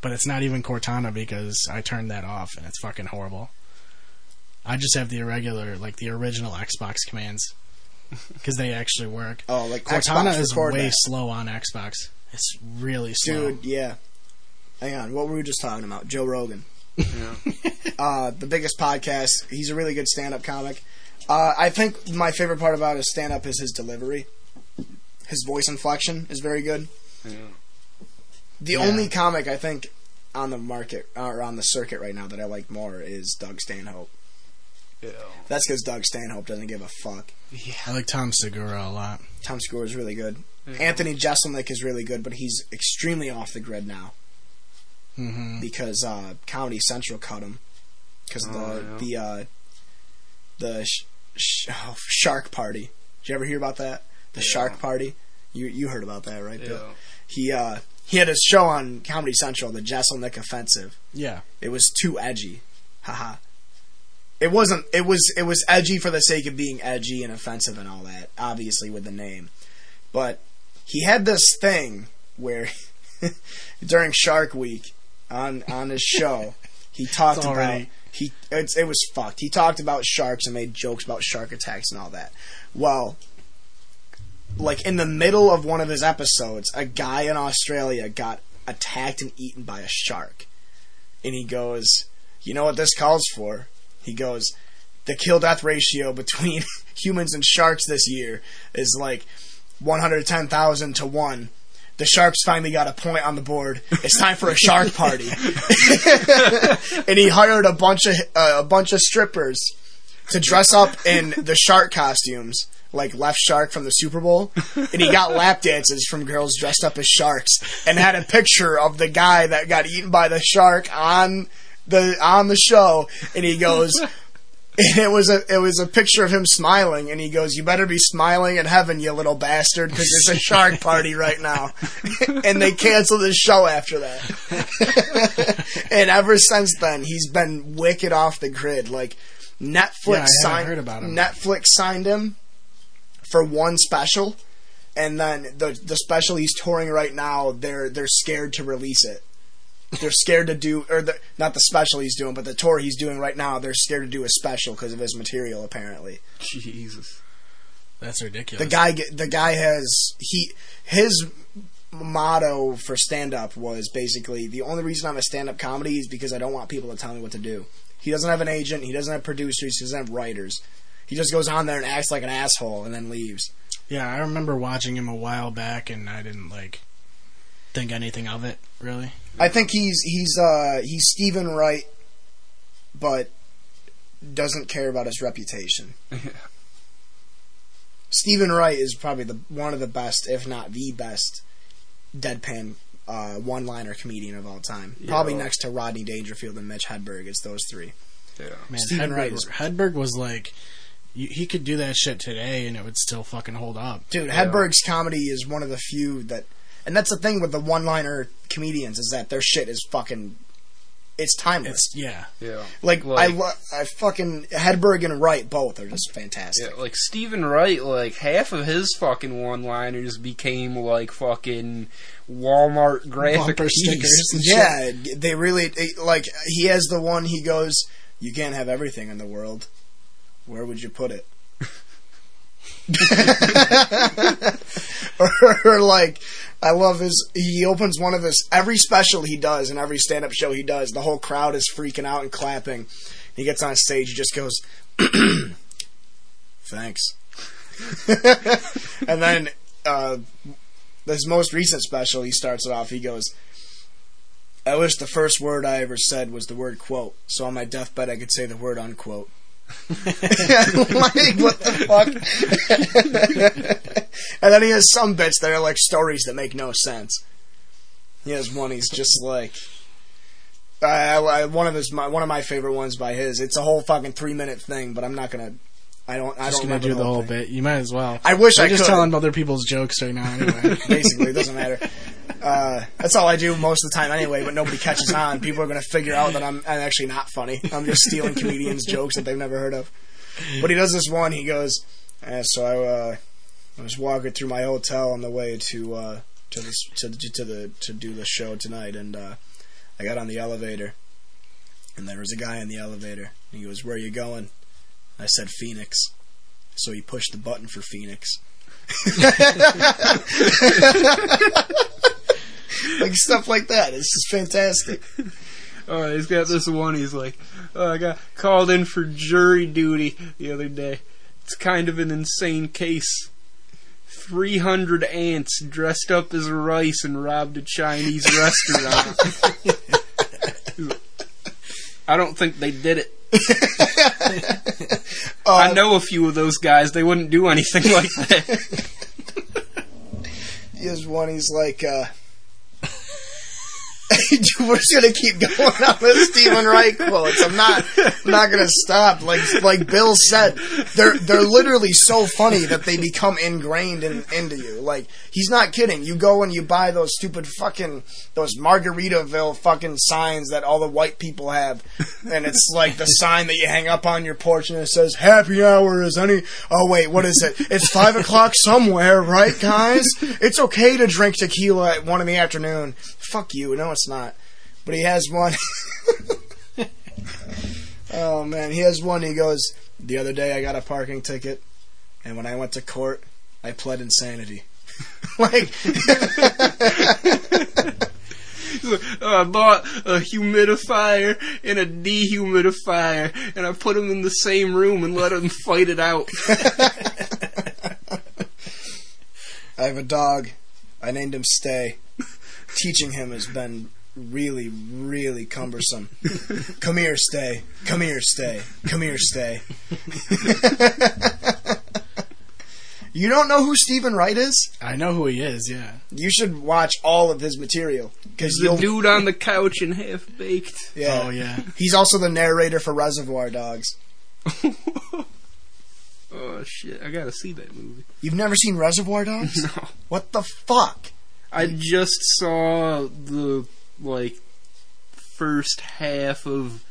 But it's not even Cortana because I turned that off and it's fucking horrible. I just have the irregular, like the original Xbox commands [LAUGHS] because they actually work. Oh, like Cortana Xbox is way that. slow on Xbox. It's really slow. dude. Yeah. Hang on. What were we just talking about? Joe Rogan. Yeah. [LAUGHS] Uh, the biggest podcast. He's a really good stand-up comic. Uh, I think my favorite part about his stand-up is his delivery. His voice inflection is very good. yeah. The Yeah. only comic I think on the market or on the circuit right now that I like more is Doug Stanhope. Yeah. That's because Doug Stanhope doesn't give a fuck. I like Tom Segura a lot. Tom Segura is really good. Yeah. Anthony Jeselnik is really good, but he's extremely off the grid now hmm because uh, Comedy Central cut him because Oh, the yeah. the uh, the sh- sh- oh, Shark Party. Did you ever hear about that? The Yeah. Shark Party. You you heard about that, right? Yeah. He uh, he had his show on Comedy Central, the Jeselnik Offensive. Yeah. It was too edgy. Haha. It wasn't it was it was edgy for the sake of being edgy and offensive and all that, obviously with the name. But he had this thing where [LAUGHS] during Shark Week on on his show, he talked about already- he it's, it was fucked. He talked about sharks and made jokes about shark attacks and all that. Well, like in the middle of one of his episodes, a guy in Australia got attacked and eaten by a shark. And he goes, You know what this calls for? He goes, The kill death ratio between [LAUGHS] humans and sharks this year is like 110,000 to 1. The sharks finally got a point on the board. It's time for a shark party. [LAUGHS] and he hired a bunch of uh, a bunch of strippers to dress up in the shark costumes, like Left Shark from the Super Bowl, and he got lap dances from girls dressed up as sharks, and had a picture of the guy that got eaten by the shark on the on the show, and he goes. And [LAUGHS] it was a it was a picture of him smiling, and he goes, "You better be smiling in heaven, you little bastard, because it's a shark [LAUGHS] party right now." [LAUGHS] and they canceled his show after that. and ever since then, he's been wicked off the grid. Like Netflix Yeah, signed heard about him. Netflix signed him for one special, and then the the special he's touring right now, they're they're scared to release it. They're scared to do, or the, not the special he's doing, but the tour he's doing right now. They're scared to do a special because of his material. Apparently, Jesus. That's ridiculous. the guy, the guy has he his motto for stand up was basically the only reason I'm a stand up comedy is because I don't want people to tell me what to do. He doesn't have an agent. He doesn't have producers. He doesn't have writers. He just goes on there and acts like an asshole and then leaves. Yeah, I remember watching him a while back, and I didn't like think anything of it really. I think he's he's uh he's Steven Wright, but doesn't care about his reputation. [LAUGHS] Steven Wright is probably the one of the best, if not the best, deadpan uh, one-liner comedian of all time. Probably next to Rodney Dangerfield and Mitch Hedberg. It's those three. Yeah. Man, Steven Hedberg, Wright is- Hedberg was like, he could do that shit today, and it would still fucking hold up. Dude, Yeah. Hedberg's comedy is one of the few that, and that's the thing with the one-liner comedians is that their shit is fucking it's timeless. It's yeah. Yeah. like, I, lo- I fucking Hedberg and Wright both are just fantastic. Yeah, like Steven Wright, like half of his fucking one-liners became like fucking Walmart graphic stickers. and [LAUGHS] shit. Yeah, they really it- like. He has the one. He goes, "You can't have everything in the world. Where would you put it?" [LAUGHS] [LAUGHS] or, or like, I love his. He opens one of his every special he does and every stand-up show he does. The whole crowd is freaking out and clapping. He gets on stage. He just goes, [CLEARS THROAT] "Thanks." [LAUGHS] and then uh, this most recent special, he starts it off. He goes, "I wish the first word I ever said was the word quote, so on my deathbed I could say the word unquote." [LAUGHS] like what the fuck? [LAUGHS] and then he has some bits that are like stories that make no sense. He has one. He's just like. I, I, one of his, my, one of my favorite ones by his. It's a whole fucking three minute thing, but I'm not gonna. I don't. I Just don't gonna do the whole thing. bit. You might as well. I wish I'm I just could. telling other people's jokes right now. Anyway. [LAUGHS] Basically, it doesn't matter. Uh, that's all I do most of the time anyway. But nobody catches on. People are going to figure out that I'm, I'm actually not funny. I'm just stealing comedians' jokes that they've never heard of. But he does this one. He goes, uh, "So I, uh, I was walking through my hotel on the way to uh, to this to, to the to do the show tonight, and uh, I got on the elevator, and there was a guy in the elevator. He goes, "Where are you going?" I said, "Phoenix." So he pushed the button for Phoenix. [LAUGHS] [LAUGHS] like stuff like that. It's just fantastic. [LAUGHS] Oh, he's got this one. He's like, oh, I got called in for jury duty the other day. It's kind of an insane case. 300 ants dressed up as rice and robbed a Chinese [LAUGHS] restaurant. I don't think they did it. Uh, I know a few of those guys. They wouldn't do anything like that. He has one. He's like, uh, [LAUGHS] we're just gonna keep going on with Steven Wright quotes. I'm not, I'm not gonna stop. Like, like Bill said, they're they're literally so funny that they become ingrained in, into you. Like, he's not kidding. You go and you buy those stupid fucking those Margaritaville fucking signs that all the white people have, and it's like the sign that you hang up on your porch and it says "Happy Hour is any." Oh wait, what is it? It's five o'clock somewhere, right, guys? It's okay to drink tequila at one in the afternoon. Fuck you. No, it's not. But he has one. [LAUGHS] oh man, he has one. He goes. The other day, I got a parking ticket, and when I went to court, I pled insanity. [LAUGHS] like, I bought a humidifier and a dehumidifier, and I put them in the same room and let them fight it out. [LAUGHS] I have a dog. I named him Stay. Teaching him has been really, really cumbersome. [LAUGHS] Come here, Stay. Come here, Stay. Come here, Stay. [LAUGHS] you don't know who Steven Wright is? I know who he is. Yeah. You should watch all of his material because The you'll. dude on the couch and half baked. yeah. Oh yeah. He's also the narrator for Reservoir Dogs. [LAUGHS] Oh shit! I gotta see that movie. You've never seen Reservoir Dogs? No, What the fuck? I just saw the like first half of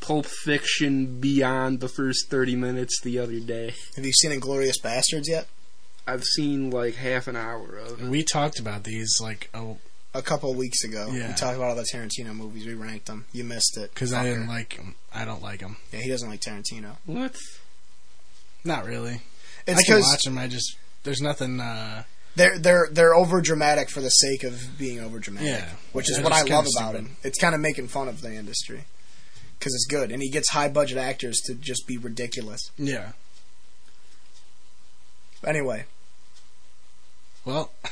Pulp Fiction beyond the first thirty minutes the other day. Have you seen Inglourious Basterds yet? I've seen like half an hour of it. We talked about these like oh A couple of weeks ago, Yeah. we talked about all the Tarantino movies. We ranked them. You missed it because I fucker. didn't like 'em. I don't like them. Yeah, he doesn't like Tarantino. What? Not really. It's I can because watch him. I just there's nothing. uh they're they're they're over dramatic for the sake of being over dramatic. Yeah. which is what I love about stupid. him. It's kind of making fun of the industry because it's good, and he gets high budget actors to just be ridiculous. Yeah. Anyway, Well, [LAUGHS]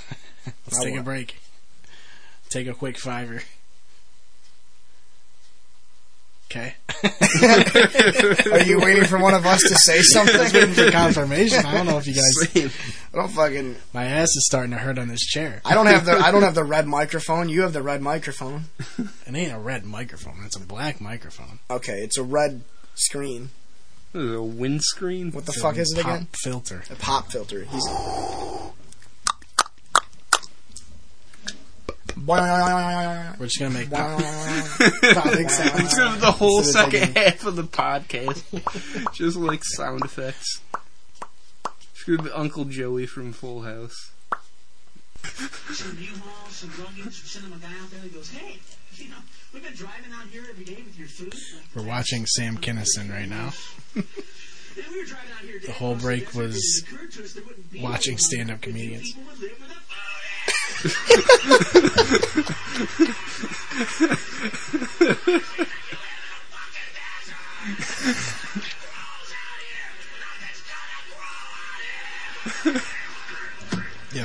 let's Now take a break. Take a quick fiver. Okay. [LAUGHS] are you waiting for one of us to say something? Just waiting for confirmation. I don't know if you guys. Same. I don't fucking. My ass is starting to hurt on this chair. I don't have the I don't have the red microphone. You have the red microphone. [LAUGHS] It ain't a red microphone. It's a black microphone. Okay, it's a red screen. What is it, a windscreen? What the It's a fuck is it pop again? Filter. A pop filter. He's We're just gonna make Popping sounds. It's gonna be the whole Instead of second taking- half of the podcast. [LAUGHS] Just like sound effects. It's gonna be Uncle Joey from Full House. some U-Hauls, some luggage, send him a guy out there that goes, hey, you know, we've been driving out here every day with your food. We're watching Sam Kinison right now. [LAUGHS] Then we were driving out here The whole break was watching stand-up comedians. Yeah,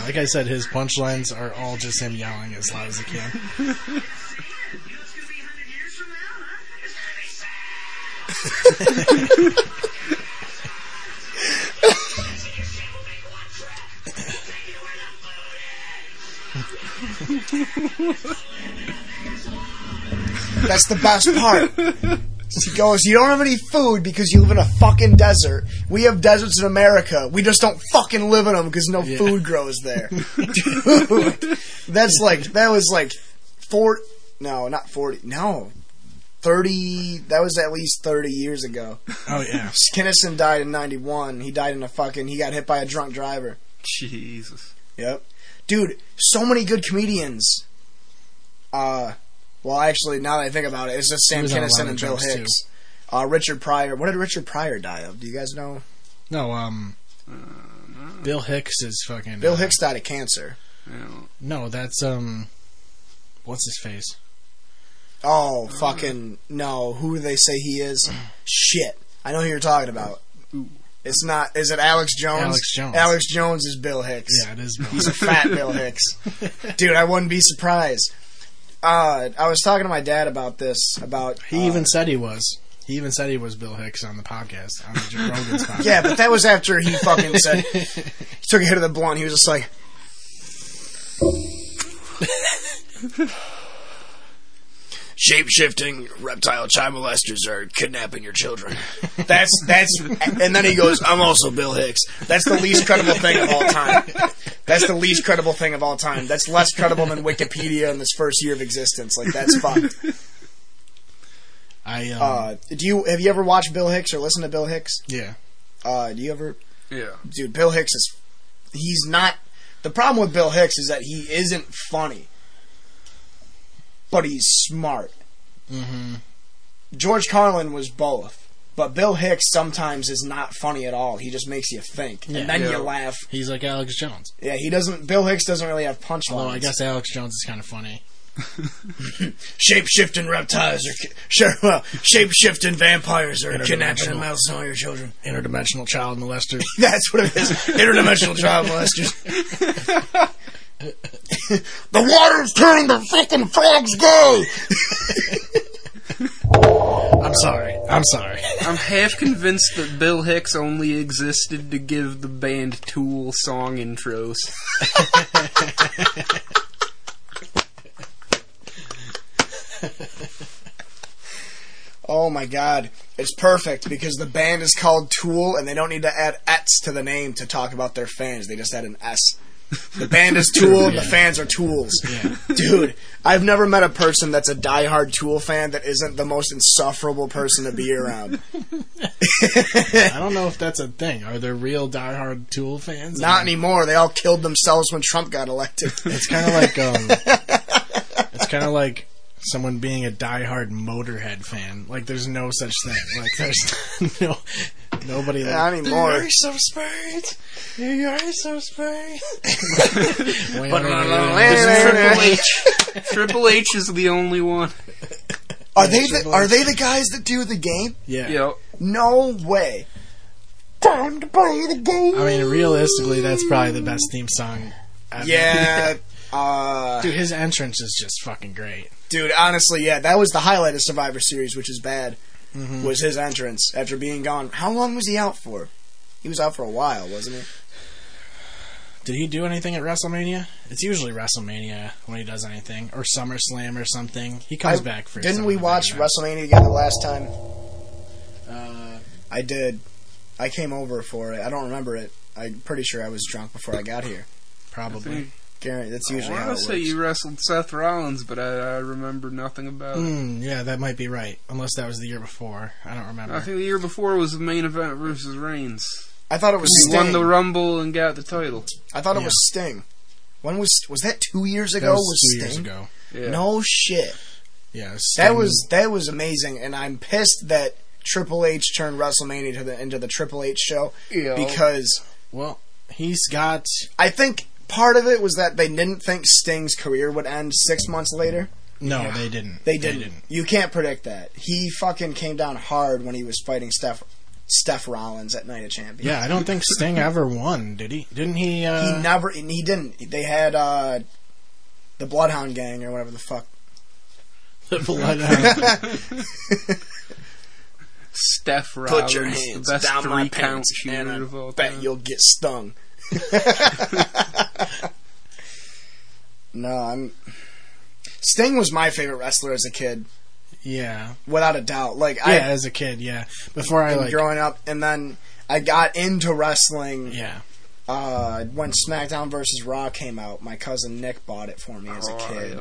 like I said, his punchlines are all just him yelling as loud as he can. [LAUGHS] That's the best part. He goes, You don't have any food because you live in a fucking desert. We have deserts in America. We just don't fucking live in them because no Yeah. food grows there. [LAUGHS] Dude, that's like, that was like four, no, not 40, no. 30, that was at least 30 years ago. Oh yeah, Kinison died in 91. He died in a fucking, he got hit by a drunk driver. Jesus. Yep. Dude, so many good comedians. Uh, well, actually, now that I think about it, it's just Sam was on a lot Kinison and Bill Hicks. Uh, Richard Pryor. What did Richard Pryor die of? Do you guys know? no, um, Bill Hicks is fucking. Bill uh, Hicks died of cancer. No, that's um, what's his face? Oh, fucking no! Who do they say he is? [CLEARS THROAT] Shit! I know who you're talking about. It's not. Is it Alex Jones? Alex Jones. Alex Jones is Bill Hicks. Yeah, it is. Bill He's a fat Bill Hicks. [LAUGHS] Dude, I wouldn't be surprised. Uh, I was talking to my dad about this. About He uh, even said he was. He even said he was Bill Hicks on the podcast on the Joe Rogan's [LAUGHS] podcast. Yeah, but that was after he fucking said he [LAUGHS] took a hit of the blunt. He was just like, shape shifting reptile child molesters are kidnapping your children. That's that's, and then he goes, "I'm also Bill Hicks." That's the least credible thing of all time. That's the least credible thing of all time. That's less credible than Wikipedia in this first year of existence. Like that's fucked. I um, Uh, do you have you ever watched Bill Hicks or listened to Bill Hicks? yeah. Uh, do you ever yeah. dude, Bill Hicks is he's not the problem with Bill Hicks is that he isn't funny. But he's smart. Mm-hmm. George Carlin was both. But Bill Hicks sometimes is not funny at all. He just makes you think. Yeah. and then Yeah. you laugh. He's like Alex Jones. Yeah, he doesn't Bill Hicks doesn't really have punchlines. Although I guess Alex Jones is kind of funny. [LAUGHS] shape shifting reptiles are ki- sure well, shape shifting vampires are kidnapping and melting all your children. Interdimensional child molesters. [LAUGHS] That's what it is. [LAUGHS] Interdimensional child molesters. [LAUGHS] the water's turning the fucking frogs gay. [LAUGHS] I'm sorry. I'm sorry. I'm half convinced that Bill Hicks only existed to give the band Tool song intros. [LAUGHS] Oh my god. It's perfect because the band is called Tool and they don't need to add S to the name to talk about their fans. They just add an S. The band is Tool, and the fans are Tools. Yeah. Dude, I've never met a person that's a diehard Tool fan that isn't the most insufferable person to be around. I don't know if that's a thing. Are there real diehard Tool fans? Not anymore. They all killed themselves when Trump got elected. It's kind of like um, [LAUGHS] it's kind of like someone being a diehard Motorhead fan. Like, there's no such thing. Like, there's [LAUGHS] no nobody. Like, Not anymore. You're so smart. You're so smart. Triple H. Triple H is the only one. Are they the, are they the guys that do the game? yeah. Yep. No way. Time to play the game. I mean, realistically, that's probably the best theme song. Ever. Yeah. [LAUGHS] Uh, Dude, his entrance is just fucking great. dude, honestly, yeah, that was the highlight of Survivor Series, which is bad. Mhm. Was his entrance after being gone? How long was he out for? He was out for a while, wasn't he? Did he do anything at WrestleMania? It's usually WrestleMania when he does anything, or SummerSlam or something. He comes I- back for. Didn't we watch big events. WrestleMania together last time? Uh, I did. I came over for it. I don't remember it. I'm pretty sure I was drunk before I got here. probably. Gary, that's usually I how it to works. say you wrestled Seth Rollins, but I, I remember nothing about it. Mm, yeah, that might be right. Unless that was the year before. I don't remember. I think the year before was the main event versus Reigns. I thought it was He Sting. won the Rumble and got the title. I thought it Yeah. was Sting. When was was that? Two years that ago was was, two years Sting. ago. Yeah. No shit. Yeah, That was that was amazing, and I'm pissed that Triple H turned WrestleMania to the into the Triple H show Yeah. because well. He's got I think part of it was that they didn't think Sting's career would end six months later. no, they didn't. They didn't. You can't predict that. He fucking came down hard when he was fighting Seth Seth Rollins at Night of Champions. Yeah, I don't think Sting ever won. Did he? Didn't he? Uh, he never. and He didn't. They had uh, the Bloodhound Gang or whatever the fuck. the [LAUGHS] bloodhound. Seth Rollins, put the best three count shooter and I of bet you'll get stung. [LAUGHS] no, I'm. Sting was my favorite wrestler as a kid, yeah, without a doubt. Like yeah. I, As a kid, yeah. Before I and like, growing up, and then I got into wrestling yeah, uh, when SmackDown versus Raw came out. My cousin Nick bought it for me as a Oh, kid.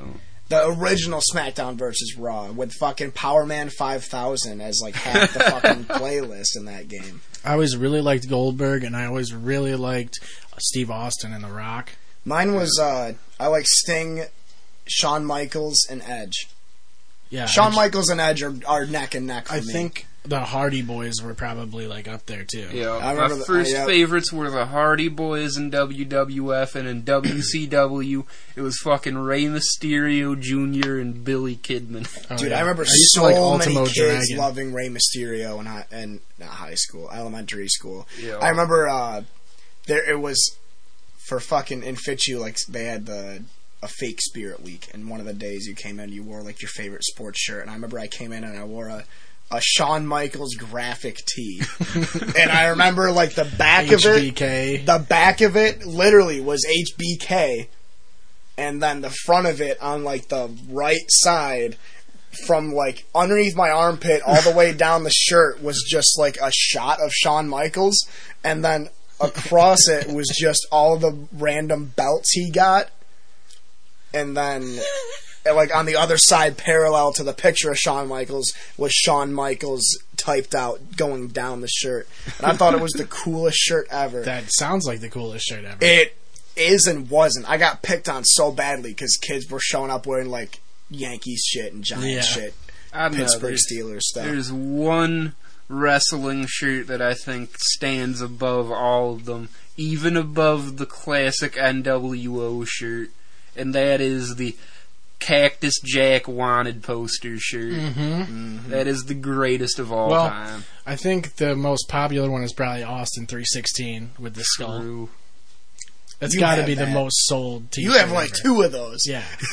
The original SmackDown versus Raw with fucking Powerman 5000 as like half the [LAUGHS] fucking playlist in that game. I always really liked Goldberg, and I always really liked Steve Austin and The Rock. Mine was uh, I like Sting, Shawn Michaels, and Edge. Yeah, Shawn I, Michaels and Edge are, are neck and neck for I me. think the Hardy Boys were probably like up there too. Yeah, I my the- first uh, yeah. favorites were the Hardy Boys in WWF, and in WCW, it was fucking Rey Mysterio Jr. and Billy Kidman. Oh, Dude, yeah. I remember used to so like many Ultimo kids Dragon. loving Rey Mysterio in high, in not high school, elementary school. Yeah. I remember uh, there it was for fucking in Fitzhugh, like they had the a fake spirit week, and one of the days you came in, you wore like your favorite sports shirt, and I remember I came in and I wore a. A Shawn Michaels graphic tee, [LAUGHS] and I remember like the back of it. The back of it literally was HBK, and then the front of it on like the right side, from like underneath my armpit all the way down the shirt was just like a shot of Shawn Michaels, and then across it was just all the random belts he got, and then. And, Like on the other side, parallel to the picture of Shawn Michaels, was Shawn Michaels typed out going down the shirt, and I thought it was the [LAUGHS] coolest shirt ever. that sounds like the coolest shirt ever. It is and wasn't. I got picked on so badly because kids were showing up wearing like Yankees shit and Giants Yeah. shit, I don't Pittsburgh Steelers stuff. there's one wrestling shirt that I think stands above all of them, even above the classic NWO shirt, and that is the Cactus Jack Wanted poster shirt. hmm That is the greatest of all Well, time. I think the most popular one is probably Austin 316 with the skull. True. That's You got to have be the most sold t you have like two of those. Yeah. [LAUGHS]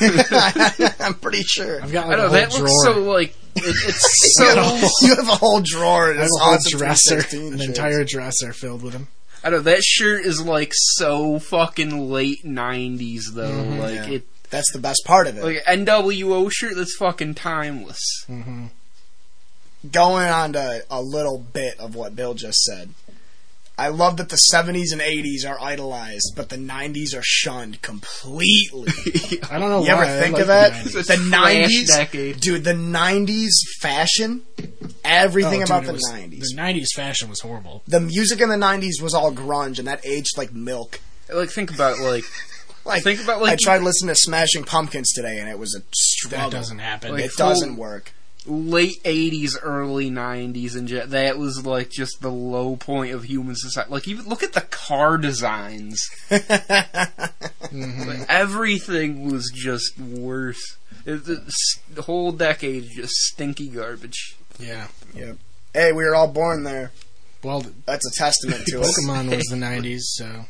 I'm pretty sure. I've got I know a that whole looks drawer. so like it, it's [LAUGHS] You so. have a- you have a whole drawer. And I have it's a whole dresser, an shirts. entire dresser filled with them. I know that shirt is like so fucking late '90s though. Mhm. like Yeah. it, That's the best part of it. like NWO shirt that's fucking timeless. hmm Going on to a little bit of what Bill just said. I love that the 70s and 80s are idolized, but the 90s are shunned completely. [LAUGHS] I don't know You why. ever I think like of that? The 90s. It's The a trash 90s? decade. Dude, the 90s fashion, everything Oh, about dude, the was- 90s. The 90s fashion was horrible. The music in the 90s was all grunge, and that aged like milk. Like think about like Like, think about like I tried listening to Smashing Pumpkins today, and it was a struggle. That doesn't happen. Like- it doesn't work. late '80s, early '90s, and ju- that was like just the low point of human society. Like even look at the car designs. Mhm. [LAUGHS] Like, everything was just worse. It, the, the whole decade is just stinky garbage. Yeah. yep Hey, we were all born there. Well, That's a testament to us. Pokemon was the [LAUGHS] 90s, so we got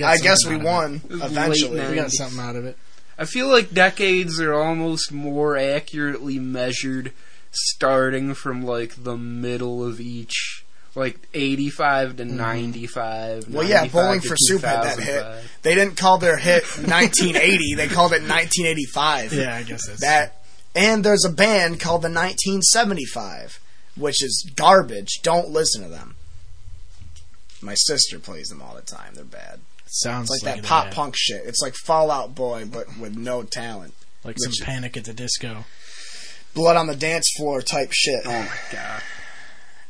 I guess we something out of won eventually. We got something out of it. I feel like decades are almost more accurately measured starting from like the middle of each. Like 85 to mm-hmm. 95. Well, yeah, Bowling for Soup had that hit. They didn't call their hit 1980; they called it 1985. [LAUGHS] Yeah, I guess that's That, and there's a band called the 1975, which is garbage. Don't listen to them. My sister plays them all the time. They're bad. Sounds It's like that pop yeah. punk shit. It's like Fall Out Boy, but with no talent. like some Panic at the Disco. Blood on the dance floor type shit. Oh my god.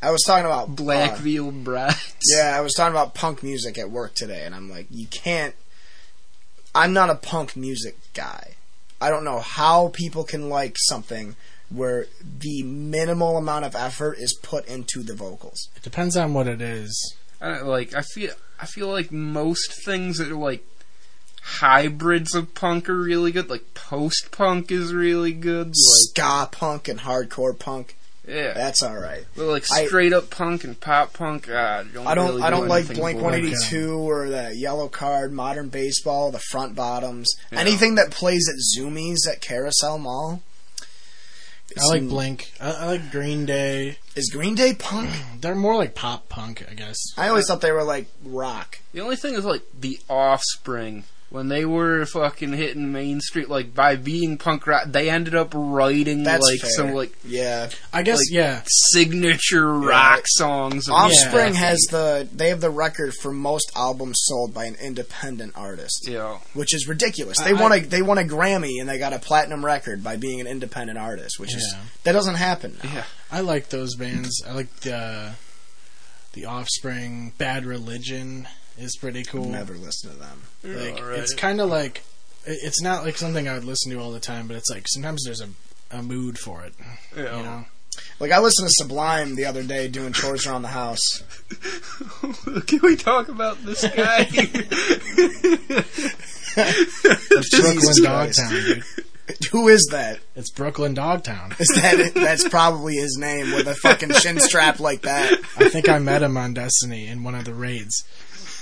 I was talking about Black uh, veiled brides. Yeah, I was talking about punk music at work today, and I'm like, you can't. I'm not a punk music guy. I don't know how people can like something where the minimal amount of effort is put into the vocals. It depends on what it is. I like I feel I feel like most things that are like hybrids of punk are really good. Like post punk is really good. Like Ska punk and hardcore punk, yeah, that's all right. but like I- straight up punk and pop punk, uh, don't I don't. really I do don't like anything Blink One. Eighty Two or that Yellow Card, Modern Baseball, the Front Bottoms, Yeah. anything that plays at Zoomies at Carousel Mall. I like Blink. I, I like Green Day. Is Green Day punk? [CLEARS THROAT] They're more like pop punk, I guess. I always thought they were like rock. The only thing is like the Offspring when they were fucking hitting Main Street, like by being punk rock, they ended up writing That's like fair. some like Yeah, I guess Like- yeah. signature rock songs. of Offspring Jeffy. has the they have the record for most albums sold by an independent artist, yeah. which is ridiculous. I- They won a they won a Grammy and they got a platinum record by being an independent artist, which is that doesn't happen. Now. Yeah. I like those bands. I like the the Offspring. Bad Religion is pretty cool. Never listen to them. Mm. Like Alright. it's kind of like it's not like something I would listen to all the time, but it's like sometimes there's a a mood for it. Yeah. You know, Like I listened to Sublime the other day doing chores around the house. [LAUGHS] Can we talk about this guy? [LAUGHS] it's Brooklyn Dogtown, dude. Who is that? It's Brooklyn Dogtown. Is that it? That's probably his name with a fucking shin strap like that. I think I met him on Destiny in one of the raids.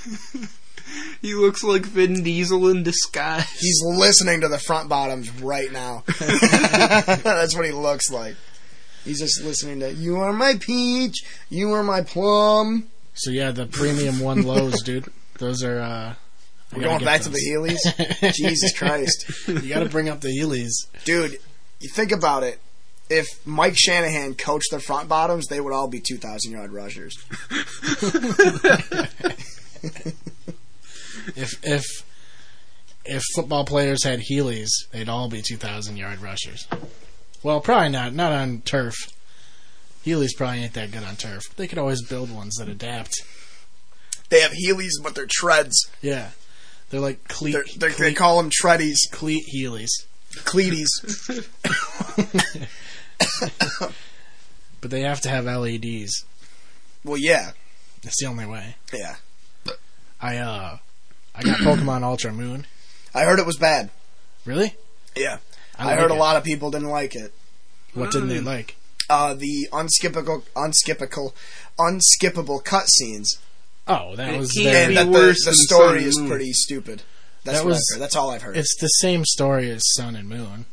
[LAUGHS] he looks like Vin Diesel in disguise. He's listening to the front bottoms right now. [LAUGHS] [LAUGHS] That's what he looks like. He's just listening to "You Are My Peach, You Are My Plum." So yeah, the premium one lows, dude. Those are. uh We're going get back to the Heelys. Jesus Christ, You got to bring up the Heelys. dude! You think about it. If Mike Shanahan coached the front bottoms, they would all be two thousand yard rushers. [LAUGHS] If if if football players had Heelys, they'd all be two thousand yard rushers. Well, probably not. Not on turf. Heelys probably ain't that good on turf. They could always build ones that adapt. They have Heelys, but they're treads. Yeah, they're like cleat. They're, they're, they cleat, call them treadies, cleat Heelys. cleaties. [LAUGHS] But they have to have LEDs. well, yeah, That's the only way. yeah. I uh, I got Pokemon Ultra Moon. I heard it was bad. Really? Yeah, I, like heard a lot of people didn't like it. What didn't Mm. they like? Uh, the unskippable, unskippable, unskippable cutscenes, Oh, that It was can't their, and be that the, worse the than story is pretty stupid. That's That was- That's all I've heard. It's the same story as Sun and Moon.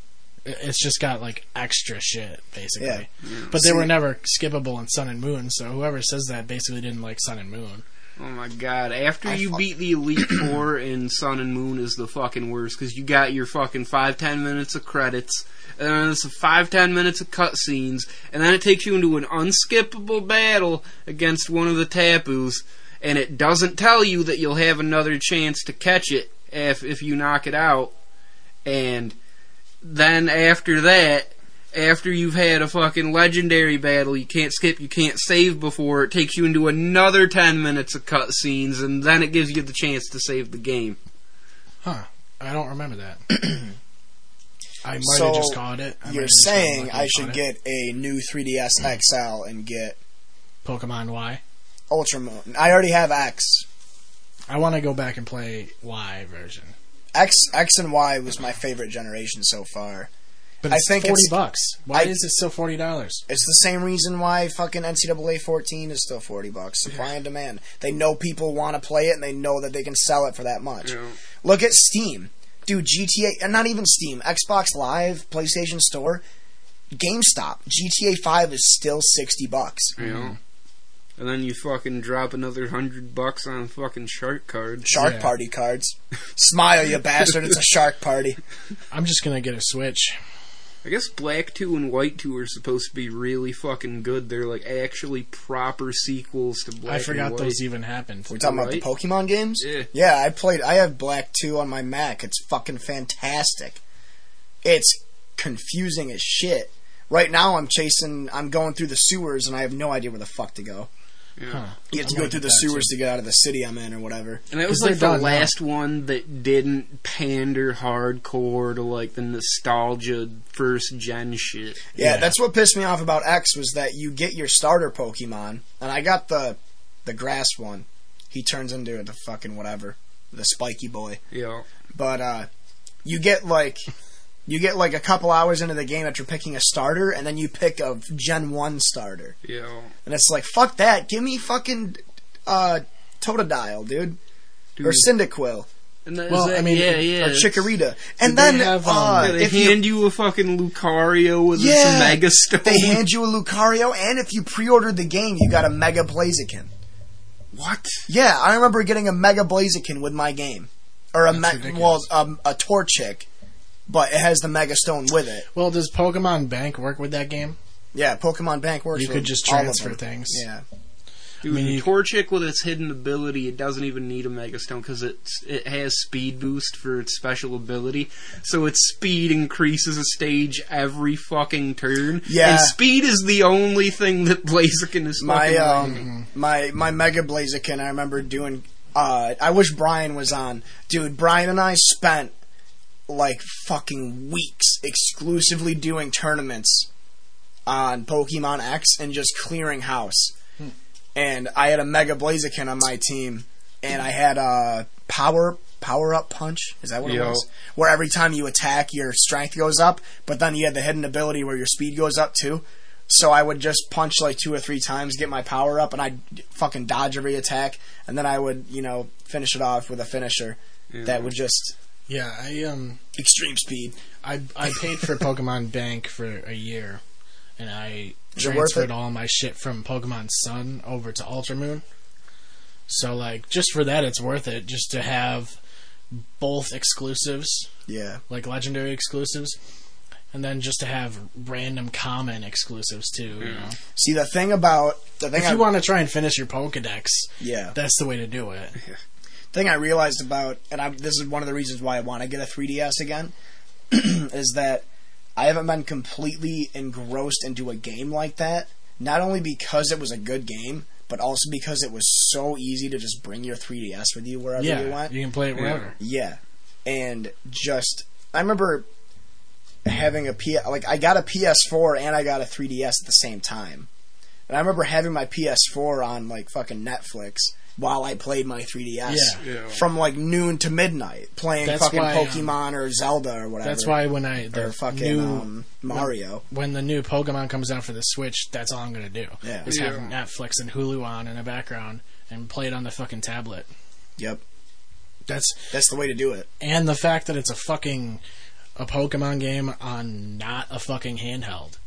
It's just got like extra shit, basically. Yeah. But they See- were never skippable in Sun and Moon, so whoever says that basically didn't like Sun and Moon. Oh my god! After I you fu- beat the Elite [CLEARS THROAT] Four in Sun and Moon is the fucking worst because you got your fucking five ten minutes of credits, and then it's five ten minutes of cutscenes, and then it takes you into an unskippable battle against one of the Tapus, and it doesn't tell you that you'll have another chance to catch it if if you knock it out, and then after that. After you've had a fucking legendary battle, you can't skip, you can't save before it takes you into another 10 minutes of cutscenes, and then it gives you the chance to save the game. Huh. I don't remember that. [CLEARS THROAT] I might So, have just caught it. I You're have just gotten saying I should caught it. get a new 3DS hmm. XL and get Pokemon Y. Ultra Moon. I already have X. I want to go back and play Y version. X X and Y was my favorite generation so far. But I think 40 it's- bucks. Why I- is it still $40? It's the same reason why fucking NCAA 14 is still 40 bucks. Supply and demand. They know people want to play it and they know that they can sell it for that much. Look at Steam. Dude, GTA, and not even Steam, Xbox Live, PlayStation Store, GameStop. GTA 5 is still 60 bucks. You know? Mm-hmm. And then you fucking drop another hundred bucks on fucking shark card. Shark Yeah. Party cards. Smile, you bastard. It's a shark party. [LAUGHS] I'm just going to get a Switch. I guess Black 2 and White 2 are supposed to be really fucking good. They're like actually proper sequels to Black I and forgot White. those even happened. We're talking about the Pokemon games. Yeah. Yeah, I played. I have Black Two on my Mac. It's fucking fantastic. It's confusing as shit. Right now, I'm chasing. I'm going through the sewers, and I have no idea where the fuck to go. Yeah. You have to I'm go gonna through the sewers too. to get out of the city I'm in, or whatever. And that was like the done now. last one that didn't pander hardcore to like the nostalgia first gen shit. Yeah, Yeah. that's what pissed me off about X was that you get your starter Pokemon, and I got the the grass one. He turns into the fucking whatever, the spiky boy. Yeah. But uh, you get like you get like a couple hours into the game after picking a starter, and then you pick a Gen One starter, Yeah. and it's like fuck that. Give me fucking uh, Totodile, dude, Dude. or Cyndaquil, And that, Well, that, I mean, yeah, yeah. or Chikorita, and they then have, um, uh, Yeah, they if you hand you, a fucking Lucario with Yeah, its Mega Stone. they hand you a Lucario, and if you pre-ordered the game, you got a Mega Blaziken. what? Yeah, I remember getting a Mega Blaziken with my game, or a That's me- well, um, a Torchic, but it has the Mega Stone with it. Well, does Pokemon Bank work with that game? Yeah, Pokemon Bank works. You with could just all of transfer them. things. Yeah, Dude, mean, you- Torchic with its hidden ability, it doesn't even need a Mega Stone because it's it has speed boost for its special ability. So its speed increases a stage every fucking turn. Yeah. and speed is the only thing that [LAUGHS] Blaziken is my fucking um, my my Mega Blaziken. I remember doing. Uh, I wish Brian was on, dude. Brian and I spent like fucking weeks exclusively doing tournaments on Pokemon X and just clearing house. Hmm. And I had a Mega Blaziken on my team, and I had a power power up punch. Is that what it was? Where every time you attack, your strength goes up, but then you had the hidden ability where your speed goes up too. So I would just punch like two or three times, get my power up, and I'd fucking dodge every attack, and then I would, you know, finish it off with a finisher that would just Yeah, I um, extreme speed. I I paid for Pokemon [LAUGHS] Bank for a year, and I Is it worth transferred it? all my shit from Pokemon Sun over to Ultra Moon. So like, just for that, it's worth it. Just to have both exclusives, Yeah. like legendary exclusives, and then just to have random common exclusives too. You know, See the thing about the thing if I you want to try and finish your Pokedex, yeah that's the way to do it. [LAUGHS] thing I realized about, and I, this is one of the reasons why I want to get a 3DS again, [CLEARS THROAT] is that I haven't been completely engrossed into a game like that. Not only because it was a good game, but also because it was so easy to just bring your 3DS with you wherever you Yeah, went. you can play it wherever. Yeah, and just I remember having a P like I got a PS4 and I got a 3DS at the same time, and I remember having my PS4 on like fucking Netflix while I played my 3DS Yeah. Yeah. from like noon to midnight playing That's fucking why, um, Pokemon or Zelda or whatever. That's why when I the or fucking new um, Mario. when the new Pokemon comes out for the Switch, that's all I'm gonna do. Yeah. Is have Netflix and Hulu on in the background and play it on the fucking tablet. Yep, That's that's the way to do it. and the fact that it's a fucking a Pokemon game on not a fucking handheld.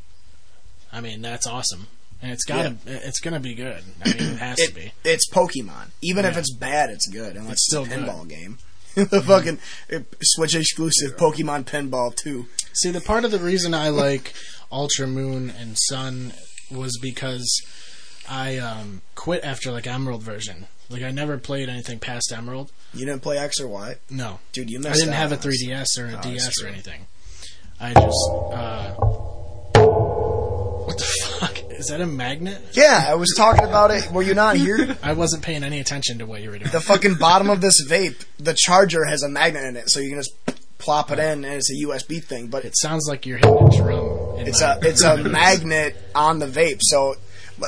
I mean, that's awesome. And it's gotta it's gonna be good. I mean it has to be. it's Pokemon. Even if it's bad, it's good. Unless It's still a good. pinball game. [LAUGHS] the fucking uh, Switch exclusive Pokemon Pinball 2. See, the part of the reason I like Ultra Moon and Sun was because I um, quit after like Emerald version. Like I never played anything past Emerald. You didn't play X or Y? No, Dude, you missed. I didn't have a 3DS or a Oh, DS or anything. I just uh, what the [LAUGHS] fuck is that a magnet? Yeah, I was talking about it. Were you not here? [LAUGHS] I wasn't paying any attention to what you were doing. the fucking bottom of this vape, the charger has a magnet in it, so you can just plop it in, and it's a USB thing. But It sounds like you're hitting a drum. it's my- a it's a magnet on the vape. So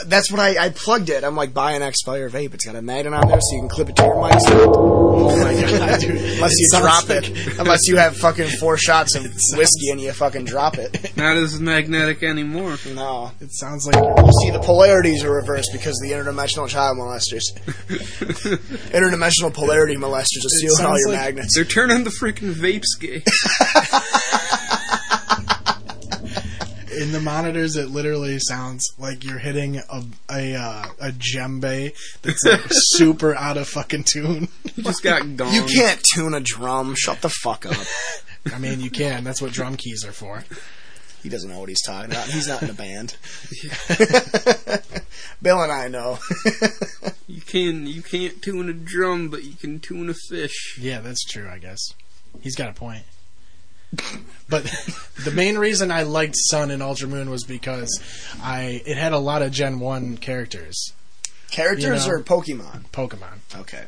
that's what I, I plugged it. I'm like, buy an Xfire vape. It's got a magnet on there, so you can clip it to your mic. [LAUGHS] oh my [LAUGHS] god, dude! Unless you drop like- it, unless you have fucking four [LAUGHS] shots of whiskey and you fucking drop it. Not as magnetic anymore. No, It sounds like you're see the polarities are reversed because of the interdimensional child molesters, interdimensional polarity molesters are stealing all your like- magnets. They're turning the freaking vapes gay. In the monitors. It literally sounds like you're hitting a a uh, a djembe that's like [LAUGHS] super out of fucking tune. You just got [LAUGHS] gone. You can't tune a drum. Shut the fuck up. I mean, you can. That's what drum keys are for. He doesn't know what he's talking about. He's not in a band. [LAUGHS] Bill and I know. You can you can't tune a drum, but you can tune a fish. Yeah, that's true. I guess he's got a point. But [LAUGHS] the main reason I liked Sun and Ultra Moon was because I it had a lot of Gen One characters, Characters You know. or Pokemon? Pokemon. Okay.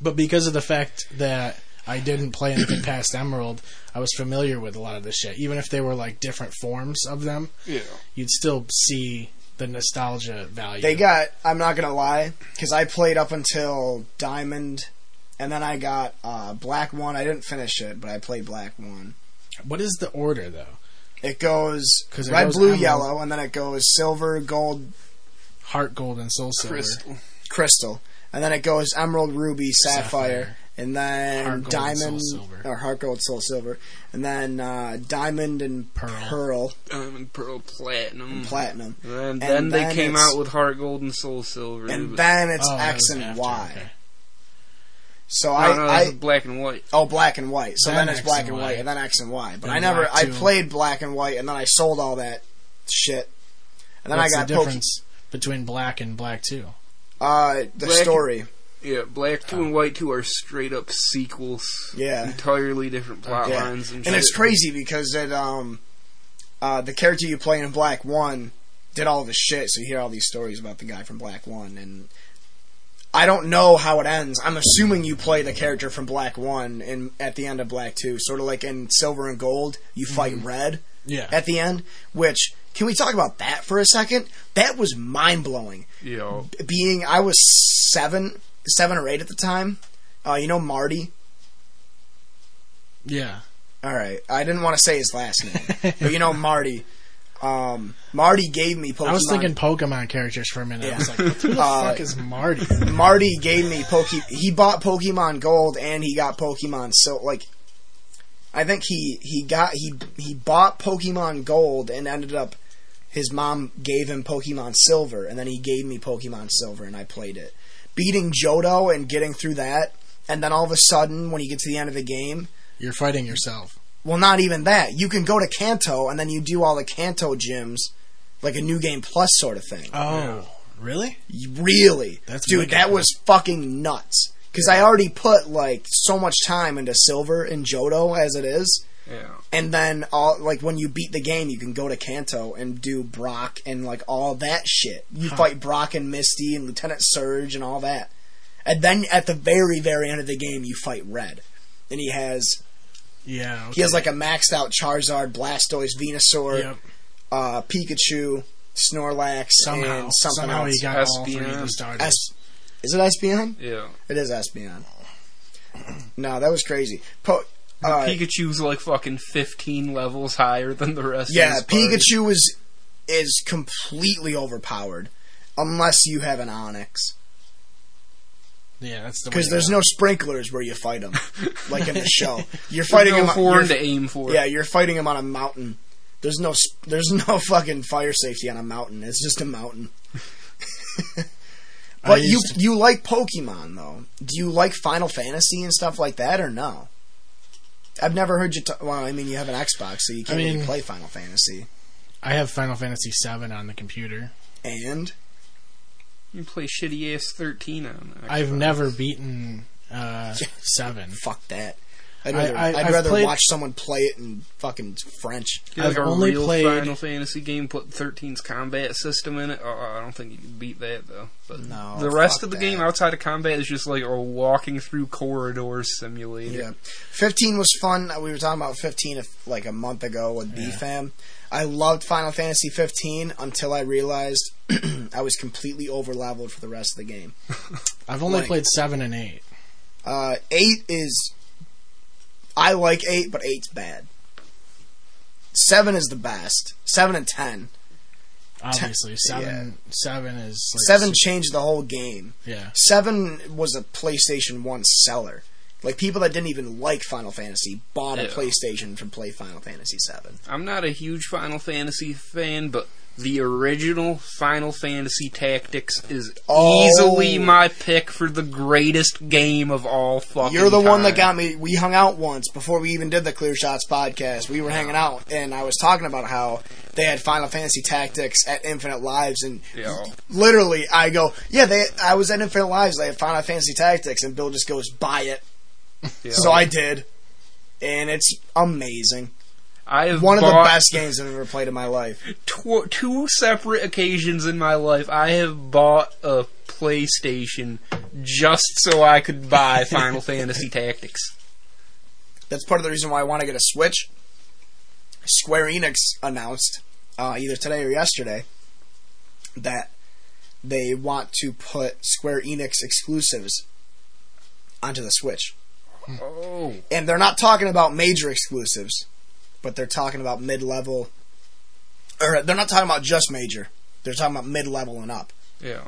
But because of the fact that I didn't play anything past Emerald, I was familiar with a lot of this shit. Even if they were like different forms of them, Yeah. you'd still see the nostalgia value. They got. I'm not gonna lie, because I played up until Diamond, and then I got uh, Black One. I didn't finish it, but I played Black One. what is the order though? It goes 'Cause it red, goes blue, emerald. yellow, and then it goes silver, gold, Heart Gold and Soul Silver. Crystal. crystal, and then it goes emerald, ruby, sapphire, Sapphire. and then Heart gold and diamond soul silver. or heart gold, soul silver, and then uh, diamond and Pearl. pearl, Diamond, Pearl, Platinum. platinum, and then And they then came out with Heart Gold and Soul Silver. and then it's Oh, X and after, Y. okay. So no, I, no, I black and white. Oh, black and white. So Then then, it's X black and and white, and then X and Y. But Then I never. I played black and white, and then I sold all that shit. And then What's I got the Poke- difference between Black and Black Two? Uh, the Black- story. Yeah, Black Two and White Two are straight up sequels. Yeah. entirely different plot Yeah. lines and, And it's crazy because it um, uh, the character you play in Black One did all this shit. So you hear all these stories about the guy from Black One, and I don't know how it ends. I'm assuming you play the character from Black One, and at the end of Black Two, sort of like in Silver and Gold, you fight Red. Yeah. at the end, which can we talk about that for a second? That was mind blowing. Yeah, Being I was seven, seven or eight at the time. Uh, you know Marty. yeah. All right, I didn't want to say his last name, but you know [LAUGHS] Marty. Um, Marty gave me Pokemon. I was thinking Pokemon characters for a minute. I was like, who the Uh, [LAUGHS] fuck is Marty? Marty gave me Poke. He bought Pokemon Gold and he got Pokemon So Like, I think he he got he he bought Pokemon Gold and ended up. His mom gave him Pokemon Silver, and then he gave me Pokemon Silver, and I played it. Beating Johto and getting through that, and then all of a sudden, when you get to the end of the game, You're fighting yourself. Well, not even that. You can go to Kanto, and then you do all the Kanto gyms, like a New Game Plus sort of thing. Oh, really? Really? That's Dude, wicked. that was fucking nuts. Because I already put, like, so much time into Silver and Johto as it is. yeah. And then, all like, when you beat the game, you can go to Kanto and do Brock and, like, all that shit. You Huh. fight Brock and Misty and Lieutenant Surge and all that. And then, at the very, very end of the game, you fight Red. And he has, Yeah. he has, like, a maxed out Charizard, Blastoise, Venusaur, Yep. uh, Pikachu, Snorlax, Somehow, and something somehow else. he got all three of the starters. Es- is it Espeon? Yeah, It is Espeon. No, that was crazy. Po- uh, Pikachu's like fucking fifteen levels higher than the rest. yeah, of his party. Pikachu is is completely overpowered unless you have an Onix yeah, that's the because there's no sprinklers where you fight them, like in the [LAUGHS] show. You're fighting no horn you're- to aim for. yeah, you're fighting him on a mountain. There's no there's [LAUGHS] no fucking fire safety on a mountain. It's just a mountain. [LAUGHS] But you to- you like Pokemon though? Do you like Final Fantasy and stuff like that or no? I've never heard you. T- well, I mean, you have an Xbox, so you can't I really play Final Fantasy. I have Final Fantasy VII on the computer. And You play shitty ass thirteen on that. I've never beaten uh, [LAUGHS] seven. fuck that. I'd rather, I- I, I've would rather played- watch someone play it in fucking French. Get like I've a only real played- Final Fantasy game, put 13's combat system in it. Oh, I don't think you can beat that though. But No, the rest fuck of the that. game outside of combat is just like a walking through corridors simulator. Yeah, fifteen was fun. We were talking about fifteen if, like a month ago with BFAM. I loved Final Fantasy fifteen until I realized [CLEARS THROAT] I was completely over leveled for the rest of the game. [LAUGHS] I've only Like- played seven and eight. Uh, eight is I like eight, but eight's bad. Seven is the best. Seven and ten. Obviously, seven seven is like Seven su- changed the whole game. yeah. Seven was a PlayStation One seller. Like people that didn't even like Final Fantasy bought a Yeah. PlayStation to play Final Fantasy Seven. I'm not a huge Final Fantasy fan, but the original Final Fantasy Tactics is Oh. easily my pick for the greatest game of all fucking. You're the one that got me. We hung out once before we even did the Clear Shots podcast. We were hanging out, and I was talking about how they had Final Fantasy Tactics at Infinite Lives, and Yeah. literally, I go, "Yeah, they." I was at Infinite Lives. They had Final Fantasy Tactics, and Bill just goes, "Buy it." Yeah. So I did, and it's amazing. I have One of the best games I've ever played in my life. tw- two separate occasions in my life. I have bought a PlayStation just so I could buy [LAUGHS] Final Fantasy Tactics. That's part of the reason why I want to get a Switch. Square Enix announced uh, either today or yesterday that they want to put Square Enix exclusives onto the Switch. Oh, And they're not talking about major exclusives, but they're talking about mid level. Or they're not talking about just major. They're talking about mid level and up. yeah.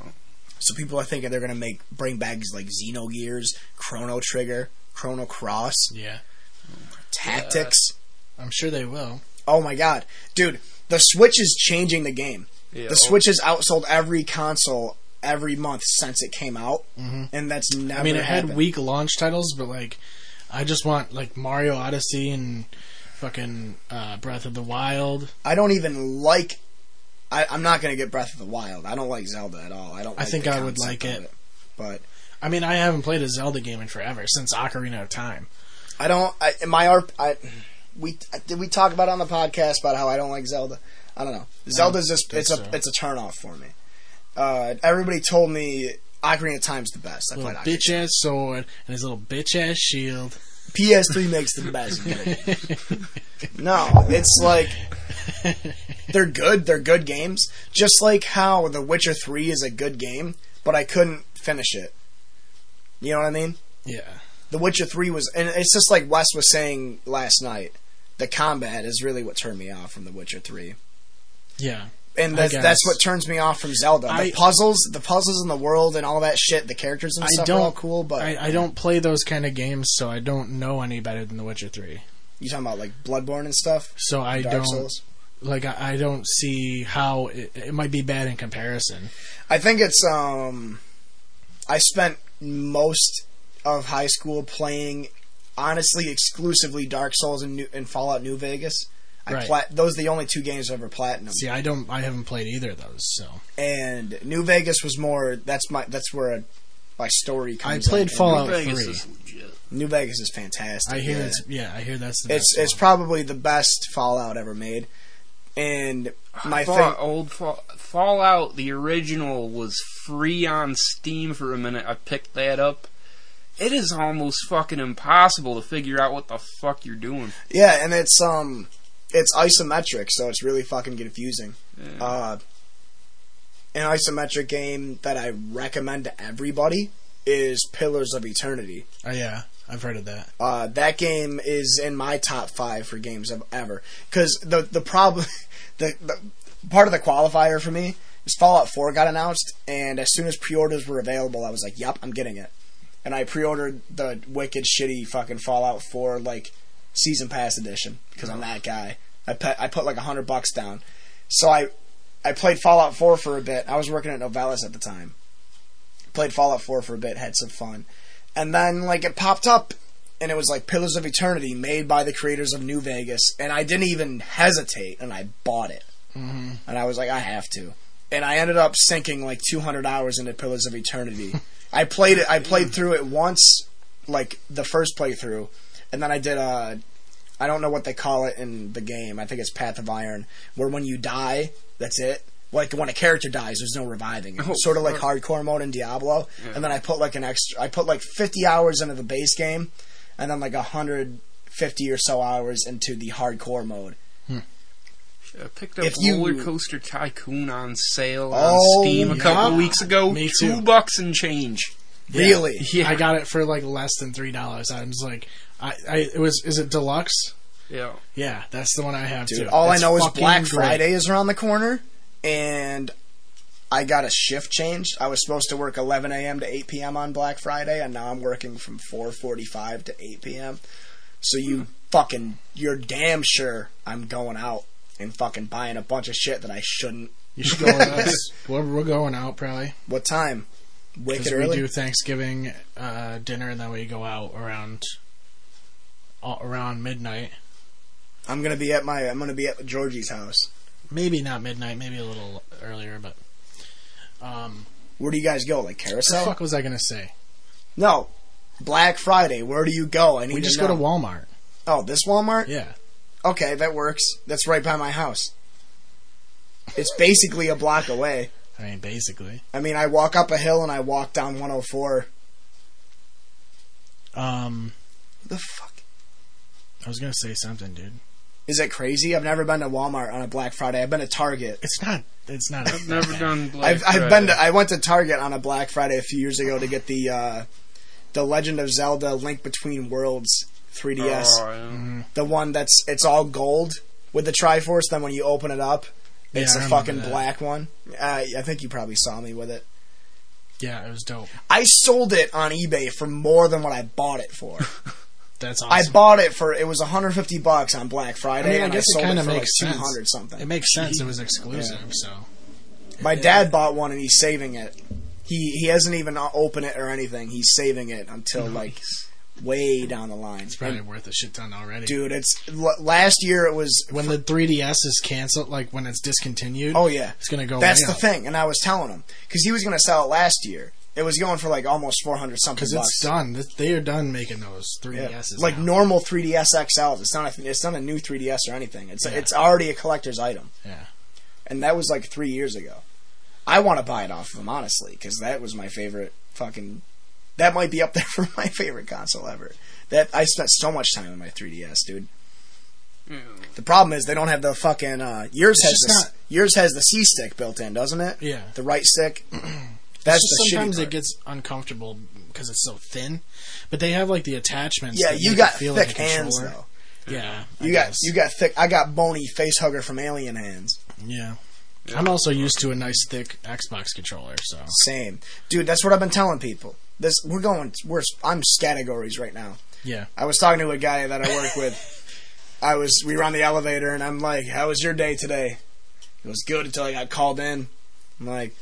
So people are thinking they're going to make bring back like Xenogears, Chrono Trigger, Chrono Cross, Yeah, Tactics. I'm sure they will. Oh my god, dude! The Switch is changing the game. yeah. The oh. Switch has outsold every console every month since it came out, Mhm. and that's never. I mean, it had weak launch titles, but like, I just want like Mario Odyssey and fucking uh, Breath of the Wild. I don't even like. I, I'm not gonna get Breath of the Wild. I don't like Zelda at all. I don't. I think I would like of it. but I mean, I haven't played a Zelda game in forever since Ocarina of Time. I don't. I, my art, I we did we talk about it on the podcast about how I don't like Zelda. I don't know. Zelda's just it's a so. it's a turn off for me. Uh, everybody told me Ocarina of Time's the best. I Little bitch ass sword and his little bitch ass shield. PS3 makes the best. [LAUGHS] No, it's like they're good. They're good games. Just like how The Witcher 3 is a good game, but I couldn't finish it. You know what I mean? yeah, The Witcher 3 was, and it's just like Wes was saying last night. The combat is really what turned me off from The Witcher 3. yeah. And that's, that's what turns me off from Zelda. I- the puzzles, the puzzles in the world and all that shit, the characters and I stuff are all cool, but I, I don't play those kind of games, so I don't know any better than The Witcher Three. you talking about like Bloodborne and stuff? So I Dark don't Souls? like. I, I don't see how it, it might be bad in comparison. I think it's um I spent most of high school playing honestly exclusively Dark Souls and, New, and Fallout New Vegas. I Right. plat- those are the only two games I've ever platinum. See, I don't. I haven't played either of those. So And New Vegas was more that's my that's where my story comes. I played in. Fallout Vegas Three. is legit. New Vegas is fantastic. I hear yeah. it's yeah. I hear that's the it's best it's one. probably the best Fallout ever made. And my Fall- thing old Fall- Fallout, the original, was free on Steam for a minute. I picked that up. It is almost fucking impossible to figure out what the fuck you're doing. Yeah, and it's um it's isometric, so it's really fucking confusing. Yeah. Uh, an isometric game that I recommend to everybody is Pillars of Eternity. Oh, yeah, I've heard of that. Uh, that game is in my top five for games of ever. Because the the problem, [LAUGHS] the, the part of the qualifier for me is Fallout 4 got announced, and as soon as pre-orders were available, I was like, "Yep, I'm getting it." And I pre-ordered the wicked shitty fucking Fallout 4 like season pass edition because I'm that guy. I put I put like a hundred bucks down, so I I played Fallout 4 for a bit. I was working at Novellis at the time. Played Fallout 4 for a bit, had some fun. And then like it popped up and it was like Pillars of Eternity made by the creators of New Vegas and I didn't even hesitate and I bought it. hmm And I was like I have to. And I ended up sinking like 200 hours into Pillars of Eternity. [LAUGHS] I played it I played through it once like the first playthrough and then I did a I don't know what they call it in the game. I think it's Path of Iron, where when you die, that's it. Like when a character dies, there's no reviving. Oh, sort of like fuck. hardcore mode in Diablo. Yeah. And then I put like an extra. I put like 50 hours into the base game, and then like 150 or so hours into the hardcore mode. Hmm. I picked up If you- Roller Coaster Tycoon on sale on Oh, Steam a couple yeah. weeks ago. Me too. Two bucks and change. Really? Yeah. I got it for like less than three dollars. I was like, I, I it was is it deluxe? Yeah. Yeah, that's the one I have Dude, too. all It's I know is Black great. Friday is around the corner, and I got a shift changed. I was supposed to work 11 a.m. to 8 p.m. on Black Friday, and now I'm working from 4:45 to 8 p.m. So you fucking, you're damn sure I'm going out and fucking buying a bunch of shit that I shouldn't. You should go with [LAUGHS] us. We're, we're going out probably What time? Wicked because we early. do Thanksgiving uh, dinner and then we go out around around midnight. I'm gonna be at my. I'm gonna be at Georgie's house. Maybe not midnight. Maybe a little earlier, but um, Where do you guys go? Like carousel? what the fuck was I gonna say? No. Black Friday. Where do you go? I need We to just know. go to Walmart. Oh, this Walmart. Yeah. Okay, that works. That's right by my house. It's basically a block away. I mean, basically. I mean, I walk up a hill and I walk down 104. Um, The fuck? I was gonna say something, dude. Is it crazy? I've never been to Walmart on a Black Friday. I've been to Target. It's not. It's not. I've never done Black I've I've been to, I went to Target on a Black Friday a few years ago to get the uh, the Legend of Zelda: Link Between Worlds 3DS. Oh, yeah. The one that's it's all gold with the Triforce. Then when you open it up, it's Yeah, I a remember fucking that. black one. Uh, I think you probably saw me with it. Yeah, it was dope. I sold it on eBay for more than what I bought it for. [LAUGHS] That's I bought it for it was 150 bucks on Black Friday. I mean, I and guess it kinda for like makes sense. 200 something. it makes sense. It was exclusive, so My dad bought one and he's saving it. He he hasn't even opened it or anything. He's saving it until like way down the line. it's probably And, worth a shit ton already. dude, it's l- last year it was. when the 3DS is canceled, like when it's discontinued, Oh yeah, it's gonna go. that's way the up. thing. And I was telling him because he was going to sell it last year. It was going for like almost 400 something because it's done. They are done making those 3DSs. Yeah. Like now. normal 3DS XLs. It's not a, it's not a new 3DS or anything. It's Yeah. it's already a collector's item. Yeah. And that was like three years ago. I want to buy it off of them honestly because that was my favorite fucking. That might be up there [LAUGHS] for my favorite console ever. That I spent so much time on my 3DS, dude. Yeah. The problem is they don't have the fucking uh, yours It's has the, not- yours has the C stick built in, doesn't it? Yeah. The right stick. [CLEARS THROAT] That's just sometimes it gets uncomfortable because it's so thin. But they have like the attachments. yeah, you got feel thick like hands though. Yeah, I You got guess. you got thick. I got bony face hugger from Alien hands. Yeah. I'm also used to a nice thick Xbox controller, so Same, dude. That's what I've been telling people. This we're going. We're I'm categories right now. yeah. I was talking to a guy that I work [LAUGHS] with. I was we were on the elevator and I'm like, "How was your day today?" It was good until I got called in. I'm like,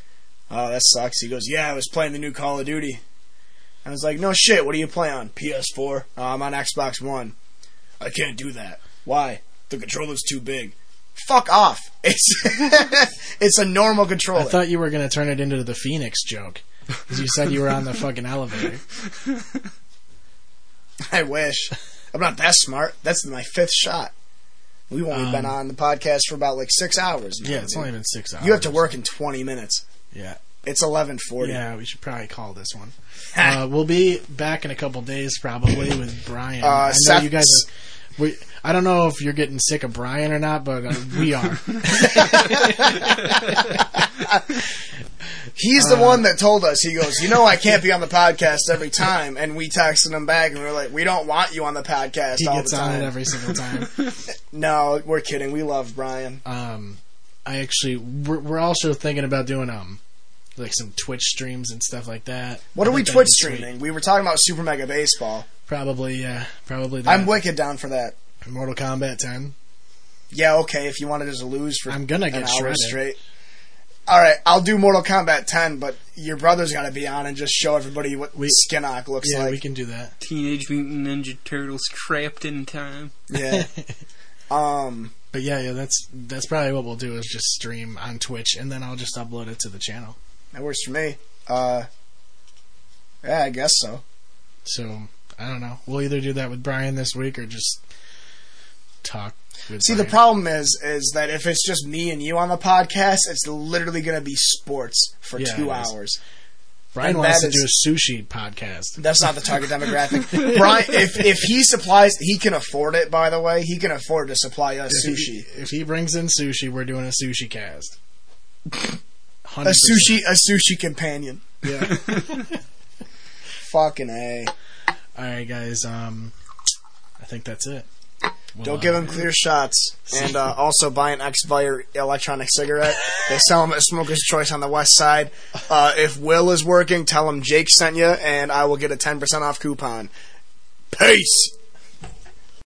"Oh, that sucks." He goes, "Yeah, I was playing the new Call of Duty." I was like, "No shit. What do you play on? PS4? "Oh, I'm on Xbox One." I can't do that. Why? The controller's too big. Fuck off. [LAUGHS] It's [LAUGHS] it's a normal controller. I thought you were gonna turn it into the Phoenix joke because you said you were on the fucking elevator. [LAUGHS] I wish. I'm not that smart. That's my fifth shot. We've only Um, been on the podcast for about like six hours. now, Yeah, it's dude. only been six hours. You have to work in 20 minutes. Yeah, It's 11:40. yeah. We should probably call this one. [LAUGHS] Uh, we'll be back in a couple days probably with Brian. Uh, I know you guys. Are, we, I don't know if you're getting sick of Brian or not, but uh, we are. [LAUGHS] He's Uh, the one that told us. He goes, "You know, I can't be on the podcast every time." And we texted him back, and we are like, "We don't want you on the podcast he all gets the on time." it every single time. [LAUGHS] no, we're kidding. We love Brian. um, I actually we're, we're also thinking about doing um like some Twitch streams and stuff like that. What I are we Twitch be sweet. streaming? We were talking about Super Mega Baseball. Probably, yeah, probably. That. I'm wicked down for that. Mortal Kombat 10. Yeah, okay. If you wanted us to lose for I'm gonna an get hour shredded. straight. All right, I'll do Mortal Kombat 10, but your brother's got to be on and just show everybody what We- Shinnok looks Yeah, like. we can do that. Teenage Mutant Ninja Turtles trapped in time. Yeah. [LAUGHS] um. But yeah, yeah, that's that's probably what we'll do is just stream on Twitch and then I'll just upload it to the channel. That works for me. Uh, yeah, I guess so. So I don't know. We'll either do that with Brian this week or just talk. With See, the problem is, is that if it's just me and you on the podcast, it's literally going to be sports for Yeah, two it is. Brian and wants to that do a sushi podcast. That's not the target demographic. [LAUGHS] Brian, if if he supplies, he can afford it. By the way, he can afford to supply us If sushi. he, if he brings in sushi, we're doing a sushi cast. A sushi, a sushi companion. Yeah. [LAUGHS] Fucking a. All right, guys. Um, I think that's it. Well, Don't give uh, him clear shots. And uh, [LAUGHS] also buy an X Vire electronic cigarette. They sell them at Smoker's Choice on the west side. Uh, if Will is working, tell him Jake sent you, and I will get a 10% off coupon. Peace!